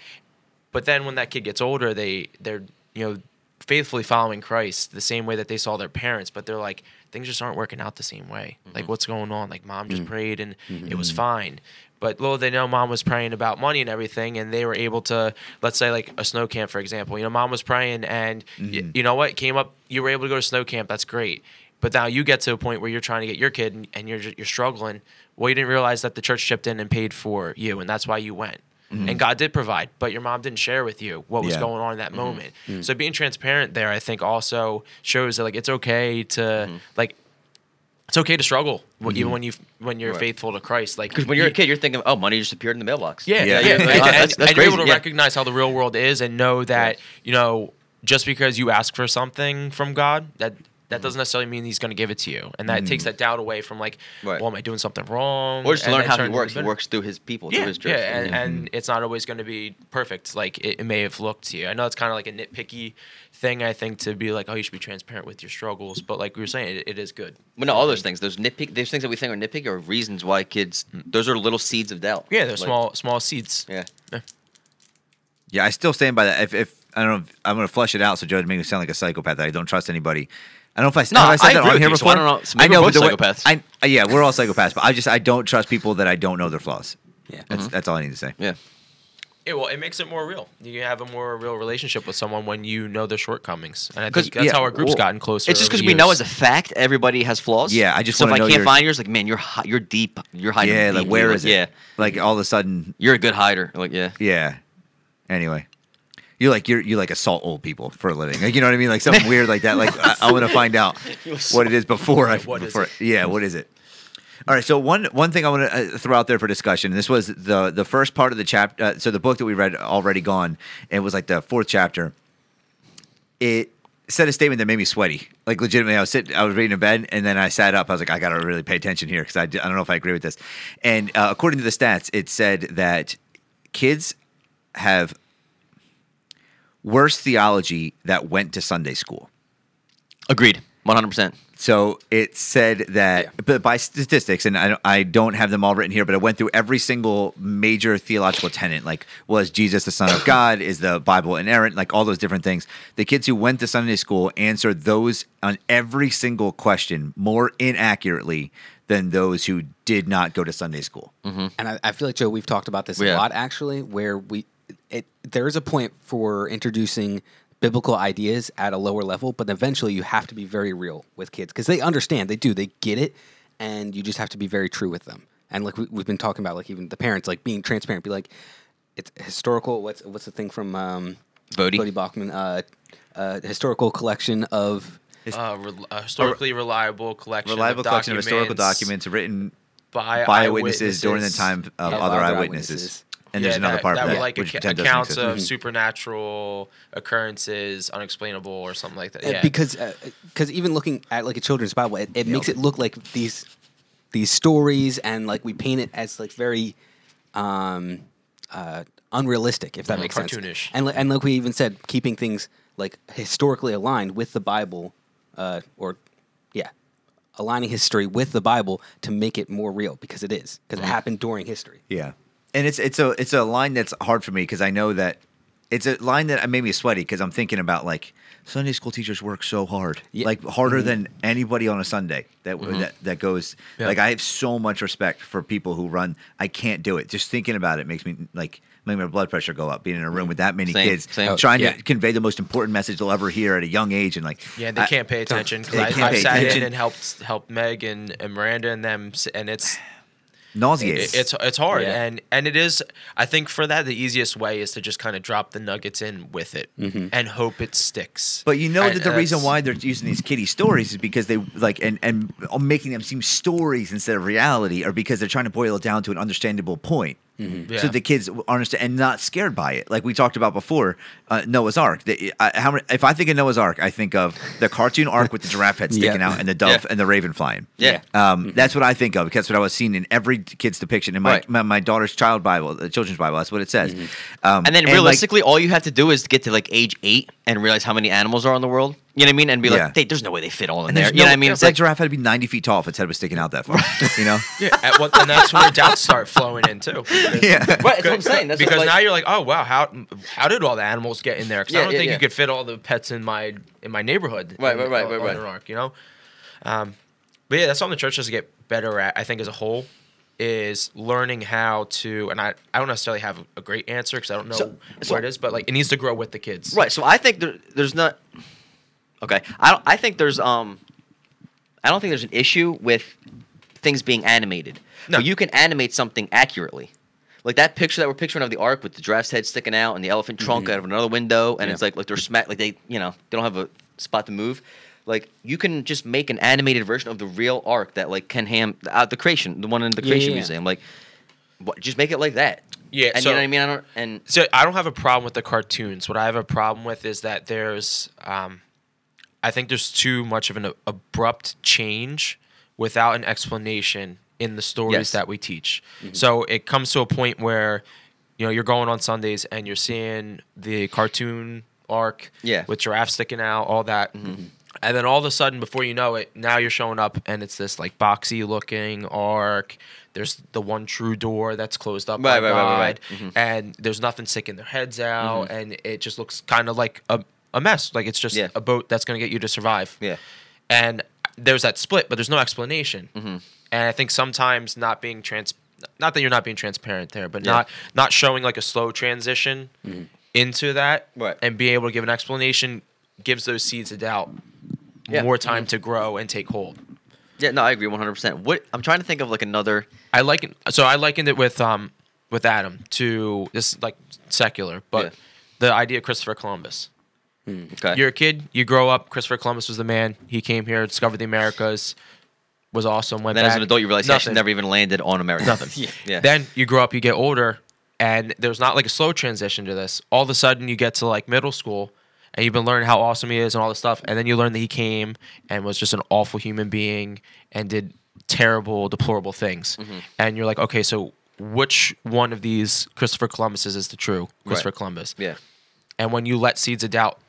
But then when that kid gets older, they they're you know faithfully following Christ the same way that they saw their parents, but they're like things just aren't working out the same way. Like mm-hmm. what's going on? Like mom just mm. prayed and it was mm-hmm. fine. But little they know mom was praying about money and everything, and they were able to, let's say, like a snow camp, for example. You know, mom was praying, and y- mm-hmm. you know what? Came up, you were able to go to snow camp. That's great. But now you get to a point where you're trying to get your kid, and, and you're you're struggling. Well, you didn't realize that the church chipped in and paid for you, and that's why you went. Mm-hmm. And God did provide, but your mom didn't share with you what was Yeah. going on in that mm-hmm. moment. Mm-hmm. So being transparent there, I think, also shows that like it's okay to like it's okay to struggle w even when you when you're Right. faithful to Christ. Like Because when you're a kid, you're thinking, oh, money just appeared in the mailbox. yeah, Yeah. yeah, *laughs* Yeah, And, yeah, that's- and that's you're able to yeah. recognize how the real world is and know that you know just because you ask for something from God that that mm-hmm. doesn't necessarily mean He's going to give it to you, and that takes mm-hmm. that doubt away from like, Right. well, am I doing something wrong? Or just And learn how he works. He works through his people, Yeah, through his church. yeah, and, and mm-hmm. it's not always going to be perfect like it, it may have looked to you. I know it's kind of like a nitpicky thing. I think to be like, oh, you should be transparent with your struggles, but like we were saying, it, it is good. But no, all those things, those nitpick, those things that we think are nitpicky are reasons why kids. Hmm. Those are little seeds of doubt. Yeah, they're Like, small small seeds. Yeah. Yeah, I still stand by that. If, if I don't know, if, I'm going to flush it out so Joe doesn't make me sound like a psychopath. That I don't trust anybody. I don't know if I, No, have I said I that on here you, so before. I don't know. So maybe I know, we're but the way- psychopaths. I, yeah, we're all psychopaths, but I just I don't trust people that I don't know their flaws. Yeah. That's mm-hmm. that's all I need to say. Yeah. Yeah, well, it makes it more real. You have a more real relationship with someone when you know their shortcomings, and I 'Cause- think that's yeah, how our group's well, gotten closer. It's just because we know as a fact everybody has flaws. Yeah, I just so if wanna I can't your- find yours, like man, you're hi- you're deep. You're hiding. Yeah, like deeply, where like, is it? Yeah, Like all of a sudden, you're a good hider. Like yeah. yeah. Anyway, You like you're you like assault old people for a living. Like you know what I mean? Like something *laughs* weird like that. Like I, I want to find out *laughs* what it is before I What is before, it? Yeah, what is it? All right. So one one thing I want to uh, throw out there for discussion. This was the the first part of the chapter. Uh, so the book that we read already gone. It was like the fourth chapter. It said a statement that made me sweaty. Like legitimately, I was sitting, I was reading in bed, and then I sat up. I was like, I got to really pay attention here because I, I don't know if I agree with this. And uh, according to the stats, it said that kids have worse theology that went to Sunday school. Agreed. One hundred percent. So it said that, but by statistics, and I don't, I don't have them all written here, but I went through every single major theological tenet. Like, was Jesus the Son of God? Is the Bible inerrant? Like all those different things. The kids who went to Sunday school answered those on every single question more inaccurately than those who did not go to Sunday school. Mm-hmm. And I, I feel like Joe, we've talked about this Yeah. a lot actually, where we it there is a point for introducing biblical ideas at a lower level, but eventually you have to be very real with kids because they understand, they do, they get it, and you just have to be very true with them. And like we, we've been talking about, like even the parents, like being transparent, be like, it's historical. What's what's the thing from um, Voddie. Voddie Baucham? Uh, uh, historical collection of Uh, re- a historically reliable collection. Reliable of collection of historical documents documents written by, by eyewitnesses during the time of Yeah, other other eyewitnesses. eyewitnesses. And there's another that, part that of were that, like which acca- pretend doesn't accounts exist. of supernatural occurrences, unexplainable, or something like that. Uh, Yeah, because because even looking at like a children's Bible, it, it makes it look like these these stories and like we paint it as like very um, uh, unrealistic, if that Mhm. makes sense. Cartoonish. And and like we even said, keeping things like historically aligned with the Bible, uh, or yeah, aligning history with the Bible to make it more real because it is because Mm-hmm. it happened during history. Yeah, and it's it's a it's a line that's hard for me because I know that it's a line that made me sweaty because I'm thinking about like Sunday school teachers work so hard, Yeah. like harder mm-hmm. than anybody on a Sunday that mm-hmm. that that goes. Yeah. Like I have so much respect for people who run. I can't do it. Just thinking about it makes me like. Make my blood pressure go up. Being in a room with that many Same, kids, same. Oh, trying yeah. to convey the most important message they'll ever hear at a young age, and like, yeah, they I- can't pay attention They because can't I, pay I sat attention. in and helped helped Meg and, and Miranda and them, and it's nauseating. it- it's it's hard Yeah. and and it is i think for that the easiest way is to just kind of drop the nuggets in with it mm-hmm. and hope it sticks But you know And that the reason why they're using these kiddie stories is because they like and and making them seem stories instead of reality, or because they're trying to boil it down to an understandable point. Yeah. So the kids understand and not scared by it, like we talked about before. Uh, Noah's Ark. The, I, how many, if I think of Noah's Ark, I think of the cartoon ark with the giraffe head *laughs* sticking Yeah. out and the dove Yeah. and the raven flying. Yeah. Um, That's what I think of. Because that's what I was seeing in every kid's depiction in my Right. my, my daughter's child Bible, the children's Bible. That's what it says. Mm-hmm. Um, And then like, realistically, all you have to do is get to like age eight and realize how many animals are in the world. You know what I mean? And be Yeah. like, hey, there's no way they fit all in and there. there's You know no- what I mean? It's that like, giraffe had to be 90 feet tall if its head was sticking out that far. you know? yeah and, well, and that's where doubts start flowing in too Yeah. right, that's what I'm saying. That's because like, now you're like oh wow how how did all the animals get in there because Yeah, i don't yeah, think yeah. you could fit all the pets in my in my neighborhood Right, in- right, right, on- right, on right. an ark, you know um, but yeah that's something the church has to get better at i think as a whole is learning how to and i, I don't necessarily have a great answer because i don't know So- where so- it is but like it needs to grow with the kids Right. So I think there, there's not. Okay. I don't. I think there's um. I don't think there's an issue with things being animated. No. But you can animate something accurately. Like that picture that we're picturing of the ark with the giraffe's head sticking out and the elephant trunk out of another window, and Yeah. it's like like they're smack like they you know they don't have a spot to move. Like you can just make an animated version of the real ark that like Ken Ham uh, the creation the one in the Yeah, creation yeah. museum like what, just make it like that. Yeah, And so- you know what I mean. I don't and So I don't have a problem with the cartoons. What I have a problem with is that there's, um, I think there's too much of an abrupt change without an explanation in the stories Yes. that we teach. Mm-hmm. So it comes to a point where, you know, you're going on Sundays and you're seeing the cartoon arc Yeah. with giraffe sticking out, all that. Mm-hmm. And then all of a sudden, before you know it, now you're showing up and it's this like boxy looking arc. There's the one true door that's closed up Right, by right, right, right, God, right. Mm-hmm. and there's nothing sticking their heads out, and it just looks kind of like a, a mess. Like it's just Yeah. a boat that's going to get you to survive. Yeah. And there's that split, but there's no explanation. Mm-hmm. And I think sometimes not being trans, not that you're not being transparent there, but Yeah. not not showing like a slow transition into that, Right. and being able to give an explanation gives those seeds of doubt Yeah. more time to grow and take hold. Yeah, no, I agree 100%. What I'm trying to think of like another I liken so I likened it with um with Adam to this like secular, but Yeah. the idea of Christopher Columbus. Okay. You're a kid, you grow up. Christopher Columbus was the man. He came here, discovered the Americas, was awesome. Went then back. as an adult, you realize Nothing. never even landed on America. Nothing. *laughs* yeah. yeah. Then you grow up, you get older, and there's not like a slow transition to this. All of a sudden, you get to like middle school, and you've been learning how awesome he is and all this stuff, and then you learn that he came and was just an awful human being and did terrible, deplorable things, Mm-hmm. and you're like, okay, so which one of these Christopher Columbuses is the true Christopher Right. Columbus? yeah. And when you let seeds of doubt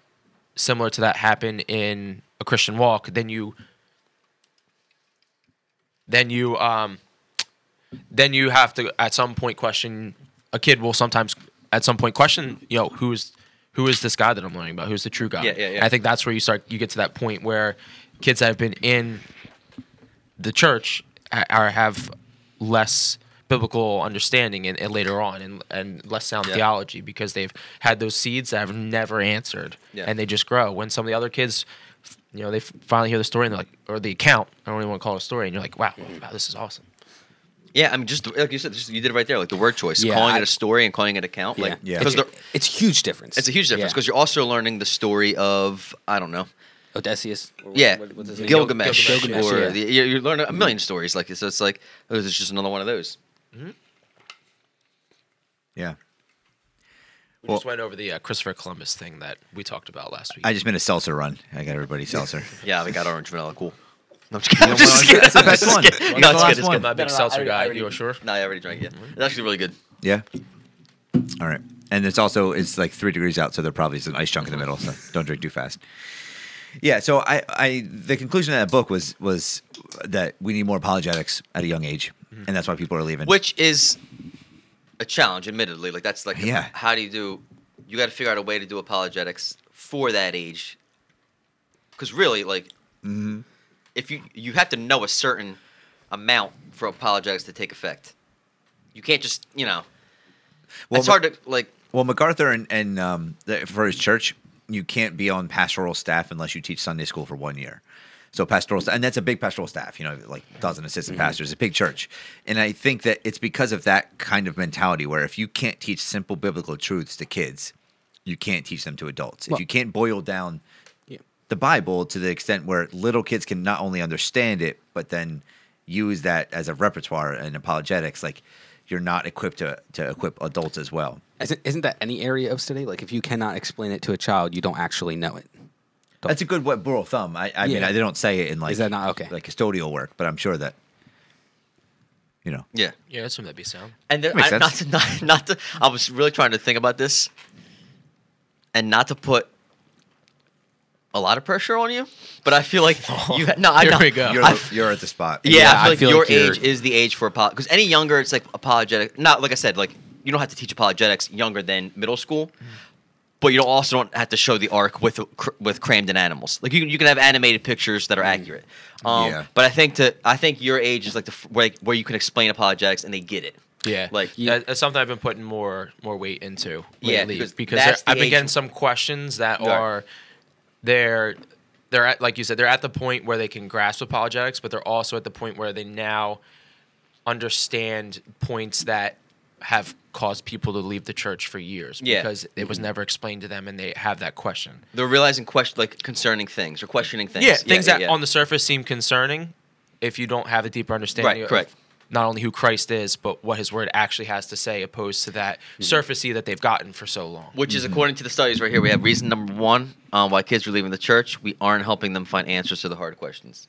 similar to that happen in a Christian walk, then you then you um then you have to at some point question a kid will sometimes at some point question, you know, who's who is this guy that I'm learning about? Who's the true God? Yeah, yeah, yeah. I think that's where you start you get to that point where kids that have been in the church are have less biblical understanding and, and later on and, and less sound Yeah. theology because they've had those seeds that have never answered Yeah. and they just grow when some of the other kids you know they finally hear the story and they're like or the account i don't even want to call it a story and you're like wow, mm-hmm. wow this is awesome Yeah, I mean, just like you said, just, you did it right there, like the word choice, Yeah, calling I- it a story and calling it account. Like, Yeah. because It's, it's a huge difference. it's a huge difference Yeah. because you're also learning the story of I don't know, Odysseus. or yeah, what- what's his name? Gilgamesh, Gilgamesh, or yeah. the, you're, you're learning a million stories like this. So it's like oh, this is just another one of those. Yeah. we Well- just went over the uh, christopher columbus thing that we talked about last week I just made a seltzer run. I got everybody *laughs* seltzer. Yeah, we got orange vanilla. Cool. No, I'm just kidding. *laughs* I'm just that's- kidding. that's the best one. kidding. That's No, the it's last good, it's one. good. not a big No, no, no, seltzer already- guy already- you sure No, I already drank it. It's actually really good. Yeah. All right. And it's also it's like three degrees out, so there probably is an ice chunk in the middle. So don't drink too fast. Yeah. So I, I the conclusion of that book was was that we need more apologetics at a young age, and that's why people are leaving. Which is a challenge, admittedly. Like that's like, Yeah. how do you do? You got to figure out a way to do apologetics for that age. Because really, like, Mm-hmm. if you you have to know a certain amount for apologetics to take effect. You can't just, you know. Well, it's hard to like. Well, MacArthur and, and um, the, for his church, you can't be on pastoral staff unless you teach Sunday school for one year. So pastoral and that's a big pastoral staff, you know, like dozen assistant mm-hmm. pastors, a big church. And I think that it's because of that kind of mentality where if you can't teach simple biblical truths to kids, you can't teach them to adults. Well- if you can't boil down Yeah. the Bible to the extent where little kids can not only understand it, but then use that as a repertoire in apologetics, like you're not equipped to, to equip adults as well. Isn't, isn't that any area of study? Like, if you cannot explain it to a child, you don't actually know it. Don't- That's a good what rule of thumb. I, I mean, I, they don't say it in like Is that not- okay. like custodial work, but I'm sure that you know. Yeah. yeah that's that'd be sound And there, Makes I, not to *laughs* not, not to. I was really trying to think about this, and not to put a lot of pressure on you, but I feel like *laughs* you. No, I Here know. we go. You're, I- you're at the spot. yeah, Yeah, I feel I like feel your like you're- age is the age for apolog. Because any younger, it's like apologetic. Not like I said, like you don't have to teach apologetics younger than middle school, mm. But you don't also don't have to show the arc with cr- with crammed in animals. Like you can you can have animated pictures that are accurate. Um, Yeah. But I think to I think your age is like the f- where where you can explain apologetics and they get it. Yeah, Like- that- that's something I've been putting more more weight into Yeah, lately because because, there- I've been getting some questions that Right. are they're they're at like you said they're at the point where they can grasp apologetics, but they're also at the point where they now understand points that have caused people to leave the church for years Yeah. because it was never explained to them and they have that question. They're realizing question like concerning things or questioning things. Yeah, things that yeah. on the surface seem concerning if you don't have a deeper understanding Right, of correct. not only who Christ is, but what his word actually has to say, opposed to that Mm-hmm. surfacey that they've gotten for so long. Which is according to the studies right here. We have reason number one um, why kids are leaving the church. We aren't helping them find answers to the hard questions.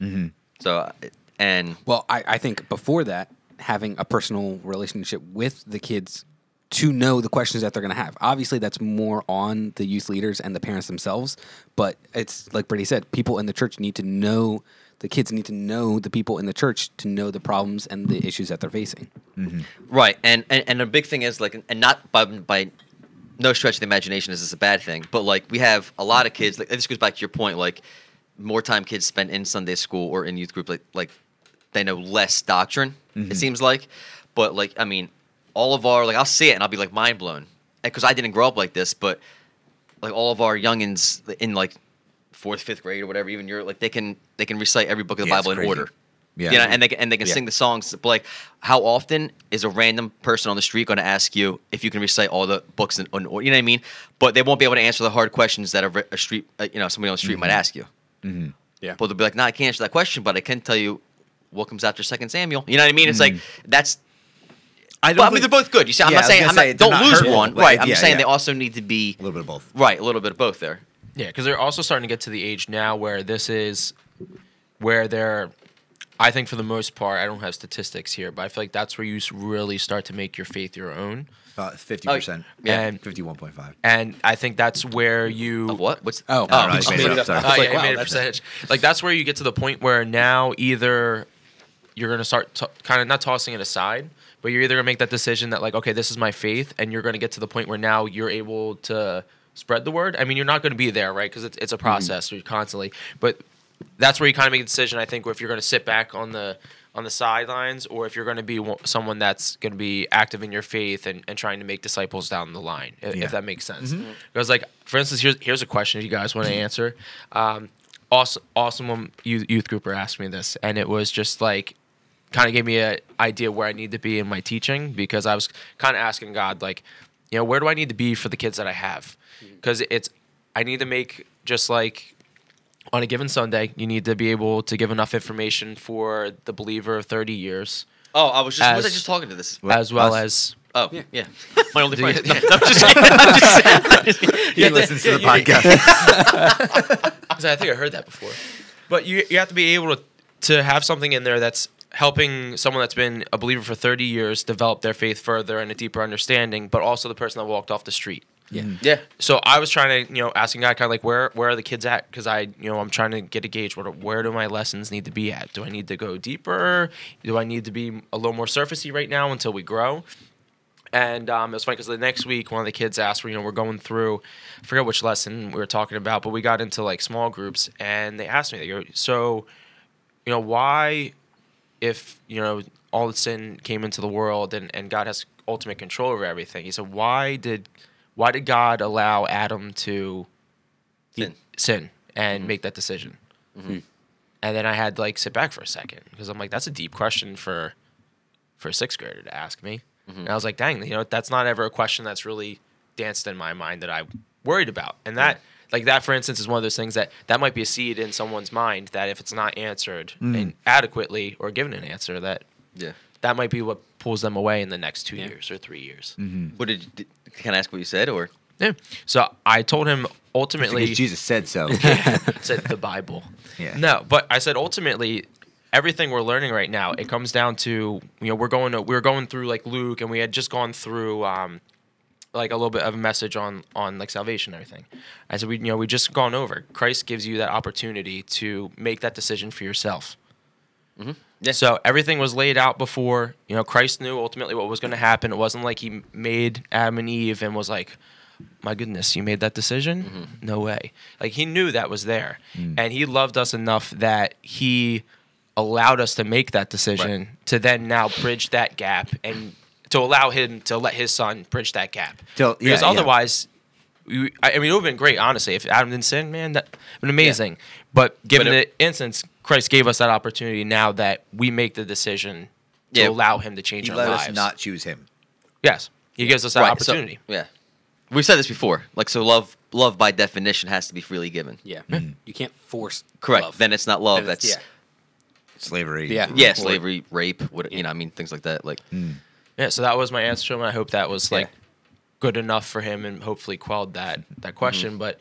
Mm-hmm. So, and Well, I, I think before that, having a personal relationship with the kids to know the questions that they're going to have. Obviously, that's more on the youth leaders and the parents themselves. But it's like Brady said, people in the church need to know, the kids need to know the people in the church to know the problems and the issues that they're facing. Mm-hmm. right, and, and and a big thing is like, and not by by no stretch of the imagination is this a bad thing, but like we have a lot of kids. Like this goes back to your point, like more time kids spend in Sunday school or in youth group, like like they know less doctrine. It mm-hmm. seems like, but like I mean, all of our like I'll see it and I'll be like mind blown because I didn't grow up like this, but like all of our youngins in like fourth, fifth grade or whatever, even you're like they can they can recite every book of the Yeah, Bible in order. Yeah. You know, and they can- and they can Yeah. sing the songs. But like, how often is a random person on the street going to ask you if you can recite all the books in, in order? You know what I mean? But they won't be able to answer the hard questions that a, a street, uh, you know, somebody on the street might mm-hmm. ask you. Mm-hmm. Yeah. But they'll be like, "No, I can't answer that question, but I can tell you what comes after Second Samuel." You know what I mean? It's like hmm. that's. I But I mean, they're both good. You see, I'm Yeah, not was saying gonna I'm say, not, don't not lose hurtful. one, Like, right? I'm yeah, just saying yeah. they also need to be A little bit of both. right, a little bit of both there. Yeah, because they're also starting to get to the age now where this is where they're. I think for the most part, I don't have statistics here, but I feel like that's where you really start to make your faith your own. About fifty oh, percent. yeah. And Fifty-one point five. and I think that's where you Of what? What's Oh, no, oh, you oh, made it up, sorry. Oh, like, yeah, wow, made a that's- percentage. Like that's where you get to the point where now either you're gonna start t- kind of not tossing it aside, but you're either gonna make that decision that like, okay, this is my faith, and you're gonna get to the point where now you're able to spread the word. I mean, you're not gonna be there, right? Because it's it's a mm-hmm. process. You're constantly, but that's where you kind of make a decision. I think if you're gonna sit back on the on the sidelines, or if you're going to be someone that's going to be active in your faith and, and trying to make disciples down the line, if, Yeah. if that makes sense. Mm-hmm. Because, like, for instance, here's here's a question you guys want to mm-hmm. answer. Um, awesome, um, awesome youth, youth grouper asked me this, and it was just like kind of gave me an idea where I need to be in my teaching because I was kind of asking God, like, you know, where do I need to be for the kids that I have? Mm-hmm. Because it's I need to make just like on a given Sunday, you need to be able to give enough information for the believer of 30 years, Oh, I was just was I just talking to this? as well us? as Oh, yeah. *laughs* My only Do you- friend. *laughs* No, no, I'm just kidding. I'm just saying. *laughs* He listens to the yeah, yeah. podcast. 'Cause I think I heard that before. But you you have to be able to to have something in there that's helping someone that's been a believer for 30 years develop their faith further and a deeper understanding, but also the person that walked off the street. Yeah. Yeah. So I was trying to, you know, asking God kind of like where where are the kids at? Because I, you know, I'm trying to get a gauge. What where do my lessons need to be at? Do I need to go deeper? Do I need to be a little more surfacey right now until we grow? And um, it was funny because the next week, one of the kids asked, we you know, we're going through, I forget which lesson we were talking about, but we got into like small groups, and they asked me, they go, so, you know, why, if you know all the sin came into the world and, and God has ultimate control over everything, he said, why did, why did God allow Adam to Sin. sin and make that decision? Mm-hmm. And then I had to like sit back for a second because I'm like, that's a deep question for for a sixth grader to ask me. Mm-hmm. And I was like, dang, you know, that's not ever a question that's really danced in my mind that I worried about. And that, like that, for instance, is one of those things that that might be a seed in someone's mind that if it's not answered and adequately or given an answer, that Yeah. that might be what pulls them away in the next two years or three years. What did, did can I ask what you said or Yeah. So I told him ultimately Because Jesus said so. *laughs* said the Bible. Yeah. No, but I said ultimately everything we're learning right now it comes down to you know we're going to we're going through like Luke and we had just gone through um like a little bit of a message on on like salvation and everything. I said we you know we just gone over. Christ gives you that opportunity to make that decision for yourself. Mm-hmm. Yeah. So everything was laid out before. You know, Christ knew ultimately what was going to happen. It wasn't like he made Adam and Eve and was like, "My goodness, you made that decision? Mm-hmm. No way!" Like he knew that was there, mm. and he loved us enough that he allowed us to make that decision to then now bridge that gap and to allow him to let his son bridge that gap. Till- yeah, because yeah. otherwise. we- I I mean, it would have been great, honestly, if Adam didn't sin, man. That would have been amazing. But given But it- the instance, Christ gave us that opportunity now that we make the decision to Yeah. allow Him to change He our let lives. us not choose him. yes, He gives us that Right, so- opportunity. yeah. We've said this before. Like so love love by definition has to be freely given. Yeah. Mm-hmm. You can't force. Correct. love. Then it's not love. It's- That's yeah. Slavery. Yeah. yeah, slavery, rape, what you know, I mean things like that. Like mm. Yeah, so that was my answer to him. I hope that was like Yeah. good enough for him and hopefully quelled that Mm-hmm. that question. But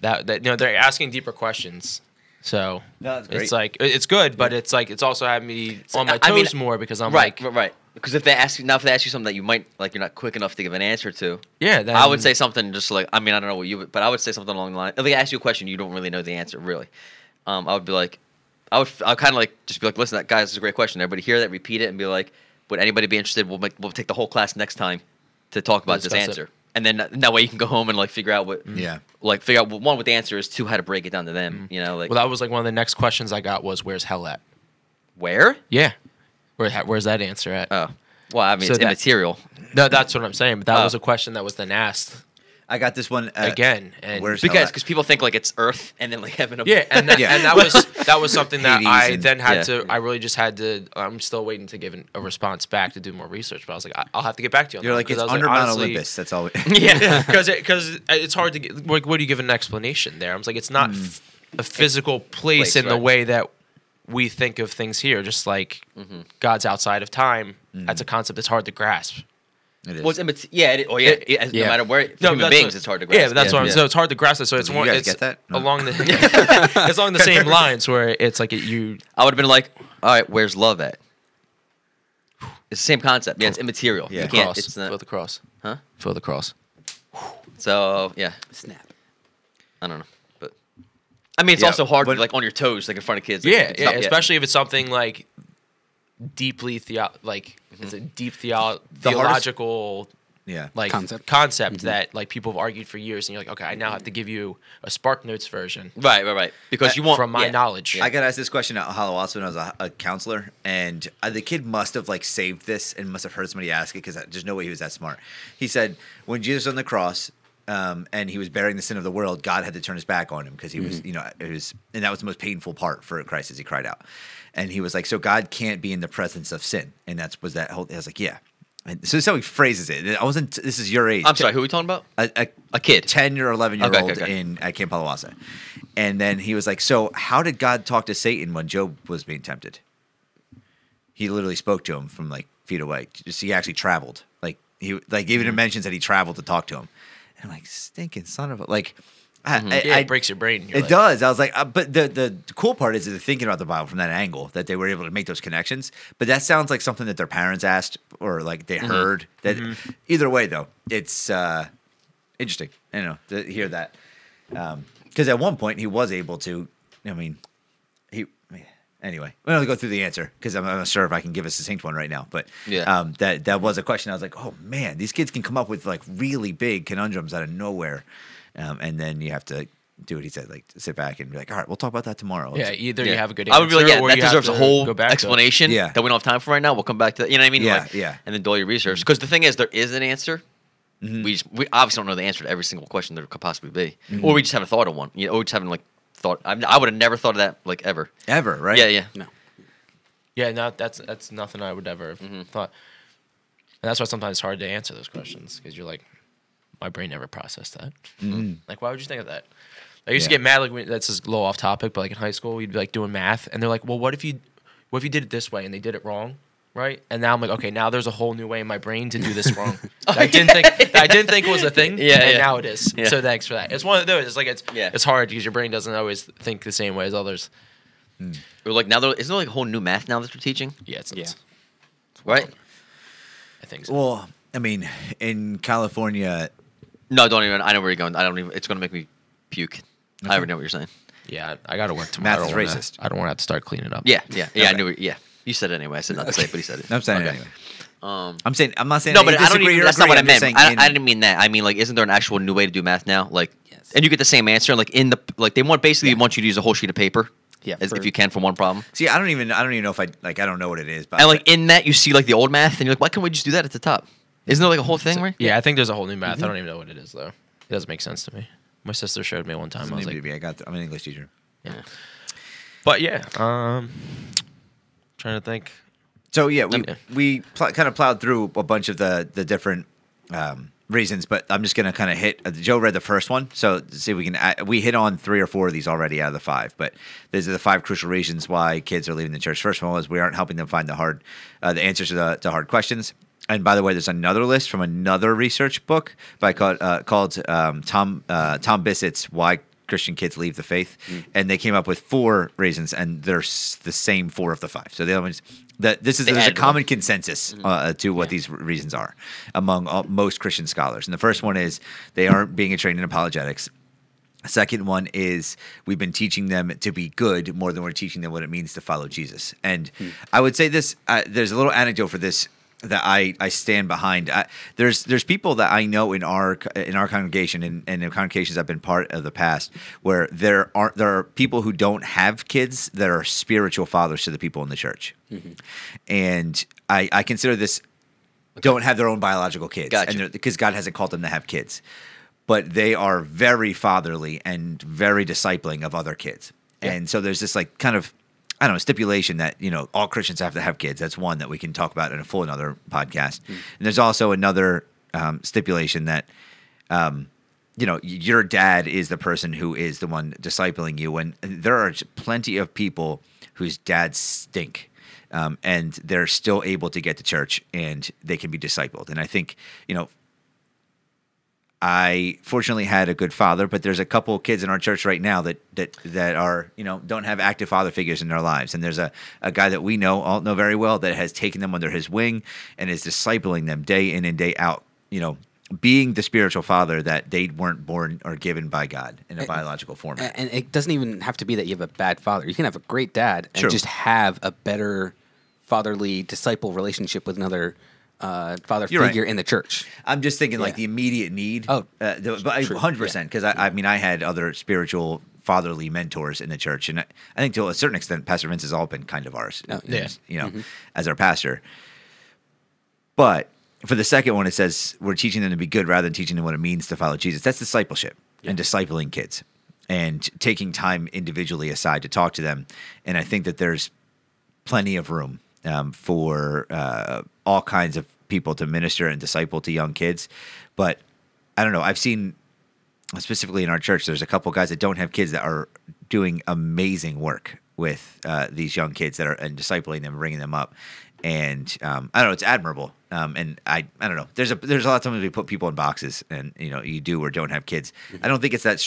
that that you know they're asking deeper questions. So No, it's like it's good, but it's like it's also had me on my I toes mean, more because I'm right, like, right, right. Because if they ask you now, if they ask you something that you might like, you're not quick enough to give an answer to. yeah, then, I would say something just like I mean I don't know what you, but I would say something along the line. If they ask you a question, you don't really know the answer really. Um, I would be like, I would, I kind of like just be like, listen, that guys, is a great question. Everybody hear that, repeat it, and be like, would anybody be interested? We'll make, we'll take the whole class next time to talk about this Discuss it. answer, and then that way you can go home and like figure out what, mm-hmm. Yeah. like figure out what, one what the answer is, two how to break it down to them. Mm-hmm. You know, like well, that was like one of the next questions I got was, "Where's hell at?" where? Yeah, where where's that answer at? Oh, well, I mean So it's that- immaterial. No, that's what I'm saying. But that Oh. was a question that was then asked. I got this one uh, again. And where's hell Because because people think like it's Earth and then like heaven. up- yeah, and that, Yeah. and that *laughs* was that was something that Hades I and- then had Yeah. to. I really just had to. I'm still waiting to give an, a response back to do more research. But I was like, I, I'll have to get back to you. On You're that, like 'cause it's I was under Mount honestly- Olympus. That's all. *laughs* yeah. *laughs* because because it's hard to get. Like, what do you give an explanation there? I was like, it's not mm. f- a physical place, Place, in the way that we think of things here. Just like mm-hmm. God's outside of time. That's mm. a concept that's hard to grasp. It is. Well, it's immat- yeah, it, oh yeah, It- it- yeah. no matter where for No, human beings, what- it's hard to grasp. Yeah, but that's what I'm. yeah. So it's hard to grasp it. So it's You more. guys It's get that? No. along the. *laughs* *laughs* it's along the same lines where it's like it, you. I would have been like, all right, where's love at? It's the same concept. Yeah, it's immaterial. Yeah. You can't. cross. It's Feel not. the cross. Huh? Feel the cross. So yeah, Snap. I don't know, but I mean, it's Yeah, also hard but- to like on your toes, like in front of kids. like, Yeah, yeah, not- especially if it's something like deeply theo like it's a deep theo- hardest- theological yeah. like Concept. concept, that like people have argued for years, and you're like, okay, I now have to give you a Spark Notes version Right, right, right. Because you want from my yeah. knowledge. I got asked this question at Halawass when I was a, a counselor, and uh, the kid must have like saved this and must have heard somebody ask it because there's no way he was that smart. He said when Jesus was on the cross um, and he was bearing the sin of the world, God had to turn his back on him because he was, you know, it was, and that was the most painful part for Christ as he cried out. And he was like, so God can't be in the presence of sin, and that's was that whole. I was like, yeah. And so this is how he phrases it. I wasn't. This is your age. I'm sorry, who are we talking about? a, a, A kid. 10 or 11 year Okay, old okay, okay. in at Camp Palawasa. And then he was like, So, how did God talk to Satan when Job was being tempted? He literally spoke to him from like feet away. Just he actually traveled. Like, he like even Mm-hmm. mentions that he traveled to talk to him. And like, stinking son of a like, I, Mm-hmm. I, yeah, I- it breaks your brain. You're it does. I was like, uh, but the the cool part is, is thinking about the Bible from that angle that they were able to make those connections. But that sounds like something that their parents asked or like they heard. That either way, though, it's uh, interesting. I know to hear that because at one point he was able to. I mean. Anyway, we don't go through the answer because I'm, I'm not sure if I can give a succinct one right now. But Yeah. um, that that was a question. I was like, oh man, these kids can come up with like really big conundrums out of nowhere, um, and then you have to do what he said, like sit back and be like, all right, we'll talk about that tomorrow. Yeah, either Yeah. you have a good answer I would be like, yeah, that deserves a whole go back explanation Yeah. that we don't have time for right now. We'll come back to that. You know what I mean? Yeah, Like, yeah. And then do all your research. Because the thing is, there is an answer. We just we obviously don't know the answer to every single question there could possibly be, or we just haven't thought of one. You know, or we just haven't like thought. I, I would have never thought of that like ever. ever, right? Yeah, yeah. No. Yeah, no, that's that's nothing I would ever have Mm-hmm. thought. And that's why sometimes it's hard to answer those questions because you're like, my brain never processed that. Like, why would you think of that? I used to get mad like when, that's just a little off topic, but like in high school, you'd be like doing math, and they're like, well, what if you, what if you did it this way and they did it wrong, right? And now I'm like, okay, now there's a whole new way in my brain to do this *laughs* wrong. Oh, that I didn't think I didn't think it was a thing. Yeah, and yeah. now it is. Yeah. So thanks for that. It's one of those. It's like it's Yeah. it's hard because your brain doesn't always think the same way as others. Or like now, there, isn't there like a whole new math now that they're teaching? Yeah, it's, Yeah. it's Right? I think so. Well, I mean, in California, No, don't even. I know where you're going. I don't even. It's gonna make me puke. I already know what you're saying. Yeah, I got to work tomorrow. Math I is don't wanna- racist. I don't want to have to start cleaning up. Yeah, yeah, yeah. I knew. It, yeah, you said it anyway. I said not to say it, but he said it. I'm saying it Okay. anyway. Um, I'm saying I'm not saying no, I but I don't disagree even. or That's not agree, what I I'm just meant. saying I, I didn't mean that. I mean like, isn't there an actual new way to do math now? Like, Yes. and you get the same answer. Like in the like, they want basically want you to use a whole sheet of paper. Yeah, as, for- if you can for one problem. See, I don't even I don't even know if I like I don't know what it is, but And like in that, you see like the old math, and you're like, why can't we just do that at the top? Isn't there like a whole thing, right? Yeah, I think there's a whole new math. Mm-hmm. I don't even know what it is though. It doesn't make sense to me. My sister showed me one time. I was like, I got I'm an English teacher. Yeah. But yeah, um, trying to think. So yeah, we Yeah. we pl- kind of plowed through a bunch of the the different um, reasons, but I'm just gonna kind of hit. Uh, Joe read the first one, so see if we can. we hit on three or four of these already out of the five, but these are the five crucial reasons why kids are leaving the church. First one was we aren't helping them find the hard, uh, the answers to the to hard questions. And by the way, there's another list from another research book by called uh, called um, Tom uh, Tom Bisset's "Why Christian Kids Leave the Faith," and they came up with four reasons, and they're s- the same four of the five. So the other ones that this is They there's a common one. consensus uh, to what these reasons are among all, most Christian scholars. And the first one is they aren't being trained in apologetics. Second one is we've been teaching them to be good more than we're teaching them what it means to follow Jesus. And I would say this: uh, there's a little anecdote for this that I, I stand behind. I, there's there's people that I know in our in our congregation and, and in congregations I've been part of the past where there are there are people who don't have kids that are spiritual fathers to the people in the church, mm-hmm. and I I consider this don't have their own biological kids, Gotcha. because God hasn't called them to have kids. but they are very fatherly and very discipling of other kids. And so there's this like kind of I don't know stipulation that you know all Christians have to have kids. That's one that we can talk about in a full another podcast. And there's also another um, stipulation that um, you know your dad is the person who is the one discipling you, and there are plenty of people whose dads stink. Um, and they're still able to get to church and they can be discipled. And I think, you know, I fortunately had a good father, but there's a couple of kids in our church right now that that that are you know don't have active father figures in their lives, and there's a, a guy that we know all know very well that has taken them under his wing and is discipling them day in and day out. You know, being the spiritual father that they weren't born or given by God in a And- biological format. A- And it doesn't even have to be that you have a bad father. You can have a great dad and True. just have a better fatherly disciple relationship with another uh, father You're right. figure in the church. I'm just thinking like the immediate need. Oh, uh, the, but true, 100 percent because I, I mean I had other spiritual fatherly mentors in the church, and I, I think to a certain extent, Pastor Vince has all been kind of ours. Oh, yeah. you know, as our pastor. But for the second one, it says we're teaching them to be good rather than teaching them what it means to follow Jesus. That's discipleship and discipling kids and taking time individually aside to talk to them. And I think that there's plenty of room um, for uh, all kinds of people to minister and disciple to young kids. But I don't know. I've seen specifically in our church, there's a couple guys that don't have kids that are doing amazing work with uh, these young kids that are and discipling them, bringing them up. And um, I don't know, it's admirable. Um, and I, I don't know. There's a there's a lot of times we put people in boxes, and you know, you do or don't have kids. I don't think it's that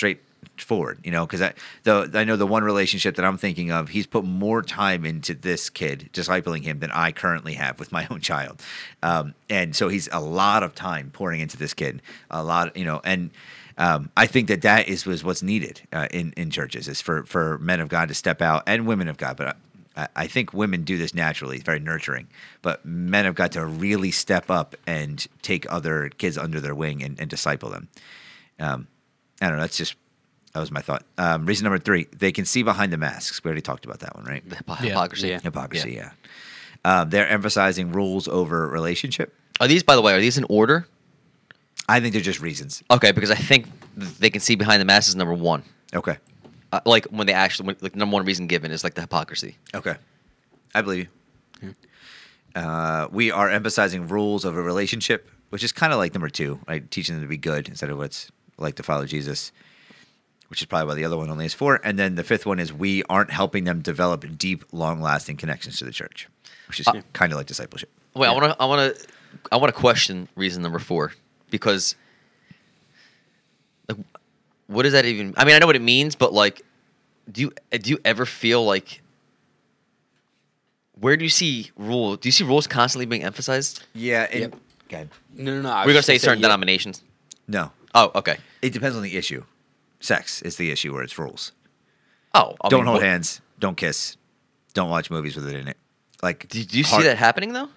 straightforward, you know, because I the I know the one relationship that I'm thinking of, he's put more time into this kid, discipling him, than I currently have with my own child. Um, and so he's a lot of time pouring into this kid, a lot, you know, and um, I think that that is was what's needed uh, in in churches is for for men of God to step out and women of God, but. I, I think women do this naturally, it's very nurturing. But men have got to really step up and take other kids under their wing and, and disciple them. Um, I don't know. That's just that was my thought. Um, reason number three: they can see behind the masks. We already talked about that one, right? Hypo- Yeah. Hypocrisy. Yeah. Hypocrisy. Yeah. Uh, they're emphasizing rules over relationship. Are these, by the way, are these in order? I think they're just reasons. Okay, because I think they can see behind the masses. Number one, Okay. uh, like when they actually, when, like number one reason given is like the hypocrisy. Okay. I believe you. Uh, we are emphasizing rules of a relationship, which is kind of like number two, right? Teaching them to be good instead of what's like to follow Jesus, which is probably why the other one only is four. And then the fifth one is we aren't helping them develop deep, long lasting connections to the church, which is uh, kind of like discipleship. Wait, I want to, I want to, I want to question reason number four because, like, what does that even? I mean, I know what it means, but like, do you do you ever feel like? Where do you see rule? Do you see rules constantly being emphasized? Yeah. And, Yep. okay. No, no, no. We're gonna was say just certain yeah. denominations. No. Oh, okay. It depends on the issue. Sex is the issue where it's rules. Oh, I don't mean, hold what- hands. Don't kiss. Don't watch movies with it in it. Like, Do, do you see that happening though?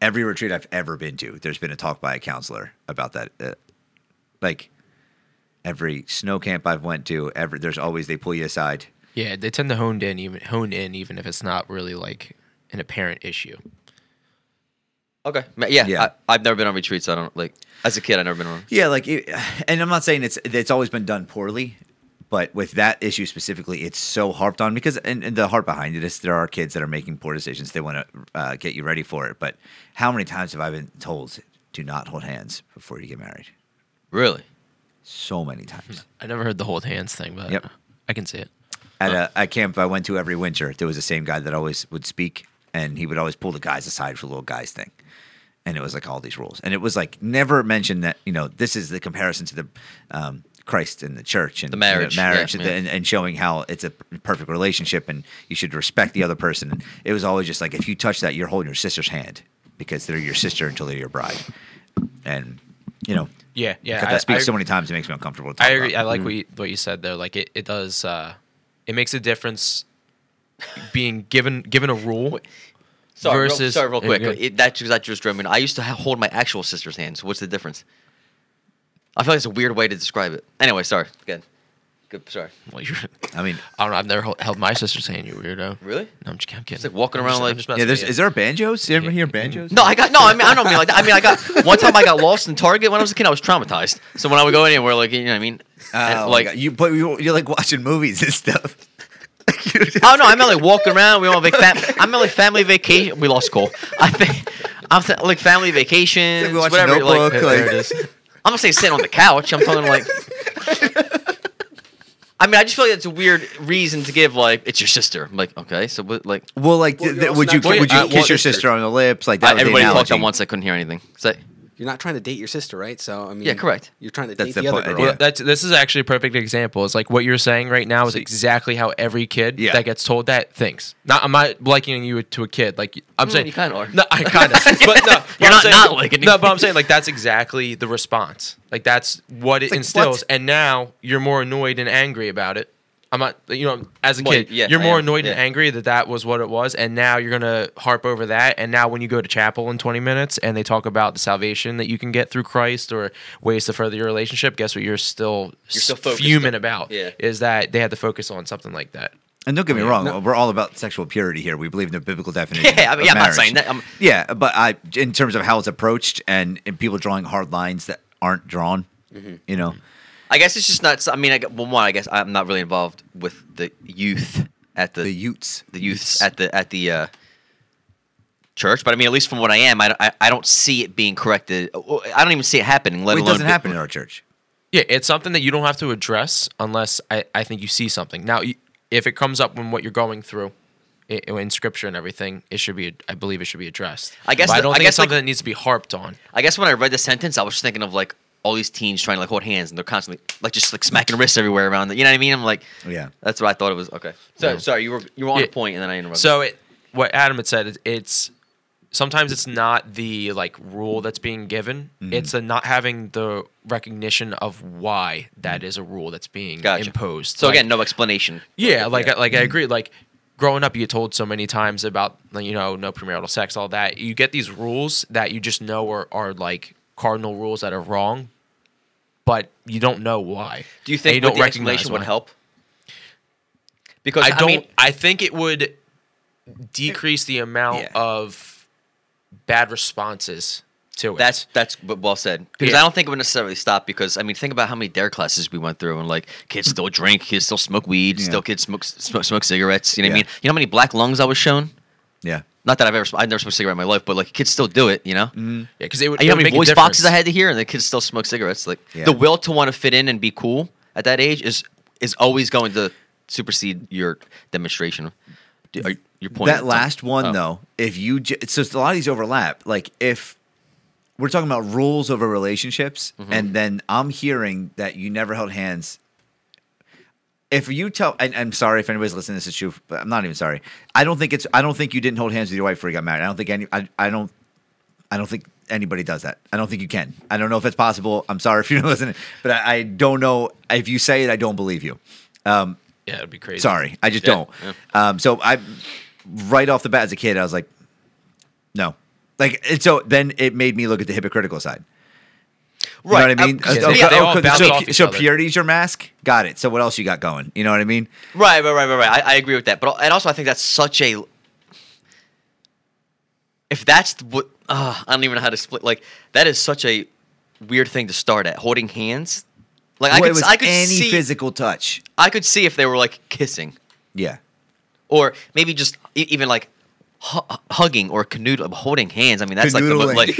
every retreat I've ever been to, there's been a talk by a counselor about that. Uh, like every snow camp I've went to, every there's always they pull you aside. Yeah, they tend to hone in even hone in even if it's not really like an apparent issue. Okay. Ma- Yeah. Yeah. I, I've never been on retreats. So I don't like. As a kid, I've never been on. Yeah, like, it, *sighs* and I'm not saying it's it's always been done poorly, but with that issue specifically, it's so harped on because and, and the heart behind it is there are kids that are making poor decisions. They want to uh, get you ready for it, but how many times have I been told do not hold hands before you get married? Really? So many times. I never heard the hold hands thing, but Yep. I can see it. at a, a camp I went to every winter, there was the same guy that always would speak, and he would always pull the guys aside for the little guys thing. And it was like all these rules, and it was like never mentioned that you know this is the comparison to the um, Christ and the church and The marriage, you know, marriage, yeah, and, yeah. and, and showing how it's a perfect relationship, and you should respect the other person. And it was always just like if you touch that, you're holding your sister's hand because they're your sister until they're your bride, and you know. Yeah, yeah. I- that speaks I- so many times; it makes me uncomfortable. I agree. about. I like what you, what you said there. Like it, it does. Uh, it makes a difference being given given a rule. Sorry, real, Versus- sorry, real quick. go. It, that just that just drove me. I used to ha- hold my actual sister's hand. So what's the difference? I feel like it's a weird way to describe it. Anyway, sorry. Good. Good, sorry. Well, you're. I mean, I don't know. I've never held- held my sister's hand. You weirdo. Really? No, I'm just I'm kidding. It's like walking I'm around just- like- I'm just messing yeah. There's with is you. there banjos? You ever hear banjos? No, I got no. I mean, I don't mean like that. I mean, I got one time I got lost in Target when I was a kid. I was traumatized. So when I would go anywhere, like you know, what I mean, Oh, like like you, but you, you're like watching movies and stuff. *laughs* Oh no, I meant like walking around. We went on vac- fam- I meant like family vacation. We lost Cole. I think I'm th- like family vacations, It's like we watch whatever. Notebook, like, like- There it is. I'm gonna say sitting on the couch. I'm talking like. I mean, I just feel like it's a weird reason to give. Like, it's your sister. I'm like, okay, so what? Like, Well, like, Well, th- you're th- would you would you Uh, kiss well, your sister on the lips like that? I, was the everybody talked at once. I couldn't hear anything. So, You're not trying to date your sister, right? So I mean, Yeah, correct. You're trying to That's date the the, other girl. yeah. Well, that's this is actually a perfect example. It's like what you're saying right now is See- exactly how every kid Yeah. that gets told that thinks. Not I'm not likening you to a kid. Like I'm Mm, saying you kinda are. No, I kind of. *laughs* but no, but You're I'm not saying- not likening. No, but I'm saying like that's exactly the response. Like that's what it like, instills. what? And now you're more annoyed and angry about it. I'm not, you know, as a Well, kid, yeah, you're I more am, annoyed and angry that that was what it was, and now you're gonna harp over that. And now when you go to chapel in 20 minutes and they talk about the salvation that you can get through Christ or ways to further your relationship, guess what? You're still, You're still fuming on- about. yeah. Is that they had to focus on something like that. And don't get me Yeah. wrong, No. we're all about sexual purity here. We believe in the biblical definition. *laughs* yeah, I mean, of yeah, I'm not saying that. I'm, Yeah, but I, in terms of how it's approached and, and people drawing hard lines that aren't drawn, Mm-hmm. you know, I guess it's just not. I mean, I, gu- well, one, I guess I'm not really involved with the youth at the the Utes. the youths at the at the uh, church. But I mean, at least from what I am, I, I, I don't see it being corrected. Uh, I don't even see it happening. Let Well, it alone doesn't happen in our church. Yeah, it's something that you don't have to address unless I, I think you see something. Now, y- if it comes up when what you're going through i- in scripture and everything, it should be, I believe it should be addressed. I guess But I the- don't I think guess, it's something like- that needs to be harped on. I guess when I read the sentence, I was just thinking of like all these teens trying to like hold hands, and they're constantly like just like smacking wrists everywhere around. The, you know what I mean? I'm like, Yeah. that's what I thought it was. Okay, so Yeah. sorry, you were you were on Yeah. a point, and then I interrupted. So it, what Adam had said, is it's sometimes it's not the like rule that's being given; Mm-hmm. it's the not having the recognition of why that is a rule that's being Gotcha. imposed. so Like- again, no explanation. Yeah, like Yeah. I like I agree. Like growing up, you get told so many times about you know no premarital sex, all that. You get these rules that you just know are are like cardinal rules that are wrong, but you don't know why. Do you think you what don't the recognize explanation would why. help? Because I I, don't. mean, I think it would decrease the amount Yeah. of bad responses to it. That's that's well said because Yeah. I don't think it would necessarily stop because I mean think about how many DARE classes we went through and like kids hmm. still drink, kids still smoke weed, Yeah. still kids smoke, smoke smoke cigarettes. You know what I mean? You know how many black lungs I was shown? Yeah. Not that I've ever sm- I've never smoked a cigarette in my life, but like kids still do it. You know? yeah, because it would. You know how many voice boxes I had to hear, and the kids still smoke cigarettes. Like Yeah. the will to want to fit in and be cool at that age is is always going to supersede your demonstration. Do- Are, your point. That last one Oh. though, if you j- so a lot of these overlap. Like if we're talking about rules over relationships, Mm-hmm. and then I'm hearing that you never held hands. If you tell, and I'm sorry if anybody's listening this is true, but I'm not even sorry. I don't think it's. I don't think you didn't hold hands with your wife before you got married. I don't think any. I, I don't. I don't think anybody does that. I don't think you can. I don't know if it's possible. I'm sorry if you're *laughs* listening, but I, I don't know if you say it. I don't believe you. Um, Yeah, it'd be crazy. Sorry, I just Yeah, don't. Um, so I, right off the bat as a kid, I was like, no, like so. Then it made me look at the hypocritical side. You right? know what I mean? Uh, Yeah, so, they- they all so- so, off each purity's your mask. Got it. So what else you got going? You know what I mean? Right, right, right, right, right. I, I agree with that, but and also I think that's such a. If that's what uh, I don't even know how to split. Like that is such a weird thing to start at. Holding hands, like I could, it was I could any see, physical touch. I could see if they were like kissing, Yeah. or maybe just even like hu- hugging or canoodling, holding hands. I mean, that's like the mo- like. *laughs*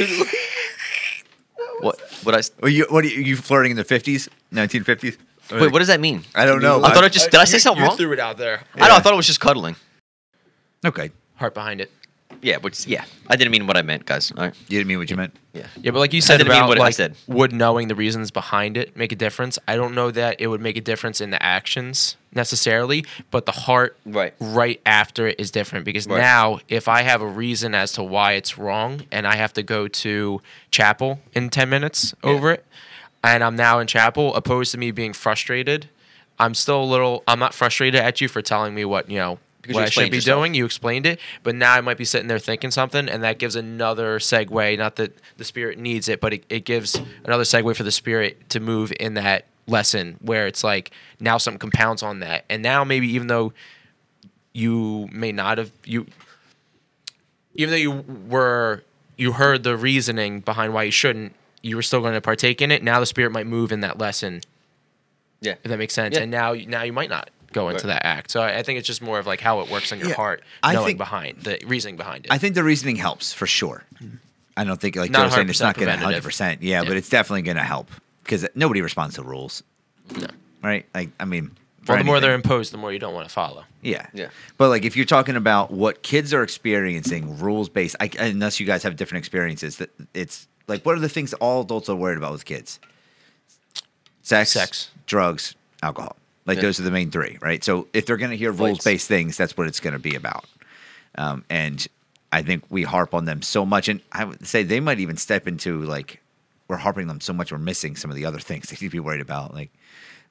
Canoodling. what? I? Well, you what are you, you flirting in the fifties, nineteen fifties? Wait, what does that mean? I don't know. I thought I just did. I say You- something you wrong? threw it out there. I know. Yeah. I thought it was just cuddling. okay. Heart behind it. Yeah, which yeah, I didn't mean what I meant, guys. All right. You didn't mean what you meant. Yeah. Yeah, but like you said didn't mean about what I like said. would knowing the reasons behind it make a difference. I don't know that it would make a difference in the actions necessarily, but the heart Right. right after it is different because Right. now if I have a reason as to why it's wrong and I have to go to chapel in 10 minutes Yeah. over it and I'm now in chapel opposed to me being frustrated, I'm still a little I'm not frustrated at you for telling me what, you know, Because what you I should be yourself. doing. You explained it, but now I might be sitting there thinking something, and that gives another segue. Not that the spirit needs it, but it, it gives another segue for the spirit to move in that lesson where it's like now something compounds on that, and now maybe even though you may not have you even though you were you heard the reasoning behind why you shouldn't you were still going to partake in it now the spirit might move in that lesson Yeah. if that makes sense Yeah. and now now you might not go into Right. that act so I, I think it's just more of like how it works on your Yeah. heart I knowing think- behind the reasoning behind it I think the reasoning helps for sure. I don't think like Not Joe was saying it's 100% not going to hundred percent. Yeah, Yeah. but it's definitely going to help because nobody responds to rules, no. right? Like I mean, well the more they're imposed the more you don't want to follow Yeah. Yeah. But like if you're talking about what kids are experiencing, rules based, I, unless you guys have different experiences, that it's like what are the things all adults are worried about with kids? Sex, Sex. drugs, alcohol. Like Yeah. those are the main three, right? So if they're going to hear rules based things, that's what it's going to be about. Um, and I think we harp on them so much, and I would say they might even step into like we're harping them so much we're missing some of the other things *laughs* they need to be worried about, like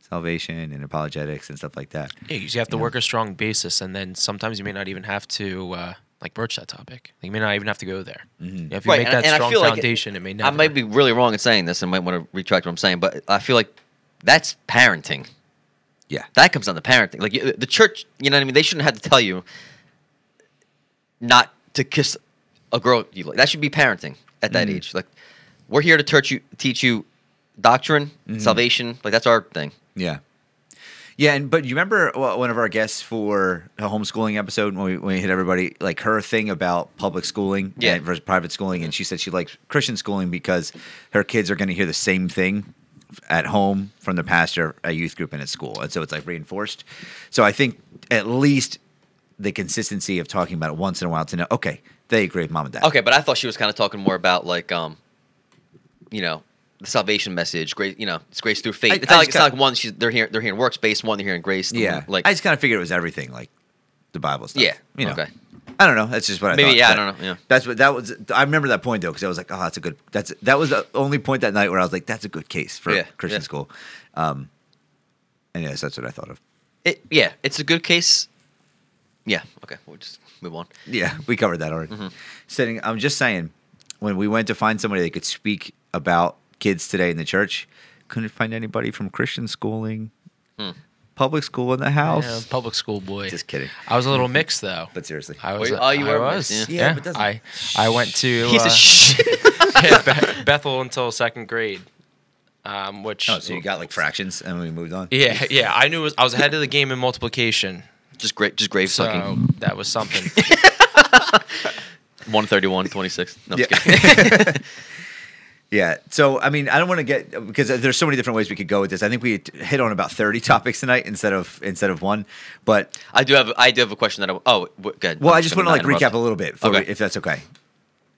salvation and apologetics and stuff like that. yeah, 'cause you have to work a strong basis and then sometimes you may not even have to uh, like broach that topic like, you may not even have to go there Mm-hmm. if you Right, make that and I strong feel like it- foundation it, may never I might be really wrong in saying this and might want to retract what I'm saying, but I feel like that's parenting. Yeah. That comes down to parenting. Like the church, you know what I mean? They shouldn't have to tell you not to kiss a girl you like. That should be parenting at that mm. age. Like we're here to teach you, teach you doctrine, mm-hmm. salvation. Like that's our thing. Yeah. Yeah, and but you remember one of our guests for a homeschooling episode when we, when we hit everybody like her thing about public schooling Yeah. and versus private schooling, and she said she likes Christian schooling because her kids are going to hear the same thing at home from the pastor at youth group and at school, and so it's like reinforced. So I think at least the consistency of talking about it once in a while to know, okay, they agree with mom and dad. Okay, but I thought she was kind of talking more about like, um, you know, the salvation message. Grace, you know, it's grace through faith. I- it's not like it's not like one. She's they're hearing they're hearing works based. One they're hearing grace. yeah, like I just kind of figured it was everything, like the Bible stuff. Yeah, you know. okay. I don't know. That's just what I Maybe, thought. yeah, I don't know, yeah. That's what that was. I remember that point though because I was like, oh, that's a good. That's that was the only point that night where I was like, that's a good case for Yeah, Christian yeah. school. Um, and yes, that's what I thought of. it. Yeah, it's a good case. Yeah. Okay, we'll just move on. Yeah, we covered that already. Mm-hmm. Sitting, I'm just saying, when we went to find somebody that could speak about kids today in the church, couldn't find anybody from Christian schooling, Hmm. Public school in the house. Yeah, public school boy. Just kidding. I was a little mixed though. But seriously, I was. you- oh, you I were was. mixed, yeah. Yeah. Yeah, but doesn't- I I went to *laughs* Piece uh, of shit. *laughs* yeah, Bethel until second grade, um, which oh, so you got like fractions, and we moved on. yeah yeah I knew it was, I was ahead of the game in multiplication, just great, just grave so sucking. that was something. *laughs* 131, 26. No, I'm Yeah. Kidding. Yeah. So, I mean, I don't want to get because there's so many different ways we could go with this. I think we hit on about 30 topics tonight instead of instead of one. But I do have I do have a question that I oh good. well, I'm I just want to like interrupt. recap a little bit, for, Okay. if that's okay.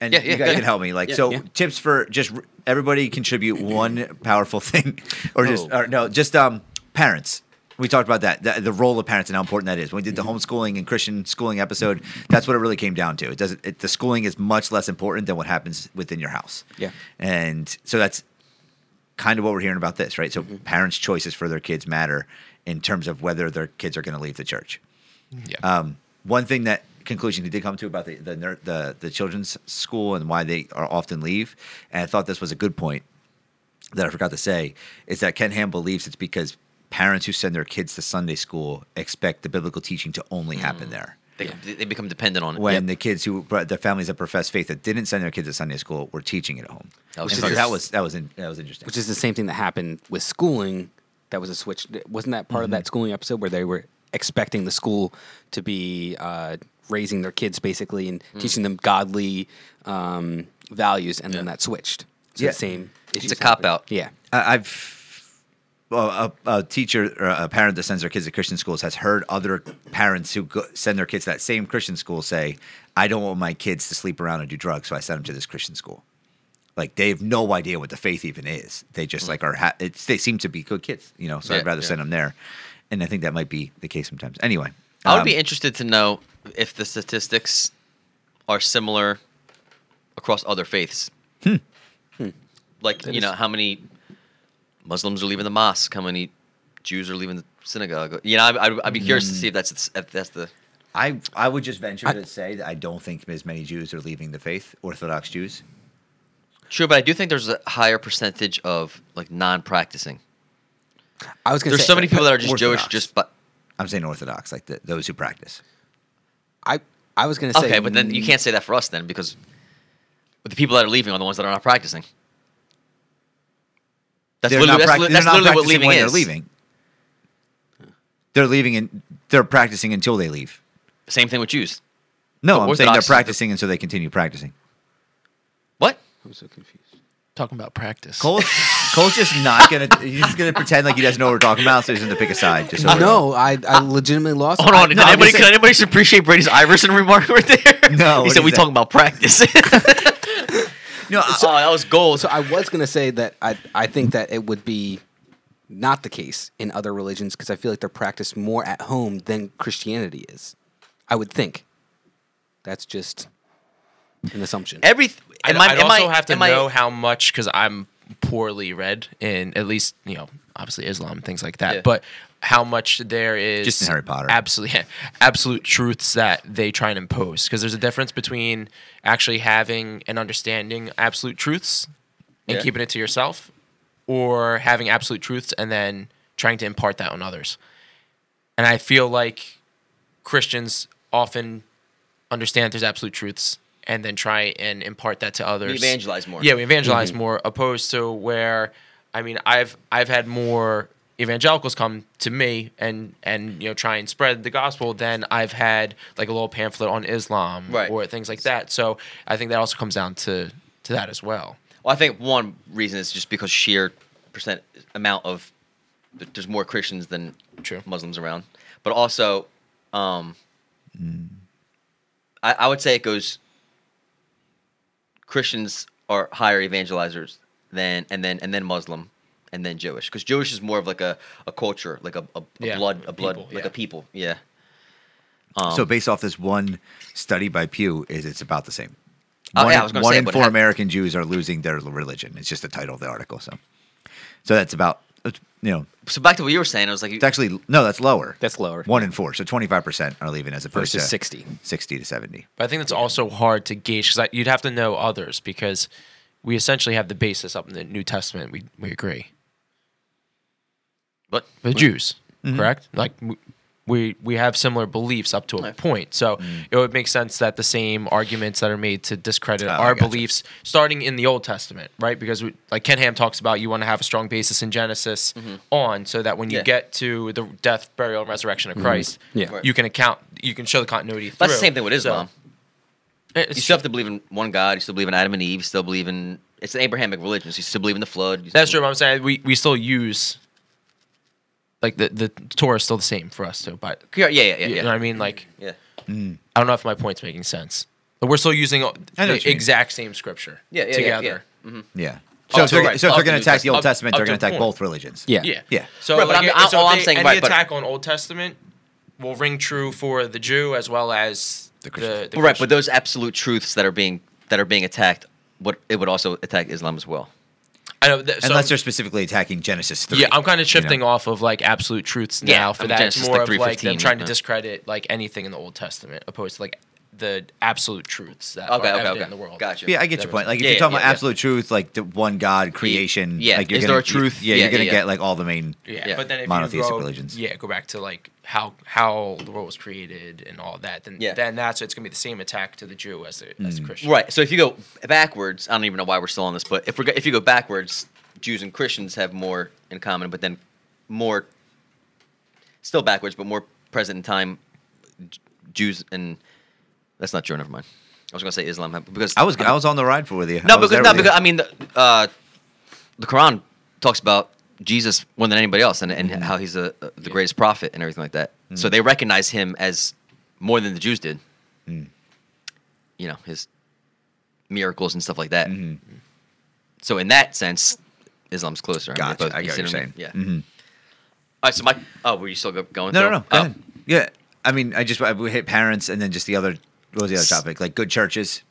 And Yeah, you guys go can help me. Like, Yeah. so Yeah. tips for just everybody contribute one *clears throat* powerful thing, or just Oh. or no, just um parents. We talked about that, the, the role of parents and how important that is. When we did the mm-hmm. homeschooling and Christian schooling episode, that's what it really came down to. It doesn't. It, the schooling is much less important than what happens within your house. Yeah. and so that's kind of what we're hearing about this, right? So mm-hmm. parents' choices for their kids matter in terms of whether their kids are going to leave the church. Mm-hmm. Yeah. Um, one thing that conclusion he did come to about the the, the the children's school and why they are often leave, and I thought this was a good point that I forgot to say is that Ken Ham believes it's because parents who send their kids to Sunday school expect the biblical teaching to only happen there. They, they become dependent on it. When Yep. the kids who the families that profess faith that didn't send their kids to Sunday school were teaching it at home, That was so that was that was in, that was interesting. which is the same thing that happened with schooling. That was a switch. Wasn't that part of that schooling episode where they were expecting the school to be uh, raising their kids basically and teaching them godly um, values, and then that switched. So Yeah. the same. It's a cop out. Yeah. I- I've well, a, a teacher or a parent that sends their kids to Christian schools has heard other parents who go, send their kids to that same Christian school say, "I don't want my kids to sleep around and do drugs, so I send them to this Christian school." Like they have no idea what the faith even is. They just hmm. like are. Ha- it's, they seem to be good kids, you know. So Yeah, I'd rather yeah. send them there, and I think that might be the case sometimes. Anyway, I would um, be interested to know if the statistics are similar across other faiths. Hmm. Hmm. Like, That you know, how many Muslims are leaving the mosque? How many Jews are leaving the synagogue? You know, I, I'd, I'd be curious to hmm. see if that's if that's the. I I would just venture I- to say that I don't think as many Jews are leaving the faith, Orthodox Jews. True, but I do think there's a higher percentage of like non-practicing. I was gonna say. There's say, so many people that are just Orthodox. Jewish, just but I'm saying Orthodox, like the, those who practice. I I was gonna say. okay, but then you can't say that for us then because the people that are leaving are the ones that are not practicing. That's they're literally, not, that's, prac- li- they're that's not literally what leaving when is. they're leaving. They're leaving and they're practicing until they leave. Same thing with Jews. No, The I'm saying they're Orthodox is the- practicing until they continue practicing. What? I'm so confused. Talking about practice. Cole, *laughs* Cole's just not gonna. He's just gonna pretend like he doesn't know what we're talking about, so he's gonna pick a side. Just so we know. No, I I legitimately lost. Hold on. Did no, I'm anybody, just can saying- anybody appreciate Brady's Iverson remark *laughs* right there? No, He said is we that? talking about practice. *laughs* No, I- oh, that was gold. So I was gonna say that I I think that it would be not the case in other religions because I feel like they're practiced more at home than Christianity is. I would think. That's just an assumption. Every. I'd, am I- I'd am I- also have to am I- know how much because I'm poorly read in at least you know obviously Islam things like that, Yeah. but how much there is Just in Harry Potter. absolutely *laughs* absolute truths that they try and impose because there's a difference between actually having and understanding absolute truths and Yeah. keeping it to yourself or having absolute truths and then trying to impart that on others. And I feel like Christians often understand there's absolute truths and then try and impart that to others. We evangelize more. Yeah, we evangelize mm-hmm. more opposed to where I mean, I've I've had more evangelicals come to me and and you know try and spread the gospel then I've had like a little pamphlet on Islam Right. or things like that. So I think that also comes down to to that as well. Well, I think one reason is just because sheer percent amount of there's more Christians than True. Muslims around, but also, um, I, I would say it goes. Christians are higher evangelizers than and then and then Muslim and then Jewish because Jewish is more of like a, a culture like a, a, a Yeah, blood a a blood people, like yeah. a people yeah. Um, so based off this one study by Pew, is it's about the same. Oh, one yeah, in- I was one say, in four have- American Jews are losing their religion. It's just the title of the article. So, so that's about you know so back to what you were saying, I was like, it's actually no, that's lower. That's lower. One in four, so twenty five percent are leaving as opposed versus to sixty. sixty to seventy. But I think that's also hard to gauge because you'd have to know others because we essentially have the basis up in the New Testament. We we agree. But the Jews, Mm-hmm. correct? Like we we have similar beliefs up to a point. So mm. it would make sense that the same arguments that are made to discredit. Oh, our beliefs, starting in the Old Testament, right? Because we, like Ken Ham talks about, you want to have a strong basis in Genesis mm-hmm. on, so that when you Yeah. get to the death, burial, and resurrection of mm-hmm. Christ, Yeah. Right. you can account, you can show the continuity. that's the same thing with So, Islam. it's you still have to believe in one God. You still believe in Adam and Eve. You still believe in it's an Abrahamic religion. So you still believe in the flood. That's true. I'm saying we, we still use like the the Torah is still the same for us too. But Yeah, yeah, yeah, yeah. you know what I mean? Like mm, yeah. Mm, I don't know if my point's making sense. But we're still using the what you mean. exact same scripture Yeah, yeah, yeah, together. Mm-hmm. yeah. Yeah. Oh, So, if so they're, right. so if they're going to attack the Old Testament. Testament, Up- they're going to to attack point. both religions. Yeah. Yeah. Yeah. So, Right, but like, I'm- so all I'm saying, any right, but- attack on Old Testament will ring true for the Jew as well as The the, Christian. the Well, right, but those absolute truths that are being that are being attacked, what it would also attack Islam as well. I know that, so, Unless they're specifically attacking Genesis 3. yeah, I'm kind of you know? shifting off of like absolute truths Yeah, now for I mean, that. Genesis, it's like, more of like them trying to discredit like anything in the Old Testament opposed to like the absolute truths that Okay, are okay, okay. in the world. Gotcha. Yeah, I get That your point. Like if Yeah, you're talking yeah, about yeah. absolute truth, like the one God creation, yeah. like you're Is gonna, there a truth? Yeah, Yeah, you're gonna yeah, get like all the main. Yeah, Yeah. but then if Monotheistic you go, religions. yeah, go back to like how how the world was created and all that, then Yeah. then that's it's gonna be the same attack to the Jew as the as mm. the Christian. Right. So if you go backwards, I don't even know why we're still on this, but if we are if you go backwards, Jews and Christians have more in common, but then more still backwards, but more present in time. Jews and that's not true. Never mind. I was gonna say Islam because I was I was on the ride for with you. no I because no because I mean the uh, the Quran talks about Jesus more than anybody else and, and how he's a, a- the greatest prophet and everything like that. So they recognize him as more than the Jews did. You know his miracles and stuff like that. So in that sense, Islam's closer. I mean, both- I get what you're saying. Yeah. Mhm. All right. So my oh, were you still going? No, no, through? no. Go Oh. ahead. Yeah, I mean, I just I, we hit parents, and then just the other. What was the other topic? Like good churches,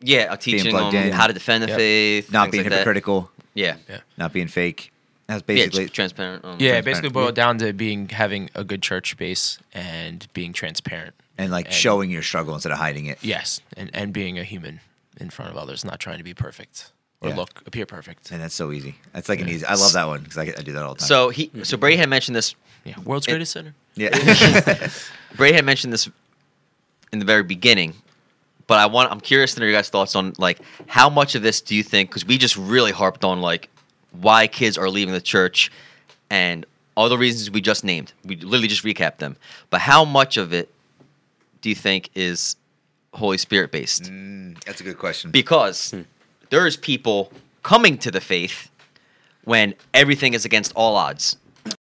Yeah, teaching plugged them in. how to defend the Yep. faith, not being like that. hypocritical, Yeah. Yeah. not being fake. That's basically. tr- transparent. Um, Yeah, transparent. basically boiled down to being having a good church base and being transparent. and like and- showing your struggle instead of hiding it. Yes, and and being a human in front of others, not trying to be perfect. or Yeah. look appear perfect. And that's so easy. That's like an easy. I love that one because I, I do that all the time. So he, so Brady had mentioned this. Yeah, world's It- greatest sinner. yeah. *laughs* Brady had mentioned this in the very beginning, but I want. I'm curious to know your guys' thoughts on like how much of this do you think? Because we just really harped on like why kids are leaving the church and all the reasons we just named. We literally just recapped them. But how much of it do you think is Holy Spirit based? Mm, that's a good question. because there's people coming to the faith when everything is against all odds.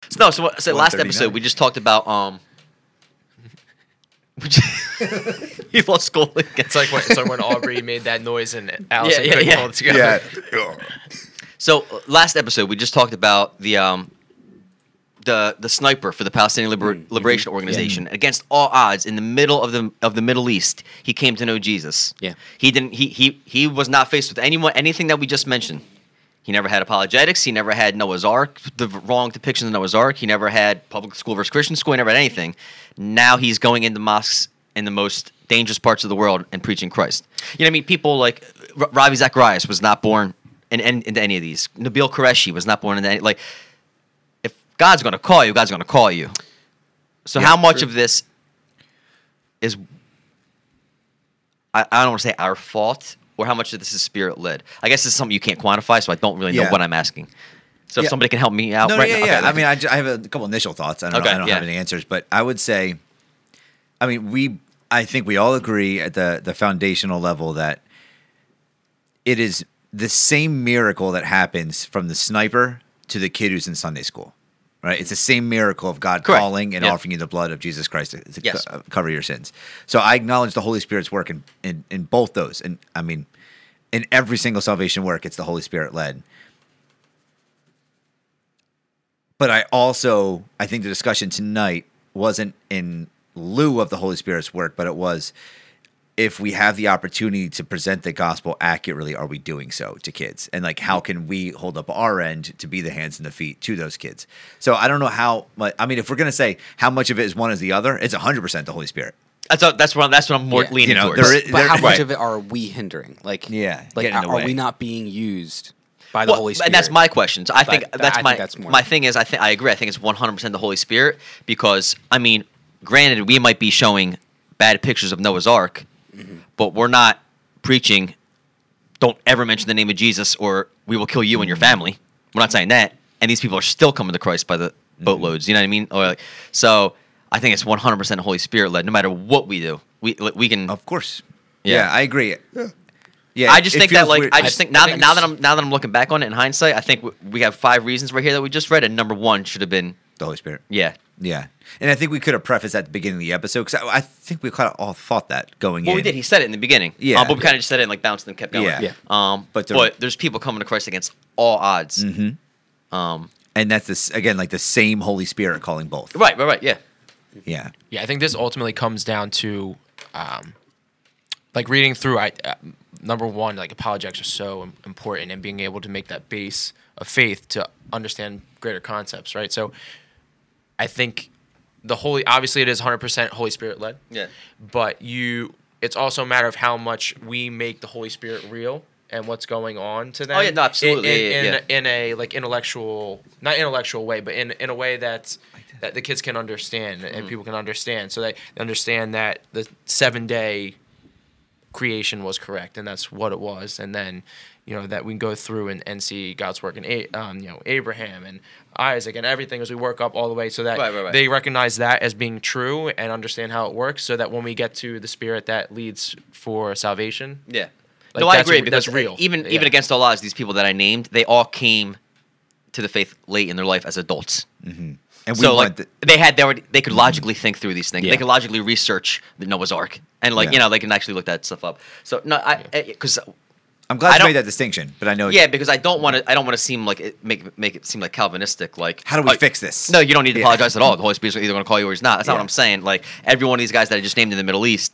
So, no, so, so last episode we just talked about um. Which- you *laughs* lost school. It's like when, it's like when Aubrey made that noise and Allison yeah, couldn't yeah. hold it together. yeah. *laughs* So last episode we just talked about the um the the sniper for the Palestinian Liber- Liberation Organization against all odds in the middle of the of the Middle East. He came to know Jesus. Yeah. He didn't he he he was not faced with anyone anything that we just mentioned. He never had apologetics. He never had Noah's Ark, the wrong depictions of Noah's Ark. He never had public school versus Christian school. He never had anything. Now he's going into mosques in the most dangerous parts of the world and preaching Christ. You know what I mean? People like R- Ravi Zacharias was not born in, in, into any of these. Nabil Qureshi was not born into any. Like, if God's going to call you, God's going to call you. So Yeah, how much true. of this is I, I don't want to say our fault or how much of this is spirit led. I guess it's something you can't quantify, so I don't really know Yeah. what I'm asking. So if Yeah. somebody can help me out, No, right yeah, now. yeah. Okay, I mean, I, ju- I have a couple initial thoughts. I don't, know, I don't yeah. have any answers, but I would say, I mean, we, I think we all agree at the the foundational level that it is the same miracle that happens from the sniper to the kid who's in Sunday school. Right, it's the same miracle of God Correct. calling and offering you the blood of Jesus Christ to, to Yes. co- uh, cover your sins. So I acknowledge the Holy Spirit's work in, in in both those, and I mean, in every single salvation work, it's the Holy Spirit led. But I also I think the discussion tonight wasn't in lieu of the Holy Spirit's work, but it was if we have the opportunity to present the gospel accurately, are we doing so to kids? And like, how can we hold up our end to be the hands and the feet to those kids? So I don't know how. But I mean, if we're gonna say how much of it is one is the other, it's hundred percent the Holy Spirit. that's what, that's what I'm, that's what I'm more Yeah. leaning You know, towards. there is- But how There- much of it are we hindering? Like, Yeah, like get in the are we not being used by the Well, Holy Spirit? And that's my question. So I think But that's I think my that's more- my thing is I think I agree. I think it's 100% the Holy Spirit because I mean, granted, we might be showing bad pictures of Noah's Ark, Mm-hmm. but we're not preaching. Don't ever mention the name of Jesus, or we will kill you and your Mm-hmm. family. We're not saying that, and these people are still coming to Christ by the Mm-hmm. boatloads. You know what I mean? Or like, so I think it's 100% Holy Spirit led. No matter what we do, we we can. Of course. Yeah. Yeah, I agree. Yeah, I just think that like weird. I just think now I think now that I'm now that I'm looking back on it in hindsight, I think we, we have five reasons right here that we just read, and number one should have been the Holy Spirit. yeah. Yeah, and I think we could have prefaced at the beginning of the episode because I, I think we kind of all thought that going Well, in. Well, we did. He said it in the beginning. Yeah. um, but we kind of just said it and like bounced and kept going. Yeah. Yeah. Um, But but there's people coming to Christ against all odds. Mm-hmm. Um, and that's this again, like the same Holy Spirit calling both. right, right, right. Yeah. Yeah, Yeah, I think this ultimately comes down to, um, like reading through. I uh, number one, like apologetics are so important, and being able to make that base of faith to understand greater concepts, right? So, I think the holy, obviously, it is 100% Holy Spirit led. Yeah. but you, it's also a matter of how much we make the Holy Spirit real and what's going on to them. Oh, yeah, no, absolutely. In, in, yeah, in, a like intellectual, not intellectual way, but in in a way that's that the kids can understand Mm-hmm. and people can understand, so they understand that the seven day creation was correct and that's what it was, and then you know that we can go through and, and see God's work in A- um, you know Abraham and Isaac and everything as we work up all the way, so that Right, right, right. they recognize that as being true and understand how it works, so that when we get to the spirit that leads for salvation, Yeah. Like, no, I agree re- because that's real. even Yeah. even against all odds, these people that I named, they all came to the faith late in their life as adults. Mm-hmm. and we so want like the, they had they already they could mm-hmm. logically think through these things. Yeah. They could logically research the Noah's Ark and like Yeah. you know they can actually look that stuff up. So no, I because eh, I'm glad I you made that distinction, but I know. yeah because I don't want to I don't want to seem like it make make it seem like Calvinistic. Like How do we uh, fix this? No, you don't need to Yeah. apologize at all. The Holy Spirit's either going to call you or he's not. That's not what I'm saying. Like every one of these guys that I just named in the Middle East,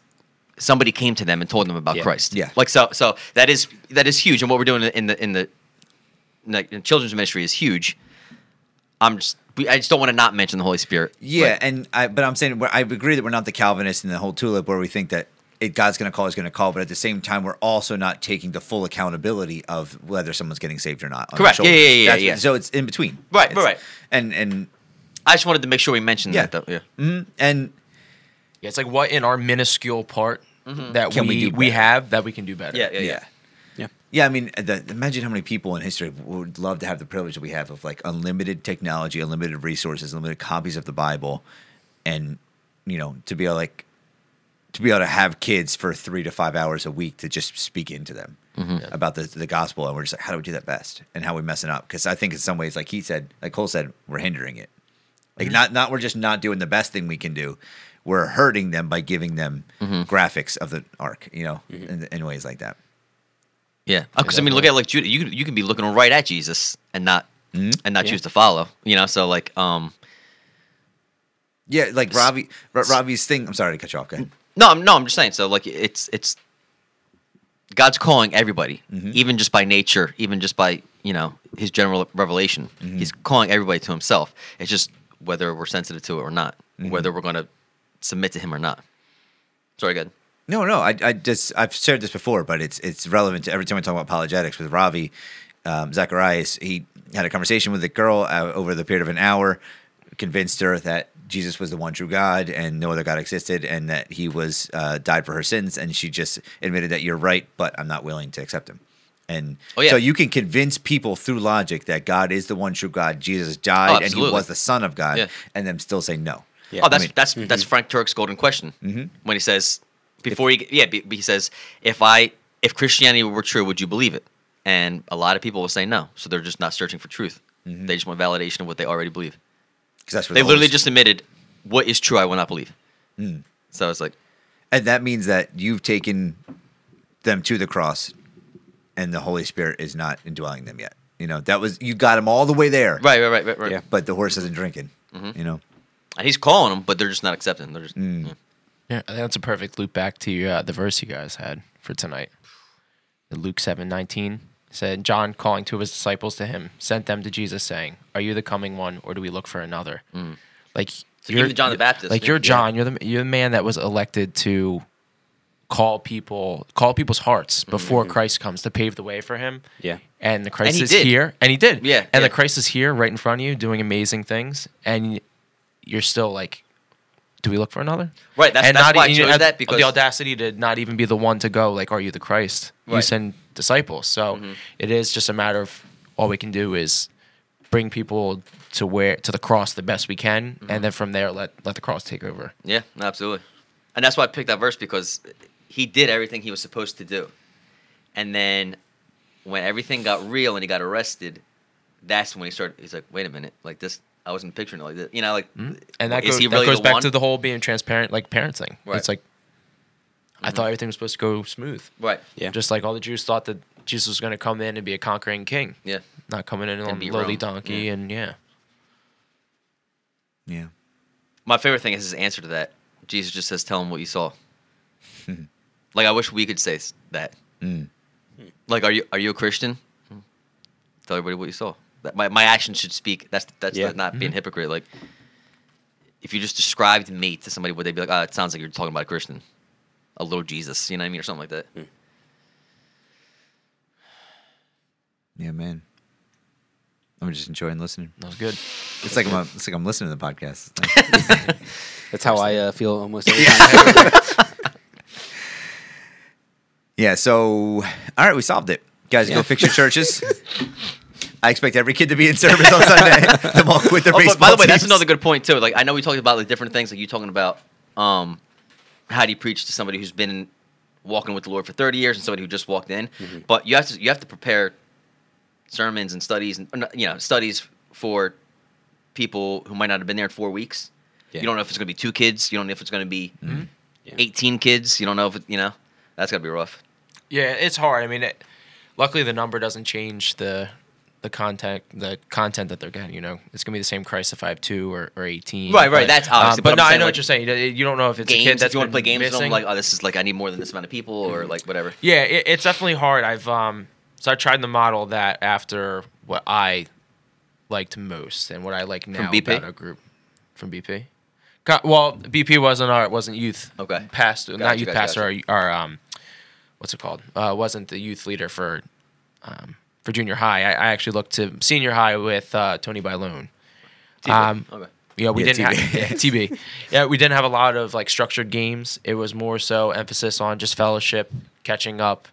somebody came to them and told them about Yeah. Christ. Yeah. Like so so that is that is huge. And what we're doing in the in the in the in children's ministry is huge. I'm just we, I just don't want to not mention the Holy Spirit. Yeah, Like, and I, but I'm saying I agree that we're not the Calvinists in the whole tulip where we think that it God's going to call is going to call, but at the same time, we're also not taking the full accountability of whether someone's getting saved or not. on Correct. Yeah, shoulders. yeah, yeah, That's- yeah. So it's in between. Right, It's- right. And and I just wanted to make sure we mentioned Yeah. that though. Yeah. mhm, and Yeah, it's like what in our minuscule part that Can we we we, have that we can do better. Yeah, yeah, yeah. yeah. Yeah. Yeah, I mean, the, imagine how many people in history would love to have the privilege that we have of like unlimited technology, unlimited resources, unlimited copies of the Bible, and you know, to be able like to be able to have kids for three to five hours a week to just speak into them mm-hmm. about the the gospel, and we're just like, how do we do that best, and how we messing up? Because I think in some ways, like he said, like Cole said, we're hindering it. Like mm-hmm. not not we're just not doing the best thing we can do. We're hurting them by giving them mm-hmm. graphics of the ark, you know, in, in ways like that. Yeah, because I mean, look at like Judah. You you can be looking right at Jesus and not and not choose to follow. You know, so like um Yeah, like Robbie, Robbie's thing. I'm sorry to cut you off. Go ahead. No I'm no I'm just saying. So like it's it's God's calling everybody, Mm-hmm. even just by nature, even just by you know His general revelation. Mm-hmm. He's calling everybody to Himself. It's just whether we're sensitive to it or not, Mm-hmm. whether we're going to submit to Him or not. Sorry, good. No, no. I, I just I've shared this before, but it's it's relevant to every time we talk about apologetics with Ravi um, Zacharias. He had a conversation with a girl uh, over the period of an hour, convinced her that Jesus was the one true God and no other God existed, and that He was uh, died for her sins. And she just admitted that you're right, but I'm not willing to accept Him. And Oh, yeah. so you can convince people through logic that God is the one true God. Jesus died, oh, and He was the Son of God, Yeah. and them still say no. Yeah. oh, that's I mean- that's that's mm-hmm. Frank Turek's golden question mm-hmm. when he says before he yeah be- he says if I if Christianity were true, would you believe it? And a lot of people will say no, so they're just not searching for truth. Mm-hmm. They just want validation of what they already believe. Because that's what They the literally just admitted what is true, I will not believe. So I was like And that means that you've taken them to the cross and the Holy Spirit is not indwelling them yet. You know, that was you got them all the way there. right, right, right, right, right. Yeah. But the horse isn't drinking. You know. And he's calling them, but they're just not accepting. They're just Mm. yeah. Yeah, I think that's a perfect loop back to uh, the verse you guys had for tonight. Luke seven nineteen said, John calling two of his disciples to him sent them to Jesus, saying, "Are you the coming one, or do we look for another?" Like even John the Baptist, like yeah. you're Yeah. John, you're the you're the man that was elected to call people call people's hearts before Christ comes to pave the way for him. Yeah. And the Christ he is did. here, and he did. Yeah, and yeah. the Christ is here, right in front of you, doing amazing things, and you're still like, do we look for another? Right, that's- and that's not why I you chose have that, because- the audacity to not even be the one to go. Like, are you the Christ? You Right. Mm-hmm. send disciples, so it is just a matter of all we can do is bring people to where to the cross the best we can, Mm-hmm. and then from there let let the cross take over. Yeah, absolutely. And that's why I picked that verse because he did everything he was supposed to do. And then when everything got real and he got arrested, that's when he started. He's like, wait a minute, like this, I wasn't picturing it like this. You know, like, And that is goes, he that really goes back one? to the whole being transparent, like parenting. Right. It's like I thought everything was supposed to go smooth. Right. Yeah. Just like all the Jews thought that Jesus was going to come in and be a conquering king, Yeah. not coming in on be a lowly Rome. donkey, Yeah. and yeah. Yeah. My favorite thing is his answer to that. Jesus just says, tell him what you saw. *laughs* like, I wish we could say that. Mm. Like, are you are you a Christian? Tell everybody what you saw. That my, my actions should speak. That's that's Yeah. not being mm-hmm. hypocrite. Like, if you just described me to somebody, would they be like, "Oh, it sounds like you're talking about a Christian, a little Jesus," you know what I mean, or something like that? Hmm. Yeah, man. I'm just enjoying listening. That was good. It's like I'm it's like I'm listening to the podcast. *laughs* That's how I uh, feel almost every time. *laughs* yeah. So, all right, we solved it. Guys, go Yeah. fix your churches. *laughs* I expect every kid to be in service on Sunday. Them all quit their Oh, but baseball by the way, that's teams. another good point too. Like, I know we talked about like different things. Like you talking about um, how do you preach to somebody who's been walking with the Lord for 30 years and somebody who just walked in. But you have to you have to prepare sermons and studies and uh, you know studies for people who might not have been there in four weeks. Yeah. You don't know if it's going to be two kids. You don't know if it's going to be Yeah. 18 kids. You don't know if it, you know. that's going to be rough. Yeah, it's hard. I mean, it, luckily the number doesn't change the the content the content that they're getting. You know, it's gonna be the same Christ if I have two or, or eighteen. Right, right, that's obviously- Um, but but I'm no, I know like, what you're saying. You- You don't know if it's a games. kid that's if you want to play been games with them, like oh, this is like I need more than this amount of people, or like whatever. Yeah, it, it's definitely hard. I've um so I tried the model that after what I liked most and what I like now BP? about a group from BP. Got, well, BP wasn't our wasn't youth. Okay. Pastor, not youth gotcha, pastor. Our, our um, what's it called? Uh, wasn't the youth leader for, um, for junior high. I, I actually looked to senior high with uh, Tony Bailoon. Um, okay. Yeah, we Yeah, didn't TB. have yeah, TB. *laughs* Yeah, we didn't have a lot of like structured games. It was more so emphasis on just fellowship, catching up.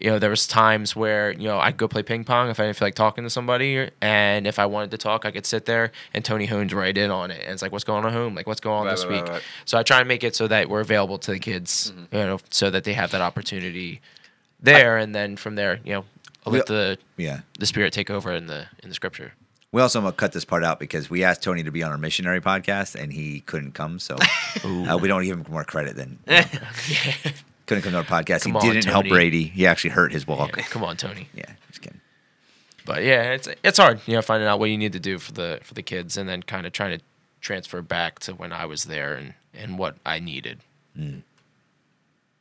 You know, there was times where you know I'd go play ping pong if I didn't feel like talking to somebody, and if I wanted to talk, I could sit there and Tony Hoon's right in on it, and it's like, "What's going on home? Like, what's going on Right, this right, week?" right. So I try and make it so that we're available to the kids, Mm-hmm. you know, so that they have that opportunity there, and then from there, you know, I'll let the Yeah. the spirit take over in the in the scripture. We also to cut this part out because we asked Tony to be on our missionary podcast and he couldn't come. So *laughs* uh, we don't give him more credit than *laughs* couldn't come to our podcast. Come he on, didn't help Brady. He actually hurt his walk. Yeah, come on, Tony. *laughs* Yeah, just kidding. but yeah, it's it's hard, you know, finding out what you need to do for the for the kids, and then kind of trying to transfer back to when I was there and and what I needed. Hmm.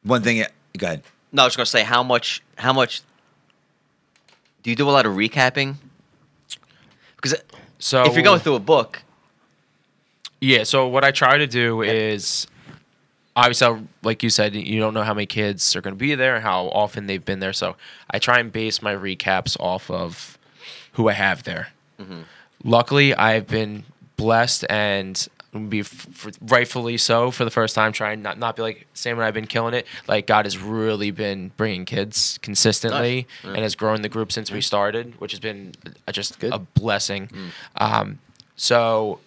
One thing, go ahead. No, I was gonna say how much how much do you do a lot of recapping? Because So if you're going through a book, yeah, so what I try to do is obviously, like you said, you don't know how many kids are going to be there, how often they've been there. So I try and base my recaps off of who I have there. Luckily, I've been blessed and be f- rightfully so for the first time. Trying not not be like Sam and I've been killing it. Like God has really been bringing kids consistently Nice. and has grown the group since we started, which has been uh, just Good. a blessing. Um, so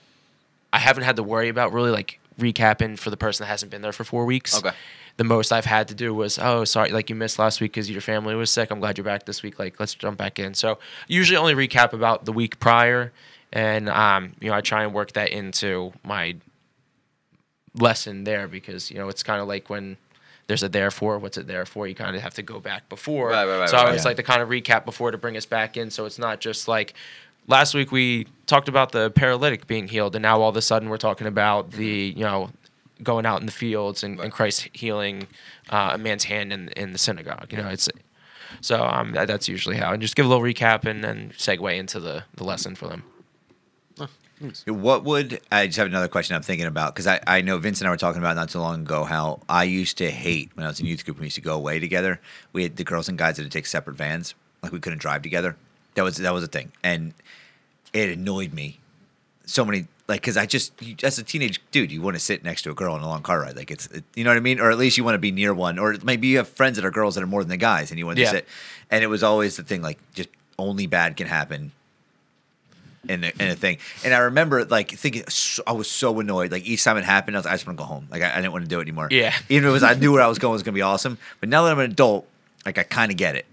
I haven't had to worry about really like recapping for the person that hasn't been there for four weeks. Okay. The most I've had to do was, oh, sorry, like you missed last week because your family was sick. I'm glad you're back this week. Like, let's jump back in. So usually only recap about the week prior, and um, you know, I try and work that into my lesson there because you know it's kind of like when there's a therefore, what's it there for? You kind of have to go back before. Right, right, right, so I always Yeah. like to kind of recap before to bring us back in, so it's not just like last week we talked about the paralytic being healed, and now all of a sudden we're talking about the you know going out in the fields and, and Christ healing uh, a man's hand in in the synagogue. You know, it's so um, that, that's usually how. And just give a little recap and then segue into the the lesson for them. What would I just have another question I'm thinking about because I, I know Vince and I were talking about not too long ago how I used to hate when I was in youth group we used to go away together. We had the girls and guys had to take separate vans, like we couldn't drive together. That was that was a thing, and it annoyed me so many like because I just you, as a teenage dude you want to sit next to a girl on a long car ride like it's it, you know what I mean or at least you want to be near one or maybe you have friends that are girls that are more than the guys and you want to Yeah. sit and it was always the thing like just only bad can happen in a, in a thing. And I remember like thinking, so, I was so annoyed. Like each time it happened, I was, I just want to go home. Like I, I didn't want to do it anymore. Yeah. Even if it was, I *laughs* knew where I was going was going to be awesome. But now that I'm an adult, like I kind of get it.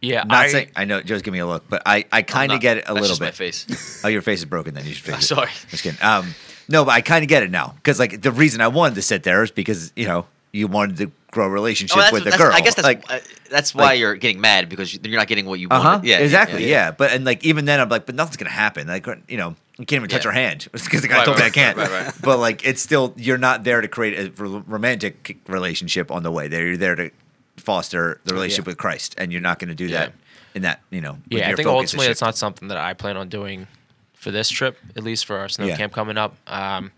Yeah, Not I, saying I know. Joe's giving me a look, but I, I kind of get it a little bit. my face. *laughs* Oh, your face is broken. Then you should *laughs* fix it. Sorry. Just kidding. Um, no, but I kind of get it now because like the reason I wanted to sit there is because you know you wanted to grow a relationship Oh, with the girl. I guess that's like. uh, that's why like- you're getting mad because you're not getting what you Uh huh. wanted. Yeah, exactly. Yeah, But and like even then, I'm like, but nothing's gonna happen. Like you know, you can't even touch Yeah. her hand *laughs* because the guy Right, told me I can't. right, right. But like, it's still you're not there to create a romantic relationship on the way there. You're there to foster the relationship Yeah. with Christ, and you're not going to do Yeah. that in that you know. yeah, I think ultimately it's not something that I plan on doing for this trip, at least for our snow Yeah. camp coming up. Um,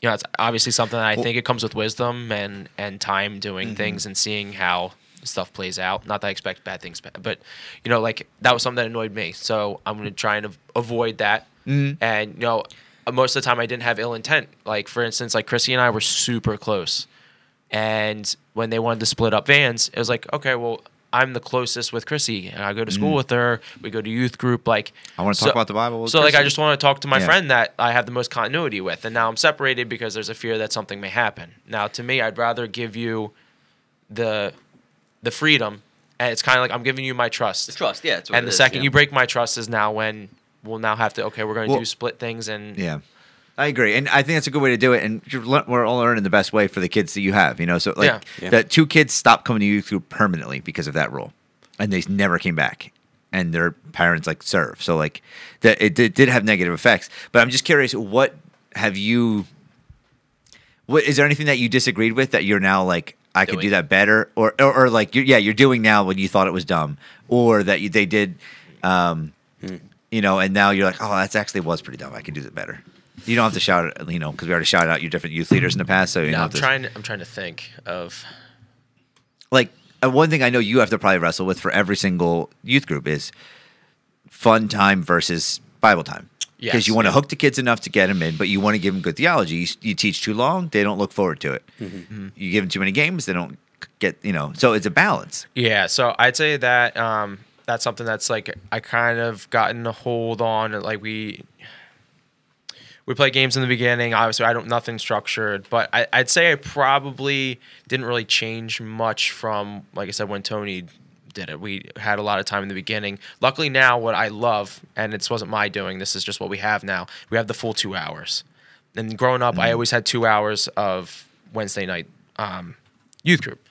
you know, it's obviously something that I Well- think it comes with wisdom and and time doing Mm-hmm. things and seeing how stuff plays out. Not that I expect bad things, but you know, like that was something that annoyed me. So I'm going to try and av- avoid that. Mm-hmm. And you know, most of the time I didn't have ill intent. Like for instance, like Chrissy and I were super close, and when they wanted to split up vans, it was like, okay, well. I'm the closest with Chrissy, and I go to school with her. We go to youth group. Like, Mm. I wanna talk about the Bible with so, like, I just want to talk to my Yeah. friend that I have the most continuity with, and now I'm separated because there's a fear that something may happen. Now, to me, I'd rather give you the the freedom, and it's kind of like I'm giving you my trust. The trust, yeah. That's and the is, second yeah. you break my trust is now when we'll now have to okay, we're going to Well- do split things, and Yeah. I agree, and I think that's a good way to do it. And you're we're all learning the best way for the kids that you have. You know, so like Yeah. Yeah. that two kids stopped coming to youth group permanently because of that rule, and they never came back, and their parents like serve. So like that it did, did have negative effects. But I'm just curious, what have you? What is there anything that you disagreed with that you're now like I could do that better, or or, or like you're, yeah you're doing now when you thought it was dumb, or that you, they did. Um, you know, and now you're like, oh, that's actually was pretty dumb. I can do that better. You don't have to shout, you know, because we already shouted out your different youth leaders in the past. So you No, I'm to, trying. I'm trying to think of. like uh, one thing I know you have to probably wrestle with for every single youth group is fun time versus Bible time. Because Yes, you want to yeah. hook the kids enough to get them in, but you want to give them good theology. You, you teach too long, they don't look forward to it. Mm-hmm. You give them too many games, they don't get, you know. So it's a balance. Yeah, so I'd say that um, that's something that's like I kind of gotten a hold on. Like we we play games in the beginning. Obviously, I don't nothing structured, but I, I'd say I probably didn't really change much from like I said when Tony did it. We had a lot of time in the beginning. Luckily now, what I love, and this wasn't my doing. This is just what we have now. We have the full two hours. And growing up, I always had two hours of Wednesday night um, youth group.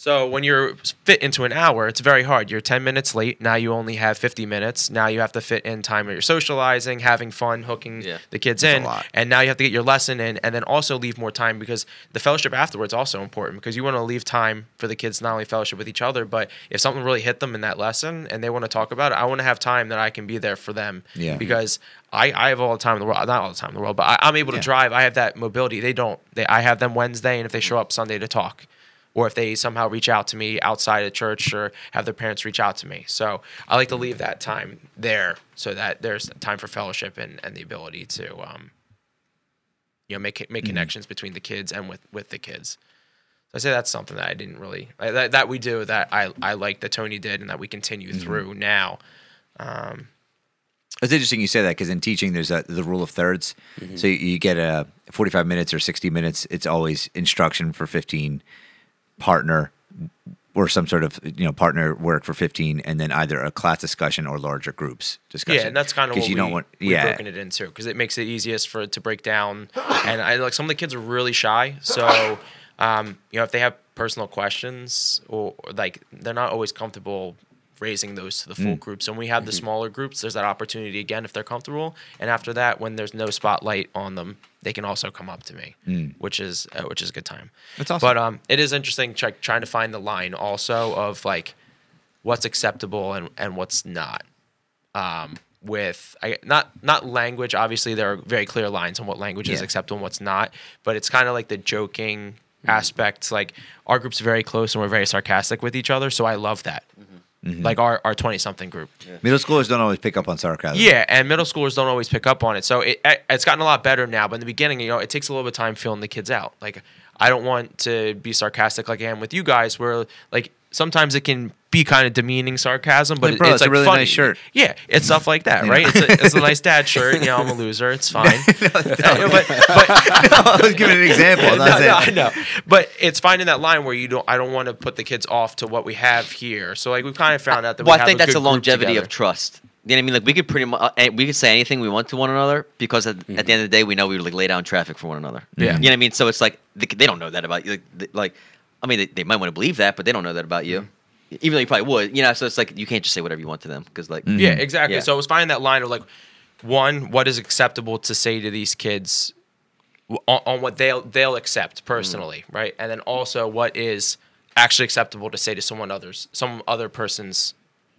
So when you're fit into an hour, it's very hard. You're 10 minutes late. Now you only have 50 minutes. Now you have to fit in time where you're socializing, having fun, hooking Yeah. the kids That's a in. lot. And now you have to get your lesson in and then also leave more time because the fellowship afterwards also important because you want to leave time for the kids not only fellowship with each other, but if something really hit them in that lesson and they want to talk about it, I want to have time that I can be there for them. Yeah. Because I, I have all the time in the world, not all the time in the world, but I, I'm able to Yeah. drive. I have that mobility. They don't. They, I have them Wednesday, and if they show up Sunday to talk, or if they somehow reach out to me outside of church, or have their parents reach out to me. So I like to leave that time there so that there's time for fellowship and, and the ability to, um, you know, make make connections between the kids and with with the kids. So I say that's something that I didn't really that, that we do that I I like that Tony did and that we continue through now. Um, It's interesting you say that because in teaching, there's a, the rule of thirds. So you, you get a 45 minutes or 60 minutes. It's always instruction for 15, partner or some sort of you know partner work for 15, and then either a class discussion or larger groups discussion. Yeah, and that's kind of what you we, don't want. we've Yeah, broken it into because it makes it easiest for it to break down. And I like some of the kids are really shy, so um, you know if they have personal questions or like they're not always comfortable raising those to the Mm. full group. So when we have Mm-hmm. the smaller groups, there's that opportunity again if they're comfortable. And after that, when there's no spotlight on them, they can also come up to me, which is uh, which is a good time. Mm. That's awesome. But um, it is interesting try, trying to find the line also of like what's acceptable and and what's not um, with I, not not language. Obviously, there are very clear lines on what language is acceptable and what's not. But it's kind of like the joking aspects. Like our group's very close and we're very sarcastic with each other, so I love that. Mm-hmm. Like our our twenty something group. middle schoolers don't always pick up on sarcasm. Yeah, and middle schoolers don't always pick up on it. So it it's gotten a lot better now. But in the beginning, you know, it takes a little bit of time feeling the kids out. Like I don't want to be sarcastic like I am with you guys, where like sometimes it can be kind of demeaning sarcasm, but Like, bro, it's it's a like really funny. nice shirt. Yeah, it's stuff like that, right? It's a, it's a *laughs* nice dad shirt. You know, I'm a loser. It's *laughs* fine. Uh, *laughs* but, but I was giving an example. I'm no, no, I know, but it's finding that line where you don't. I don't want to put the kids off to what we have here. So like we've kind of found out that. Well, we I think a that's good a longevity of trust. You know what I mean? Like we could pretty much we could say anything we want to one another because at, at the end of the day we know we would like lay down traffic for one another. Yeah. You know what I mean? So it's like they, they don't know that about you. Like, they- like I mean, they, they might want to believe that, but they don't know that about you. Mm-hmm. Even though you probably would. You know, so it's like you can't just say whatever you want to them because like Yeah, mm-hmm. exactly. Yeah. So it was finding that line of like, one, what is acceptable to say to these kids on, on what they'll they'll accept personally, mm-hmm. right? And then also what is actually acceptable to say to someone others, some other person's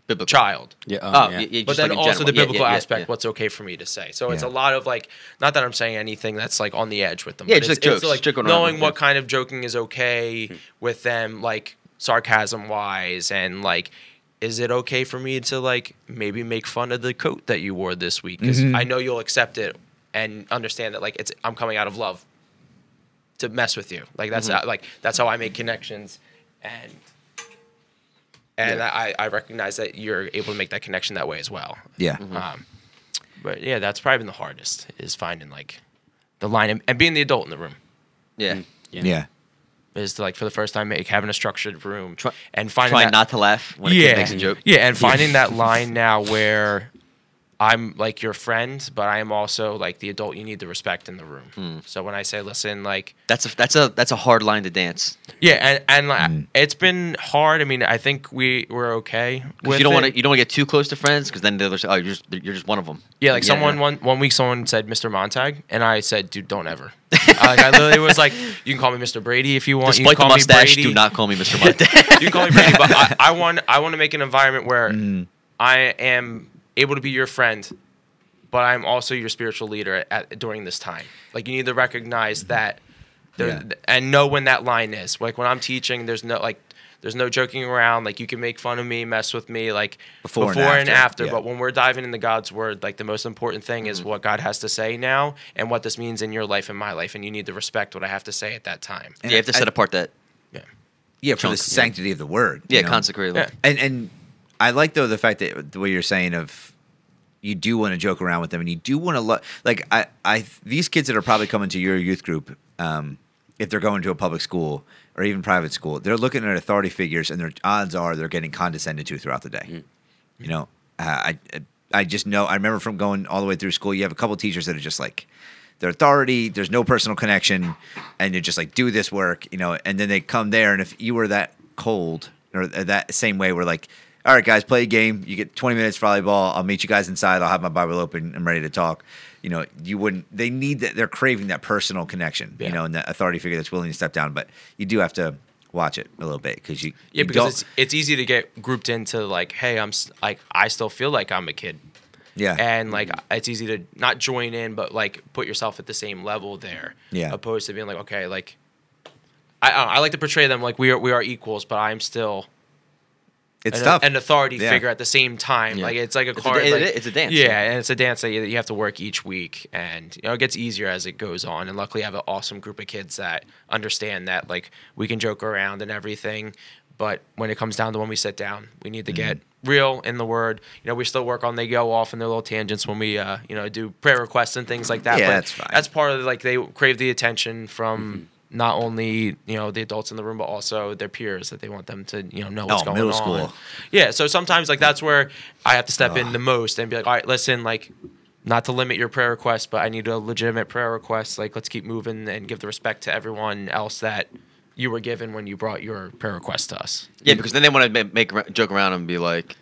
biblical. child. Yeah. Oh, um, yeah, yeah. yeah, But then like also general. the Yeah, yeah, biblical yeah, aspect, yeah. what's okay for me to say. So it's a lot of like, not that I'm saying anything that's like on the edge with them. Yeah, but just it's, like it's jokes, like joke knowing them, what yeah. kind of joking is okay with them, like sarcasm wise, and like, is it okay for me to like maybe make fun of the coat that you wore this week? Because I know you'll accept it and understand that like it's I'm coming out of love to mess with you. Like that's uh, like that's how I make connections, and and I I recognize that you're able to make that connection that way as well. Yeah. Um, but yeah, that's probably been the hardest is finding like the line and, and being the adult in the room Yeah. Yeah. yeah. is to, like for the first time make having a structured room Try- and finding Trying that, not to laugh when a yeah kid makes a joke. yeah and finding that line now where I'm like your friend, but I am also like the adult you need to respect in the room. Hmm. So when I say listen, like That's a that's a that's a hard line to dance. yeah, and and like, Mm. it's been hard. I mean, I think we we're okay you don't want to you don't want to get too close to friends because then they're oh you're just you're just one of them. Yeah, like someone one one week someone said Mr. Montag, and I said, dude, don't ever. *laughs* I, like I literally was like, you can call me Mr. Brady if you want. you Despite the can call mustache, me Brady. do not call me Mr. Monte. you can call me Brady, but I, I *laughs* want I want to make an environment where Mm. I am able to be your friend, but I'm also your spiritual leader at, at during this time. Like you need to recognize that there Yeah. and know when that line is. Like when I'm teaching, there's no like there's no joking around. Like you can make fun of me, mess with me, like Before before, and and after, after. yeah. But when we're diving into God's word, like the most important thing is mm-hmm. what God has to say now and what this means in your life and my life, and you need to respect what I have to say at that time. And you have to I- set apart that. Yeah. Yeah, for the chunk, yeah. sanctity of the word. Yeah, you know? consecrated. Yeah. And and I like though the fact that the way you're saying of you do want to joke around with them and you do want to lo- like I I these kids that are probably coming to your youth group um if they're going to a public school or even private school they're looking at authority figures and their odds are they're getting condescended to throughout the day. You know, uh, I I just know I remember from going all the way through school you have a couple teachers that are just like their authority there's no personal connection and you're just like do this work you know and then they come there and if you were that cold or that same way we're like all right guys play a game. You get 20 minutes volleyball. I'll meet you guys inside. I'll have my bible open. I'm ready to talk. You know you wouldn't they need that they're craving that personal connection you know and that authority figure that's willing to step down but you do have to watch it a little bit because you Yeah, you because it's it's easy to get grouped into like, hey, I'm like I still feel like I'm a kid, yeah. And like it's easy to not join in, but like put yourself at the same level there. Yeah. Opposed to being like, okay, like I I, know, I like to portray them like we are we are equals, but I'm still it's an, tough an authority Yeah. figure at the same time. Yeah. Like it's like a It's a card. like- it's a dance, Yeah, and it's a dance that you, you have to work each week, and you know it gets easier as it goes on. And luckily, I have an awesome group of kids that understand that like we can joke around and everything, but when it comes down to when we sit down, we need to get Mm-hmm. real in the word. You know, we still work on they go off in their little tangents when we uh you know do prayer requests and things like that. Yeah, but that's fine. That's part of like they crave the attention from. Mm-hmm. Not only you know the adults in the room, but also their peers that they want them to you know know oh, what's Oh, going middle on. school. Yeah, so sometimes like that's where I have to step in the most and be like, all right, listen, like not to limit your prayer request, but I need a legitimate prayer request. Like let's keep moving and give the respect to everyone else that you were given when you brought your prayer request to us. Yeah, because then they want to make, make joke around and be like,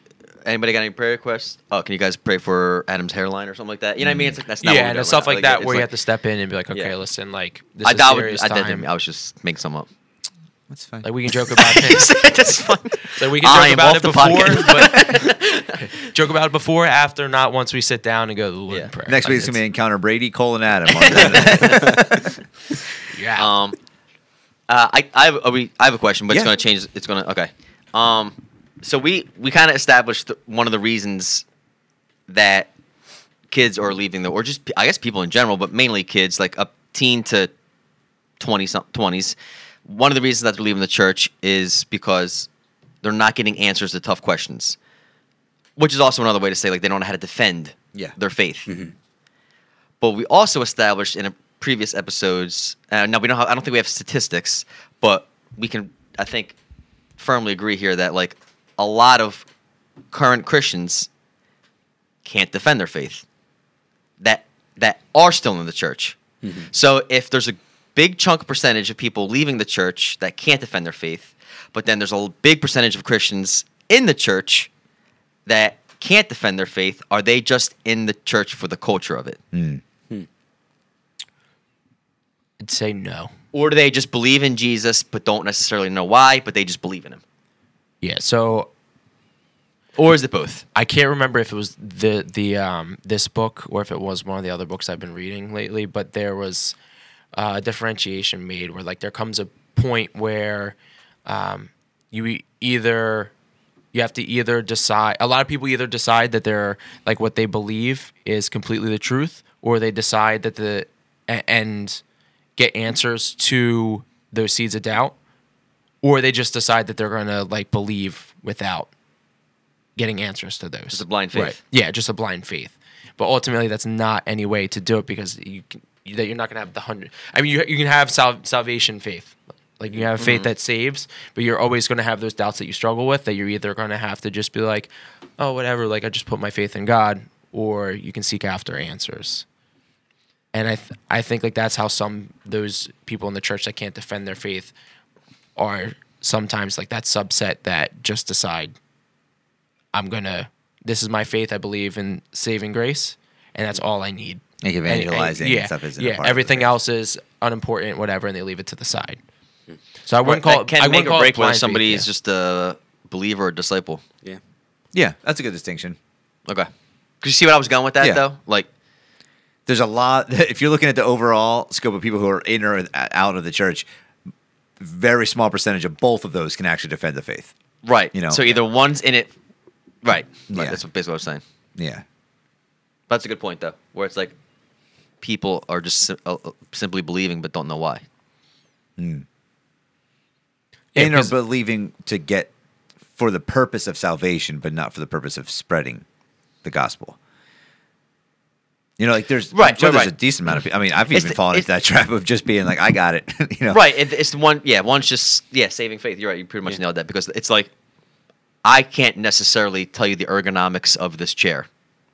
anybody got any prayer requests? Oh, can you guys pray for Adam's hairline or something like that? You know what I mean? It's like that's not yeah, we're and stuff right like now. that it's where you like- have to step in and be like, okay, Yeah. listen, like this I is doubt serious I, did, time. I was just making some up. that's fine Like we can joke *laughs* about things. that's fine. Like we can joke am about it before, but *laughs* joke about it before, after, not once we sit down and go to the Lord Yeah. in prayer. next Like, week's gonna be encounter brady cole and adam on *laughs* yeah. Um, uh, I I have, a, we, I have a question, but Yeah. it's going to change. It's going to okay. Um, so we we kind of established th- one of the reasons that kids are leaving the, or just I guess people in general, but mainly kids, like up teen to twenty twenties. One of the reasons that they're leaving the church is because they're not getting answers to tough questions, which is also another way to say like they don't know how to defend Yeah. their faith. But we also established in a previous episodes. Uh, now we don't. Have, I don't think we have statistics, but we can. I think firmly agree here that like a lot of current Christians can't defend their faith. That that are still in the church. Mm-hmm. So if there's a big chunk percentage of people leaving the church that can't defend their faith, but then there's a big percentage of Christians in the church that can't defend their faith, are they just in the church for the culture of it? Hmm. Hmm. I'd say no. Or do they just believe in Jesus but don't necessarily know why, but they just believe in him? Yeah. So Or is it both? I can't remember if it was the the um this book or if it was one of the other books I've been reading lately, but there was uh, a differentiation made where like there comes a point where um, you either you have to either decide a lot of people either decide that they're like what they believe is completely the truth or they decide that the and get answers to those seeds of doubt or they just decide that they're going to like believe without getting answers to those. Just a blind faith. Right. Yeah, just a blind faith. But ultimately, that's not any way to do it because you can, that you're not going to have the hundred. I mean, you you can have sal- salvation faith, like you have Mm-hmm. faith that saves, but you're always going to have those doubts that you struggle with. That you're either going to have to just be like, oh, whatever, like I just put my faith in God, or you can seek after answers. And I th- I think like that's how some those people in the church that can't defend their faith are sometimes like that subset that just decide I'm gonna this is my faith. I believe in saving grace, and that's all I need. Like And- and- evangelizing and yeah, stuff isn't a yeah. Everything else is unimportant, whatever, and they leave it to the side. Hmm. So I wouldn't That call it. can I make wouldn't or call it break whether blind faith, somebody yeah. is just a believer or disciple. Yeah. Yeah, that's a good distinction. Okay. Cause you see what I was going with that Yeah. though? Like there's a lot. *laughs* If you're looking at the overall scope of people who are in or out of the church, very small percentage of both of those can actually defend the faith. Right. You know. So either one's in it. Right. Right. Yeah. That's what- basically what I'm saying. Yeah. That's a good point though, where it's like people are just sim- uh, uh, simply believing but don't know why. mm and are believing to get for the purpose of salvation, but not for the purpose of spreading the gospel. You know, like there's Right, I'm sure right, there's right. a decent amount of people. I mean, I've It's even the- fallen into that *laughs* trap of just being like, I got it. *laughs* you know, Right. It, it's the one. Yeah. One's just yeah saving faith. You're right. You pretty much nailed that because it's like I can't necessarily tell you the ergonomics of this chair,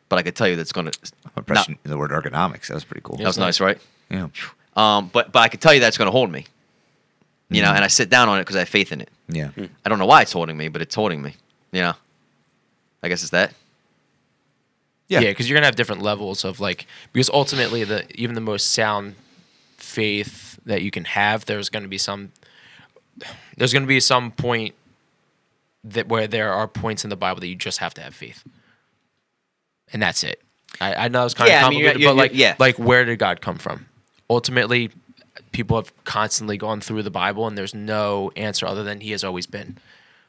but I could tell you that's going to. I'm impressing the word ergonomics. That was pretty cool. That was nice, right? Yeah. Um, but but I can tell you that's going to hold me. You know, Mhm. and I sit down on it because I have faith in it. Yeah. I don't know why it's holding me, but it's holding me. You know, I guess it's that. Yeah. Yeah, because you're gonna have different levels of like because ultimately the even the most sound faith that you can have, there's gonna be some there's gonna be some point that where there are points in the Bible that you just have to have faith. And that's it. I, I know it's kind Yeah, I of mean, you're- you're- but like yeah. like where did God come from? Ultimately, people have constantly gone through the Bible and there's no answer other than he has always been.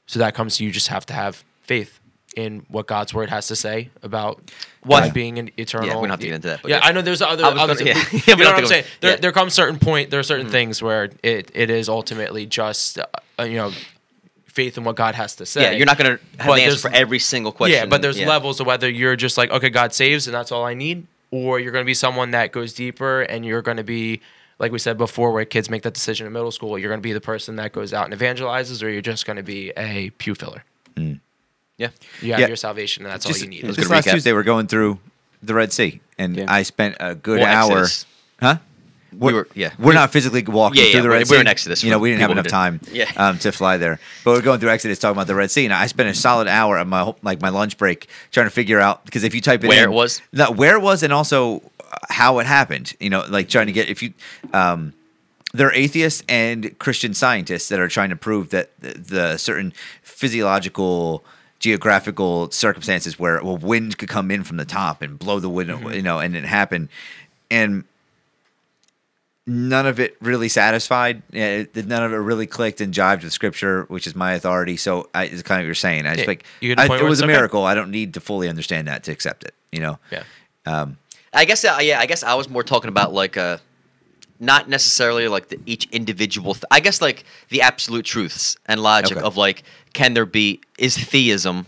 So that comes to you just have to have faith in what God's word has to say about What- God being an eternal. Yeah, we don't have to get into that, yeah, yeah. I know there's other. I was other gonna- yeah. *laughs* you we don't know what I'm saying? There, yeah. there comes certain point. There are certain mm-hmm. things where it, it is ultimately just uh, uh, you know faith in what God has to say. Yeah, you're not going to have But the answer for every single question. Yeah, but there's Yeah. levels of whether you're just like, okay, God saves and that's all I need, or you're going to be someone that goes deeper and you're going to be, like we said before, where kids make that decision in middle school, you're going to be the person that goes out and evangelizes, or you're just going to be a pew filler. Mm. Yeah. You have Yeah. your salvation and that's Just- all you need. Let's this good last recap. Tuesday, we're going through the Red Sea, and Yeah. I spent a good Well, hour. Exodus. Huh? We were yeah. We're not physically walking Yeah, through yeah, the we're- Red we're Sea. in Exodus You know, we didn't have enough who time didn't- um, to fly there. But we're going through Exodus talking about the Red Sea. And I spent a solid hour of my like my lunch break trying to figure out because if you type it Where in, it was? no, where it was, and also how it happened. You know, like trying to get if you. Um, there are atheists and Christian scientists that are trying to prove that the, the certain physiological, geographical circumstances where well, wind could come in from the top and blow the wind, Mm-hmm. you know, and it happened, and none of it really satisfied. None of it really clicked and jived with scripture, which is my authority. So I, it's kind of what you're saying. I just Yeah, like you get a I- point it was it's a okay. miracle. I don't need to fully understand that to accept it. You know. yeah. Um, I guess uh, yeah, I guess I was more talking about like uh not necessarily like the, each individual th- I guess like the absolute truths and logic Okay. of like can there be is theism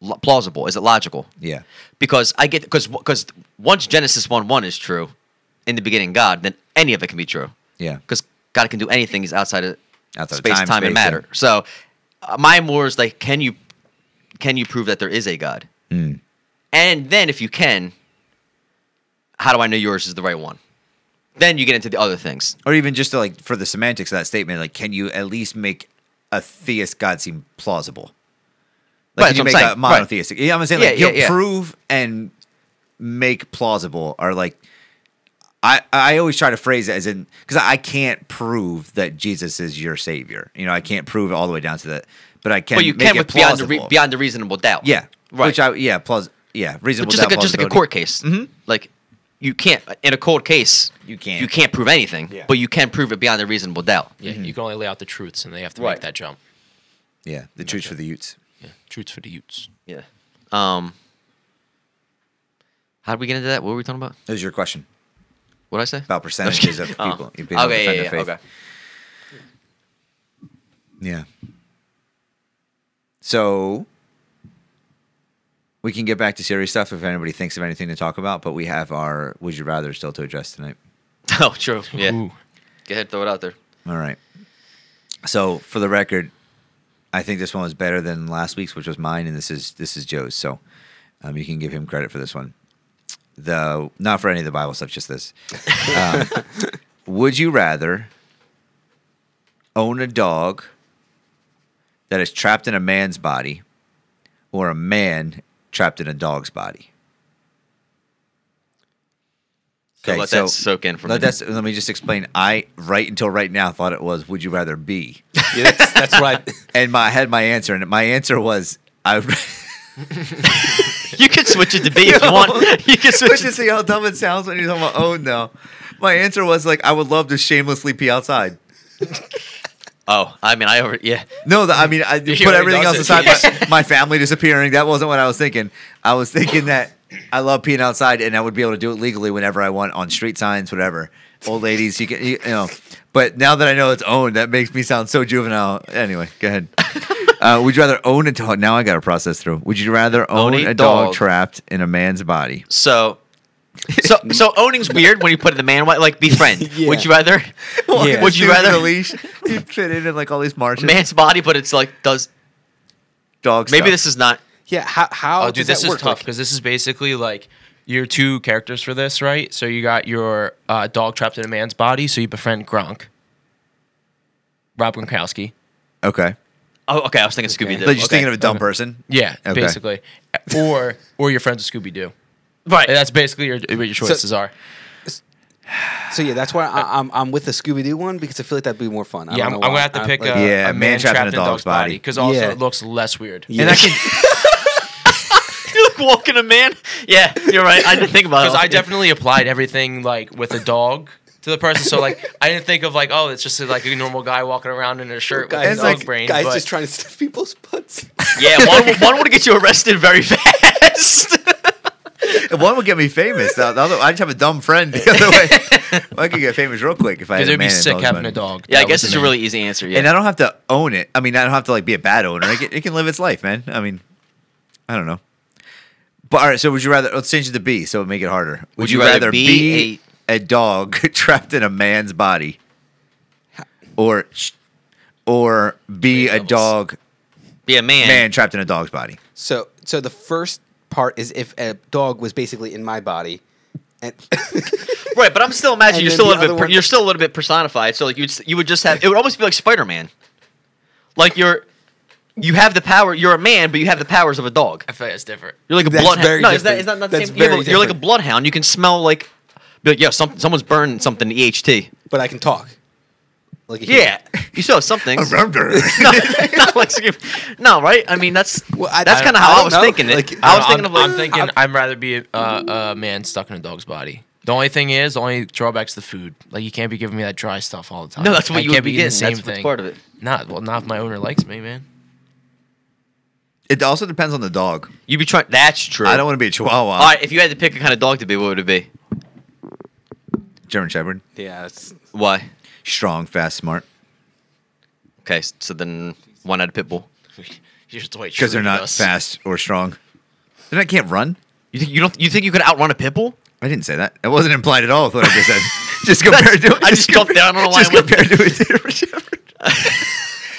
lo- plausible? Is it logical? yeah. Because I get because because once Genesis 1 1 is true, in the beginning God, then any of it can be true. Yeah. Because God can do anything he's outside of Outside of space, time, time, and matter. yeah. So uh, my more is like, can you can you prove that there is a God? Mm. And then if you can, how do I know yours is the right one? Then you get into the other things. or even just to, like for the semantics of that statement, like can you at least make a theist God seem plausible? Like Right, can you make I'm a saying. Right. monotheistic? Yeah, I'm saying like yeah, you'll yeah. prove and make plausible are like I I always try to phrase it as in because I can't prove that Jesus is your savior. You know, I can't prove it all the way down to that, but I can. but you can it with beyond the re- beyond the reasonable doubt. yeah, Right. Which I yeah plus yeah reasonable but just doubt like a, just like a court case. Mhm. Like you can't in a cold case. You can't. You can't prove anything. Yeah. But you can prove it beyond a reasonable doubt. Yeah, you can only lay out the truths, and they have to Right. make that jump. Yeah, the truth for the Utes. Yeah, truths for the Utes. Yeah. Um. How did we get into that? What were we talking about? That was your question What did I say? about *laughs* percentages of Oh. people. being able to Okay, yeah, yeah, yeah, faith. okay. Yeah. So we can get back to serious stuff if anybody thinks of anything to talk about, but we have our would you rather still to address tonight. *laughs* Oh, true. Yeah. Ooh. Go ahead, throw it out there. All right. So for the record, I think this one was better than last week's, which was mine, and this is this is Joe's. So um, you can give him credit for this one. The not for any of the Bible stuff, just this. *laughs* Um, would you rather own a dog that is trapped in a man's body, or a man trapped in a dog's body? So let that soak in for let, let me just explain. I right until right now thought it was would you rather be, *laughs* Yeah, that's, that's I. *laughs* and my, I had my answer, and my answer was I. *laughs* You can switch it to be if you want. You can switch it. see how dumb it sounds when you're talking about own though. My answer was like, I would love to shamelessly pee outside. Oh, I mean, I over yeah. No, the, I mean, I *laughs* put everything else aside. My, my family *laughs* disappearing. That wasn't what I was thinking. I was thinking that I love peeing outside, and I would be able to do it legally whenever I want on street signs, whatever. Old ladies, you can, you, you know. But now that I know it's owned, that makes me sound so juvenile. Anyway, go ahead. *laughs* Uh, would you rather own a dog? Now I got to process through. Would you rather own, Own a a dog, dog. trapped in a man's body? So, so, *laughs* so owning's weird when you put it in the man. way, Like befriend. *laughs* Yeah. Would you rather *laughs* Yeah. Would you rather- a leash? You fit in in like all these marches. man's body, but it's like does dog. maybe stuff. this is not. Yeah, how how Oh, dude, that this is work? tough Like, because this is basically like your two characters for this, right? So you got your uh, dog trapped in a man's body, so you befriend Gronk, Rob Gronkowski. okay. Oh, okay. I was thinking Okay. Scooby Doo. Like just okay. thinking of a dumb okay. person. Yeah, Okay. basically, or or your friends with Scooby Doo. Right. That's basically your, what your choices are. *sighs* so yeah, that's why I, I'm I'm with the Scooby Doo one because I feel like that'd be more fun. I Yeah, don't I'm, I'm gonna have to I- pick like- a, Yeah, a man trapped in a dog's body because also Yeah. it looks less weird. Yeah. And I can *laughs* you like walking a man. Yeah, you're right. I didn't think about it. Because I definitely applied everything like with a dog to the person. So like I didn't think of like oh it's just like a normal guy walking around in a shirt with Guys, a dog like- brain. guys but just trying to stuff people's butts. yeah, one one would get you arrested very *laughs* fast. One would get me famous. The the other, I just have a dumb friend the other way. I could get famous real quick if I had because it'd be man sick having body. a dog. yeah, I guess it's a man. really easy answer. Yeah. And I don't have to own it. I mean, I don't have to like be a bad owner. It can, it can live its life, man. I mean, I don't know. But all right, so would you rather? Let's change it to B, so it would make it harder. Would, you, rather, be, a, dog *laughs* trapped in a man's body, or or be a dog be a man. man trapped in a dog's body? So so the first part is if a dog was basically in my body, and *laughs* Right, but I'm still imagining you're still a little bit per- one- you're still a little bit personified. So like you you would just have it would almost be like Spider Man. Like you're you have the power. You're a man, but you have the powers of a dog. I feel like it's different. You're like a That's bloodhound. very No, is that different. is that not the That's same? You're, you're like a bloodhound. You can smell like, be like yeah, some, someone's burned something. EHT. but I can talk. Like a Yeah, *laughs* you still have some things. *laughs* no, Remember? not like no, right? I mean, that's Well, I- that's I- kind of I how I, don't was know. thinking it. Like, I was I'm- thinking of like I'm thinking I'd rather be a, a man stuck in a dog's body. The only thing is, the only drawback's the food. Like you can't be giving me that dry stuff all the time. no, that's what I you can't would be eating getting. the same That's what's thing. part of it. Not well, not if my owner likes me, man. it also depends on the dog. You'd be trying. That's true. I don't want to be a Chihuahua. All right, if you had to pick a kind of dog to be, what would it be? German Shepherd, Yeah, it's, Why? Strong, fast, smart. Okay, so then one out of pit bull. The *laughs* way Because they're not does. fast or strong. Then I can't run. You think you don't? You think you could outrun a pit bull? I didn't say that. It wasn't implied at all with what I just said. *laughs* just compared to I just jumped down on a line Just with- compared to a German Shepherd.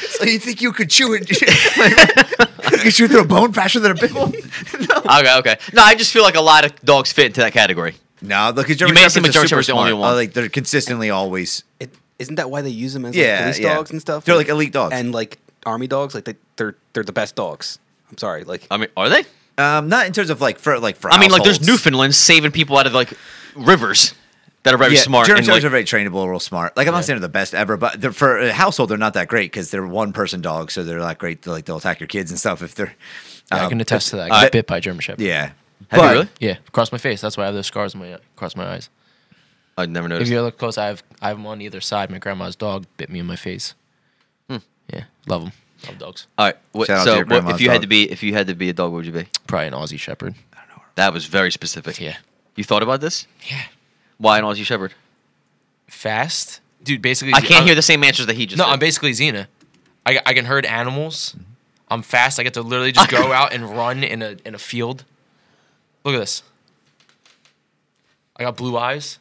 so you think you could chew it? *laughs* you could chew through a bone faster than a pit bull? no. Okay, okay. No, I just feel like a lot of dogs fit into that category. No, look, German may seem Shepherds like are German Shepherd's the only one. Uh, like they're consistently always. it, isn't that why they use them as Yeah, like, police yeah. dogs and stuff? They're like elite dogs. and like army dogs. Like they, they're they're the best dogs. I'm sorry, like I mean, are they? Um, not in terms of like for like for. I mean, like there's households. Newfoundlands saving people out of like rivers that are very yeah, smart. German and, Shepherds like, are very trainable, real smart. Like I'm not saying they're the best ever, but they're, for a household, they're not that great because they're one person dogs, so they're not great. Like they'll attack your kids and stuff if they're. Yeah, I um, can attest to that. I uh, got bit by a German Shepherd. Yeah, Have you But- really? Yeah, across my face. That's why I have those scars on my across my eyes. I never notice. If noticed. you look close, I have I have them on either side. My grandma's dog bit me in my face. Hmm. Yeah, love them. Love dogs. All right. What, Shout out to so your what, if grandma's you had dog. to be if you had to be a dog, what would you be? Probably an Aussie Shepherd. That was very specific. Yeah. You thought about this? Yeah. Why an Aussie Shepherd? Fast, dude. Basically, I can't I'm- hear the same answers that he just. No, said. I'm basically Xena. I, I can herd animals. I'm fast. I get to literally just go *laughs* out and run in a in a field. Look at this. I got blue eyes.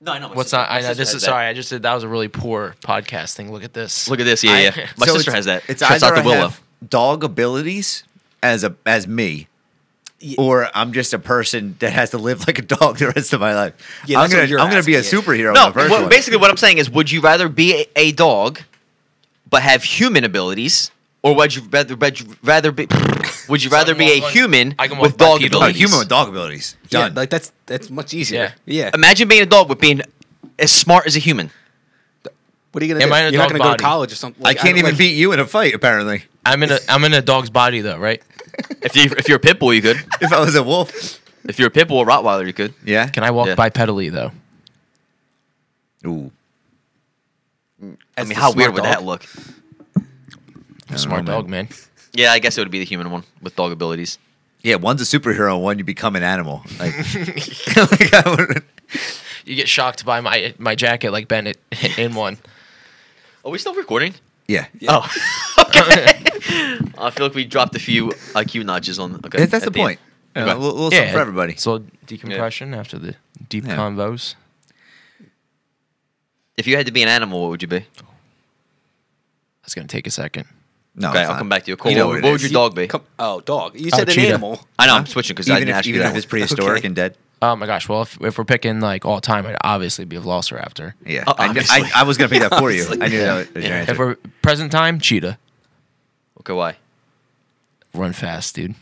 No, I know. my What's sister- not? I know this has is that. sorry. I just did that was a really poor podcasting. Look at this. Look at this. Yeah, I- yeah. *laughs* My So sister has that. It's Shouts either out to I Willow. have dog abilities as a as me, Yeah. or I'm just a person that has to live *laughs* like a dog the rest of my life. Yeah, I'm gonna I'm gonna be a superhero. No, in the first what- basically what I'm saying is, would you rather be a, a dog, but have human abilities, or would you rather, would you rather be? *laughs* Would you rather be a human with dog bipedal. Oh, a abilities? human with dog abilities. yeah, Done. like that's that's much easier. Yeah. Imagine being a dog with being as smart as a human. What are you gonna Am do? I in a You're not dog gonna go to body? college or something. I can't don't- even like- beat you in a fight. Apparently, I'm in a I'm in a dog's body though, right? *laughs* if you if you're a pit bull, you could. *laughs* if I was a wolf, If you're a pit bull or Rottweiler, you could. yeah. Can I walk Yeah. bipedally though? Ooh, I mean, how weird smart would that look? Don't Smart know, dog, man. Yeah, I guess it would be the human one with dog abilities. yeah. One's a superhero, one you become an animal. Like, like *laughs* would- *laughs* You get shocked by my my jacket like Bennett *laughs* in one. Are we still recording? yeah. Oh, okay. I feel like we dropped a few IQ notches on. Okay, That's at the point. end. You know, Okay. a little, little something for everybody. It's a little decompression after the deep Yeah. convos. If you had to be an animal, what would you be? That's gonna take a second. No, okay, I'll not. come back to you. Cool. You know what, what would your dog be? Come, oh, dog. You Oh, said an cheetah. animal. I know I'm switching because I Even didn't if, ask you even that if it's one. prehistoric *laughs* Okay. and dead. Oh my gosh! Well, if, if we're picking like all time, it'd obviously be a Velociraptor. Yeah, Oh, I. I, I was gonna pick that for you. I knew that was your answer. If we're present time, cheetah. Okay, why? Run fast, dude.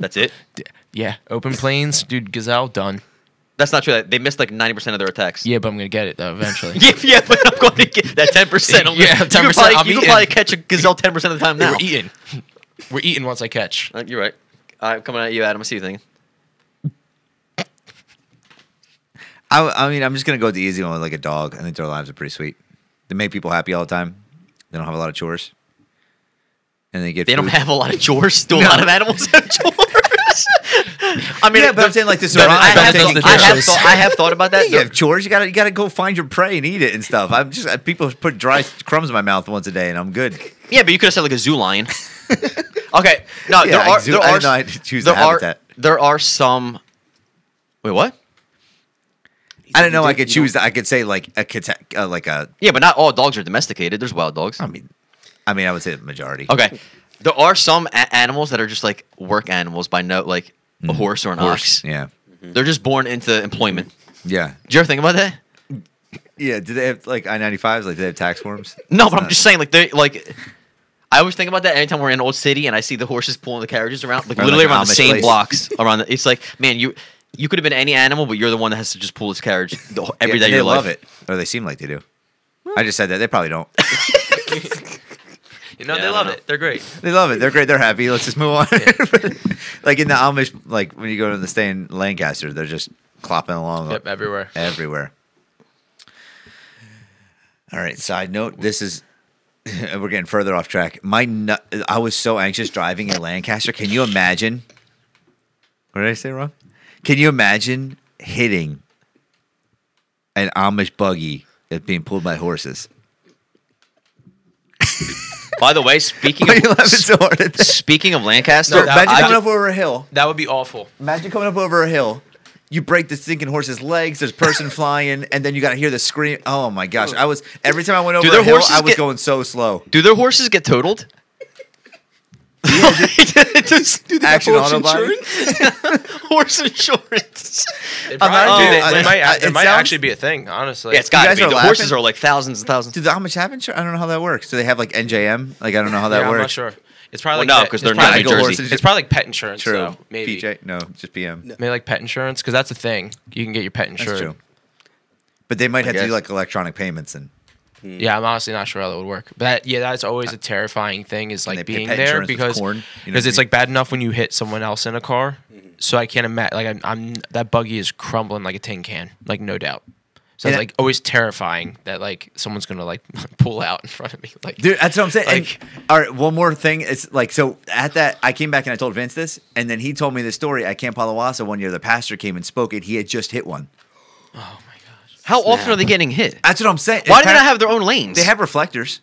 That's it. D- Yeah, open plains, dude. Gazelle done. That's not true. They missed like ninety percent of their attacks. Yeah, but I'm gonna get it though eventually. *laughs* Yeah, yeah, but I'm going to get that *laughs* ten percent. Yeah, you 10%, Could probably, I'm you could probably catch a gazelle ten percent of the time *laughs* now. We're eating. We're eating once I catch. Uh, You're right. All right, I'm coming at you, Adam. I see you thinking. I, I mean, I'm just gonna go with the easy one with like a dog. I think their lives are pretty sweet. They make people happy all the time. They don't have a lot of chores, and they get. They don't have a lot of chores. Do a No. lot of animals have chores? I mean, Yeah, but I'm saying like this. But I have, thought, does the I, have dishes. thought, I have thought about that. you have chores. You gotta you gotta go find your prey and eat it and stuff. I'm just uh, people put dry crumbs in my mouth once a day and I'm good. Yeah, but you could have said like a zoo lion. *laughs* okay, no, Yeah, there are zoo- there I are didn't know I to choose there the are habitat. there are some. Wait, what? I don't know You I did- could you choose. I could say like a cata- uh, like a. Yeah, but not all dogs are domesticated. There's wild dogs. I mean, I mean, I would say the majority. Okay, there are some a- animals that are just like work animals by no like a horse or an Mm-hmm. Horse. ox. Yeah. They're just born into employment. Yeah. Did you ever think about that? Yeah. Do they have like I ninety fives? Like do they have tax forms? No, It's but I'm just saying, like they like. I always think about that anytime we're in an old city and I see the horses pulling the carriages around, like Around, literally like, an around the Amish same place. blocks around. The, it's like, man, you you could have been any animal, but you're the one that has to just pull this carriage the, whole- every Yeah, day They of your love life. it, or they seem like they do. I just said that they probably don't. *laughs* *laughs* You know Yeah, they love know. it. They're great. They love it. They're great. They're happy. Let's just move on. *laughs* like in the Amish, like when you go to the stay in Lancaster, they're just clopping along Yep, everywhere. everywhere. All right. Side note: This is *laughs* we're getting further off track. My nu- I was so anxious driving in Lancaster. Can you imagine? What did I say wrong? Can you imagine hitting an Amish buggy that's being pulled by horses? *laughs* By the way, speaking Why of *laughs* you laughing so hard at that? speaking of Lancaster, No, that- Imagine I coming ju- up over a hill. That would be awful. Imagine coming up over a hill. You break the stinking horse's legs. There's a person *laughs* flying, and then you got to hear the scream. Oh my gosh! I was every time I went over their a hill, horses I was get- going so slow. do their horses get totaled? Just do Action horse auto body. *laughs* horse insurance. It I'm probably- uh, dude, they- I- they might, I- there it might sounds- actually be a thing, honestly. Yeah, it's got to be. The laughing? horses are like thousands and thousands. Do the Amish have insurance? I don't know how that works. Do they have like NJM? Like I don't know how that Yeah, works. I'm not sure. It's probably Well, like no, 'cause they're not Eagle New Jersey. horses. It's probably like pet insurance, True. though. Maybe PJ? No, just PM. maybe like pet insurance because that's a thing. You can get your pet insurance. That's true. But they might I have to do like electronic payments and Mm-hmm. Yeah, I'm honestly not sure how that would work. But that, yeah, that's always uh, a terrifying thing is like being there because corn, you know because it's mean? like bad enough when you hit someone else in a car. Mm-hmm. So I can't imagine like I'm, I'm that buggy is crumbling like a tin can, like no doubt. So And it's like always terrifying that like someone's gonna like *laughs* pull out in front of me. Like Dude, that's what I'm saying. Like- and, all right, one more thing. It's like so at that I came back and I told Vince this, and then he told me the story at Camp Palawasa one year. The pastor came and spoke, and he had just hit one. Oh, How often are they getting hit? That's what I'm saying. Why It's do they not have their own lanes? They have reflectors.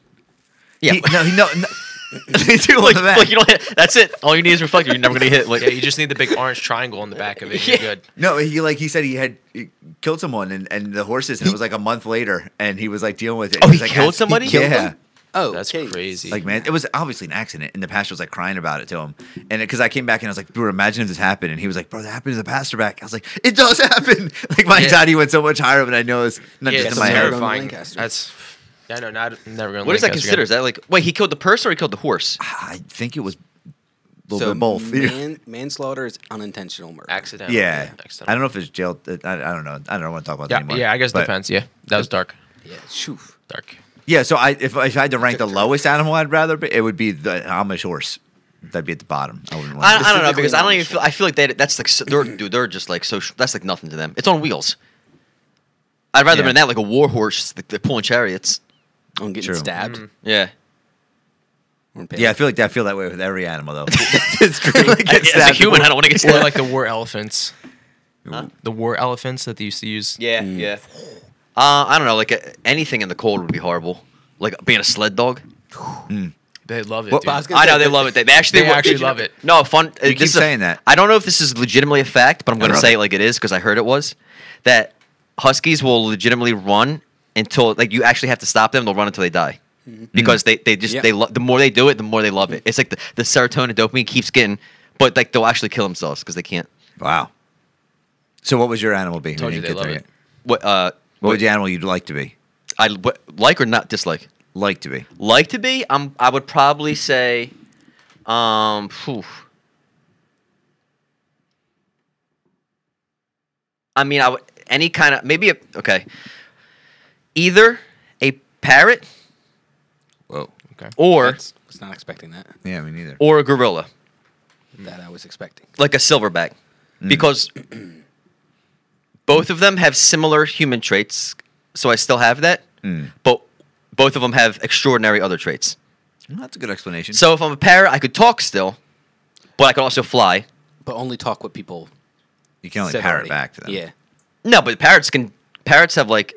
yeah. He- no, he, no, no. *laughs* they do like, like that. like you don't hit, that's it. All you need is reflector. You're never gonna hit. Like yeah, you just need the big orange triangle in the back of it. You're Yeah. good. No, he like he said he had he killed someone and, and the horses, and it was like a month later, and he was like dealing with it. Oh, was, he like, killed ask- somebody? yeah, Killed them? Oh, That's okay. crazy. like man, it was obviously an accident, and the pastor was like crying about it to him, and because I came back and I was like, bro, imagine if this happened, and he was like, bro, that happened to the pastor back. I was like, it does happen. *laughs* Like my Yeah. anxiety went so much higher, but I know it's not yeah, just it's in my head. terrible. terrifying. Lancaster. That's yeah, no, not I'm never gonna. what does that Lancaster consider? again. Is that like wait? He killed the person or he killed the horse? *sighs* I think it was a little So bit both. *laughs* Man, manslaughter is unintentional murder. accidental? yeah, accidental. I don't know if it's jail. I, I don't know. I don't want to talk about that anymore. yeah, I guess it depends. Yeah, that was dark. Yeah, shoo. Dark. Yeah, so I if, if I had to rank the lowest animal I'd rather be, it would be the Amish horse. that'd be at the bottom. I wouldn't want. I, I don't know Specifically because I don't even feel. I feel like they, that's like so- they're dude. They're just like so. That's like nothing to them. It's on wheels. I'd rather Yeah. than that like a war horse. Like they're pulling chariots. Oh, I'm getting True. stabbed. Mm. Yeah. or yeah, I feel like I feel that way with every animal though. *laughs* *laughs* it's great. Like, get As a stabbed. human, I don't want to get Or stabbed. like the war elephants. Huh? The war elephants that they used to use. yeah, mm. yeah. Uh, I don't know. Like uh, anything in the cold would be horrible. Like being a sled dog. They love it. Well, dude. I I know say, they love it. They, they actually They wa- actually love it. No, fun. uh, keep this is a- saying that. I don't know if this is legitimately a fact, but I'm going to say it. it like it is because I heard it was that huskies will legitimately run until like you actually have to stop them. They'll run until they die because they they just Yeah. they lo- the more they do it, the more they love it. It's like the, the serotonin dopamine keeps getting, but like they'll actually kill themselves because they can't. Wow. So what was your animal being? We Told you didn't they get love it. What uh What would the animal you'd like to be? I what, like or not dislike? Like to be. Like to be? Um, I would probably say, um, phew. I mean, I would any kind of maybe a okay. Either a parrot Whoa. Okay. or That's- was not expecting that. Yeah, me neither. or a gorilla, That I was expecting. like a silverback, because both of them have similar human traits. So I still have that, Mm. but both of them have extraordinary other traits. Well, that's a good explanation. So if I'm a parrot, I could talk still, but I could also fly. But only talk with people you can only said parrot back to them. Yeah. No, but parrots can. Parrots have like,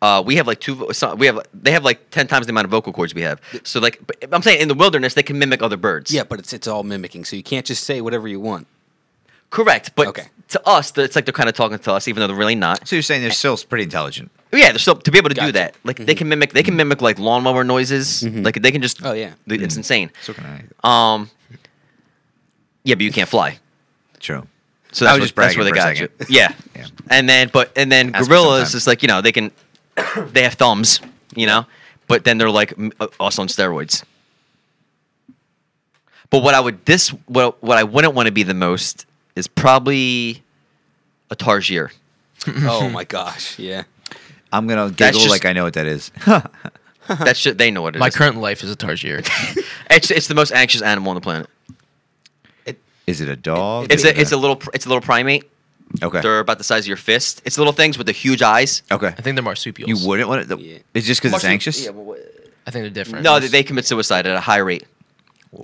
uh, we have like two. so- We have they have like ten times the amount of vocal cords we have. So like, I'm saying in the wilderness they can mimic other birds. Yeah, but it's it's all mimicking, so you can't just say whatever you want. Correct. But Okay. to us, it's like they're kind of talking to us, even though they're really not. So you're saying they're still pretty intelligent. Yeah, they're still to be able to do Gotcha. that. Like they can mimic. They can mimic like lawnmower noises. Like they can just. Oh, yeah. it's insane. So can I. Um. Yeah, but you can't fly. True. So I that's, was what, just that's where they got for a you. Yeah. *laughs* Yeah. And then, but and then Ask me gorillas sometime. is like you know they can, *coughs* they have thumbs, you know, but then they're like m- uh, also on steroids. But what I would this what what I wouldn't want to be the most is probably a tarsier. *laughs* oh *laughs* my gosh. Yeah. I'm gonna giggle just- like I know what that is. *laughs* That's shit. They know what it is. My current life is a tarsier. it's it's the most anxious animal on the planet. is it a dog? It's Is a it's a little it's a little primate. okay. They're about the size of your fist. It's little things with the huge eyes. Okay. I think they're marsupials. You wouldn't want it. Yeah. It's just because it's anxious. Yeah, well, I think they're different. no, they, they commit suicide at a high rate.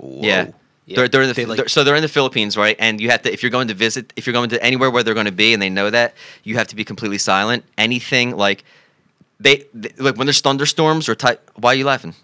Yeah. Yeah. They're, they're in the, They, like- they're- so they're in the Philippines, right? And you have to, if you're going to visit, if you're going to anywhere where they're going to be, and they know that, you have to be completely silent. Anything like they, they like when there's thunderstorms or type. Why are you laughing?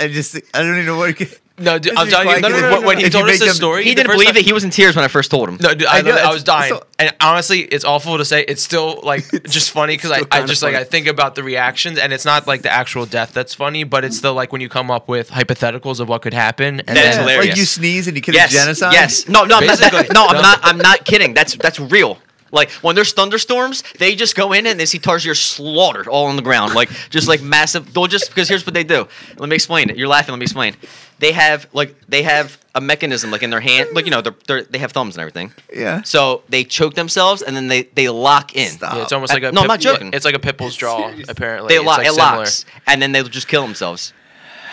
I just I don't even know what. No, dude, I'm is telling you. fine, No, no, 'cause no, if- no. When he told us make this story, He didn't believe time- it. He was in tears when I first told him. No, dude, I, I know, I was dying, so- and honestly, it's awful to say. It's still like *laughs* just funny because I, I kinda just like. I think about the reactions, and it's not like the actual death that's funny, but it's the like when you come up with hypotheticals of what could happen. And That is then- hilarious. Like you sneeze and you commit Yes. genocide. Yes. No, no, I'm not, no, I'm not. I'm not kidding. That's that's real. Like when there's thunderstorms, they just go in and they see Tarsier slaughtered all on the ground, like just like massive. They'll just because here's what they do. Let me explain it. You're laughing. Let me explain. They have like they have a mechanism like in their hand, like you know they're, they're they have thumbs and everything. Yeah. So they choke themselves and then they they lock in. Stop. Yeah, it's almost like a No, I'm not joking. It's like a pit bull's jaw. Apparently, They lock. like, it similar. locks, and then they'll just kill themselves.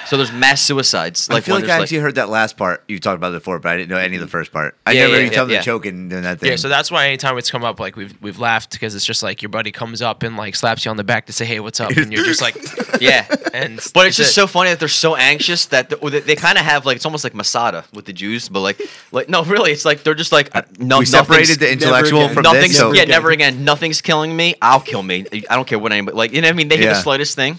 So there's mass suicides. Like I feel like I there's actually heard that last part you talked about it before, but I didn't know any of the first part. I Yeah, never yeah, you yeah, tell them yeah. to choke and doing that thing. Yeah, so that's why anytime it's come up, like we've we've laughed because it's just like your buddy comes up and like slaps you on the back to say, "Hey, what's up?" and you're just like, *laughs* yeah. and But it's just it. so funny that they're so anxious that the, they, they kind of have like it's almost like Masada with the Jews, but like like no, really, it's like they're just like uh, no, we separated nothing's- the intellectual from nothing's this. So yeah, never again. Nothing's killing me. I'll kill me. I don't care what anybody like. You know what I mean? They hear Yeah. the slightest thing.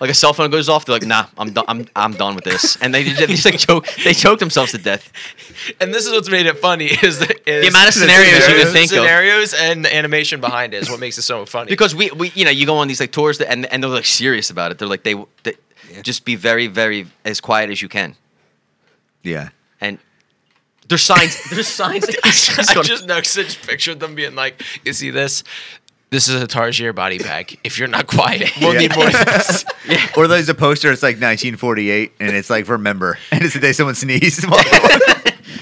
Like a cell phone goes off, they're like, "Nah, I'm done. I'm I'm done with this," and they just, they just like choke. They choke themselves to death. *laughs* and this is what's made it funny is the, is The amount of scenarios you can think of. scenarios and the animation behind it is what makes it so funny. Because we, we you know you go on these like tours that, and and they're like serious about it. They're like they, they just be very very as quiet as you can. yeah. And there's signs. There's signs. *laughs* I just, I just next to just pictured them being like, "You see this? This is a Tarsier body bag. If you're not quiet, *laughs* we'll Yeah. need more." of this." *laughs* Or there's a poster. It's like 1948, and it's like remember, *laughs* and it's the day someone sneezed.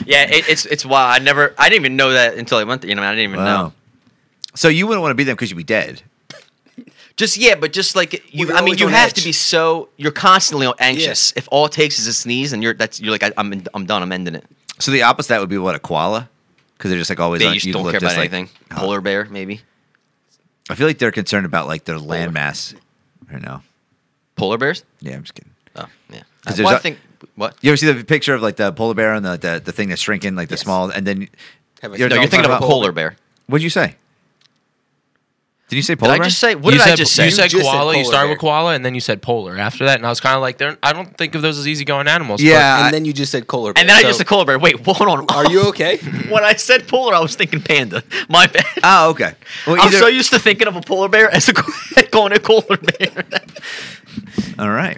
yeah, it, it's it's wild. I never. I didn't even know that until I went there. You know, I didn't even wow. know. So you wouldn't want to be them because you'd be dead. Just yeah, but just like you, you're I mean, you have edge. to be so. You're constantly anxious. If all it takes is a sneeze, and you're that's you're like I, I'm I'm done. I'm ending it. So the opposite of that would be what a koala, because they're just like always They on. just you don't look care just about like- anything. Oh. Polar bear, maybe. I feel like they're concerned about like their landmass. Right know, Polar bears. Yeah, I'm just kidding. Oh yeah. Uh, well, I think what. You ever see the picture of like the polar bear and the the, the thing that's shrinking, like the Yes. small, and then Have You're- No, no, you're thinking about about polar bear. what'd you say? Did you say Did polar I just say? What you did said, I just say? You said just said koala. you started bear. with koala, and then you said polar after that. And I was kind of like, they're, I don't think of those as easygoing animals. but- Yeah. I- and then you just said polar bear. and then I just said polar bear. Wait, *laughs* hold on. Are you okay? *laughs* when I said polar, I was thinking panda. *laughs* My bad. Oh, okay. Well, I'm so used to thinking of a polar bear as a going a polar bear. all right.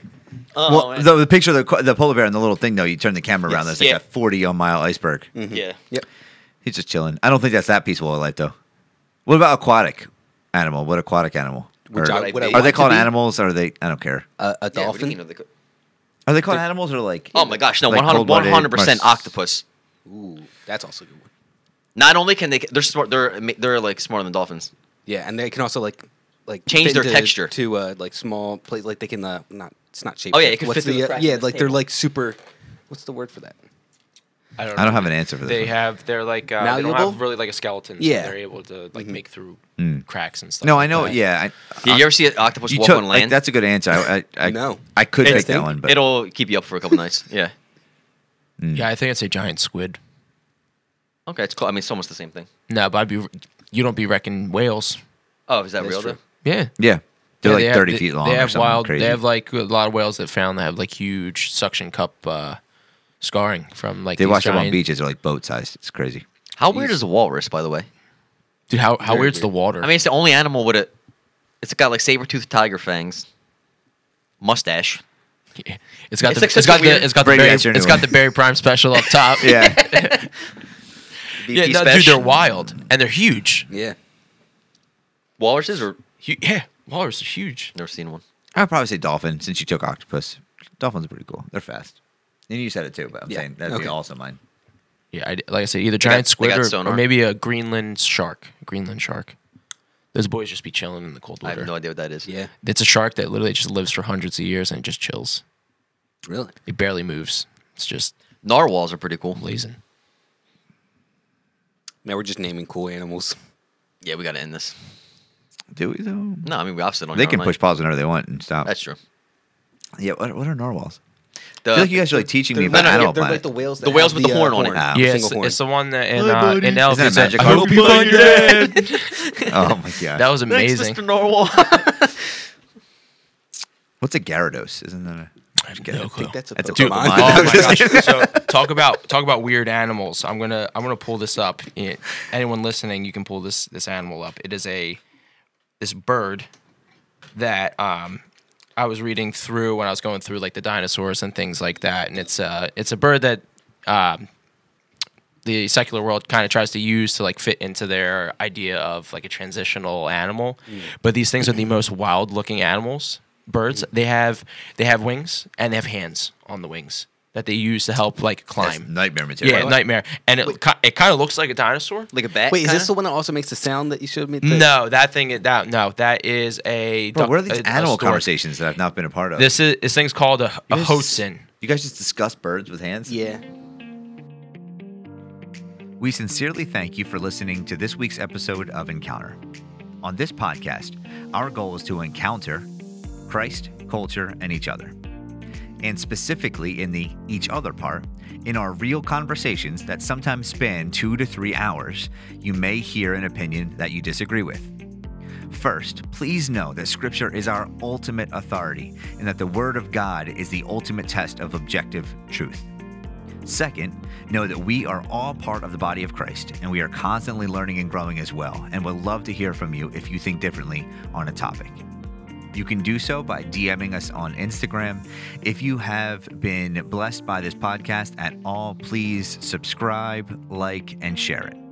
Oh, well, man. the, the picture of the, the polar bear and the little thing though, you turn the camera around. Yes, There's like yeah. a 40 mile iceberg. Mm-hmm. yeah. Yep. He's just chilling. I don't think that's that peaceful of life though. What about aquatic animal? What aquatic animal? Which Or- I- would I are want they to called be? animals? Or are they? I don't care. A, a Yeah, what do you dolphin. mean of Are they called animals or like? Oh my gosh, no, like 100 cold-blooded 100% mars- octopus. Ooh, that's also a good one. Not only can they, they're smart, they're ama- they're like smarter than dolphins. Yeah, and they can also like like Change fit their into- texture. to uh, like small place. Like they can uh, not it's not shaped. Oh, yeah, it can fit through the, the uh, cracks yeah in this like they're table. like super. What's the word for that? I don't, I don't know. have an answer for this. They one. have. They're like. Uh, they don't Malleable? have really like a skeleton. so Yeah. they're able to like make through Mm. cracks and stuff. No, like I know. that. Yeah, I, Yeah, you ever see an octopus you walk took. on like, land? that's a good answer. I, I, I No. I could It's- pick that one, but It'll keep you up for a couple nights. Yeah. Yeah, I think it's a giant squid. Okay, it's cool. I mean, it's almost the same thing. No, but I'd be. You don't be wrecking whales. Oh, is that That's real? true. Though? Yeah. yeah, they're Yeah, like they have- 30 they- feet long. They or have something wild. Crazy. They have like a lot of whales that found that have like huge suction cup uh, scarring from like. They these wash up on giant- beaches. They're like boat sized. It's crazy. How weird is a walrus, by the way? Dude, how how Very weird's the weird. water? I mean, it's the only animal with it. It's got like saber toothed tiger fangs, mustache. it's got it's the like it's such a got weird- the it's got the Brady, Barry, that's your it's new got one. the Barry Prime special up top. *laughs* Yeah. *laughs* yeah, BP no, dude, special. they're wild and they're huge. Yeah. Walruses or Hu- yeah, walrus are huge. never seen one. I'd probably say dolphin since you took octopus. Dolphins are pretty cool. They're fast. And you said it too, but I'm Yeah, saying that'd okay. be also mine. Yeah, I, like I said, either giant they squid or, sonar. or maybe a Greenland shark. Greenland shark. Those boys just be chilling in the cold water. I water. have no idea what that is. Yeah. It's a shark that literally just lives for hundreds of years and it just chills. Really. It barely moves. It's just Narwhals are pretty cool. blazing. Now we're just naming cool animals. Yeah, we got to end this. Do we though? No, I mean we obviously don't. They can our push night. pause whenever they want and stop. That's true. yeah. What, what are narwhals? The, I feel like you guys are like teaching me about no, no, Animal they're Planet. like the whales. The that whales have with the horn on it. Ah. yeah, single it's, horn. it's the one that in, Hi, uh, buddy. in Elf. Isn't it that said, magic I horn? hope you find your dad. *laughs* oh my god. That was amazing. Thanks, Mr. Narwhal. What's a Gyarados? Isn't that a just get no it. clue. That's a That's a Dude, *laughs* Pokemon. oh my gosh! So talk about talk about weird animals. I'm gonna I'm gonna pull this up. Yeah, Anyone listening, you can pull this this animal up. It is a this bird that um I was reading through when I was going through like the dinosaurs and things like that, and it's uh it's a bird that um the secular world kind of tries to use to like fit into their idea of like a transitional animal. But these things are the most wild looking animals. Birds. They have they have wings and they have hands on the wings that they use to help like That's climb. nightmare material. Yeah, nightmare. And it ki- it kind of looks like a dinosaur. like a bat. Wait, is this the one that also makes the sound that you showed me? The- No, that thing is that no, that is a. Bro, duck- what are these a- a animal stork. conversations that I've not been a part of? This is this thing's called a, a You guys- hoatzin. You guys just discuss birds with hands? Yeah. We sincerely thank you for listening to this week's episode of Encounter. On this podcast, our goal is to encounter Christ, culture, and each other. And specifically in the each other part, in our real conversations that sometimes span two to three hours, you may hear an opinion that you disagree with. First, please know that Scripture is our ultimate authority and that the Word of God is the ultimate test of objective truth. Second, know that we are all part of the body of Christ and we are constantly learning and growing as well, and would love to hear from you if you think differently on a topic. You can do so by DMing us on Instagram. If you have been blessed by this podcast at all, please subscribe, like, and share it.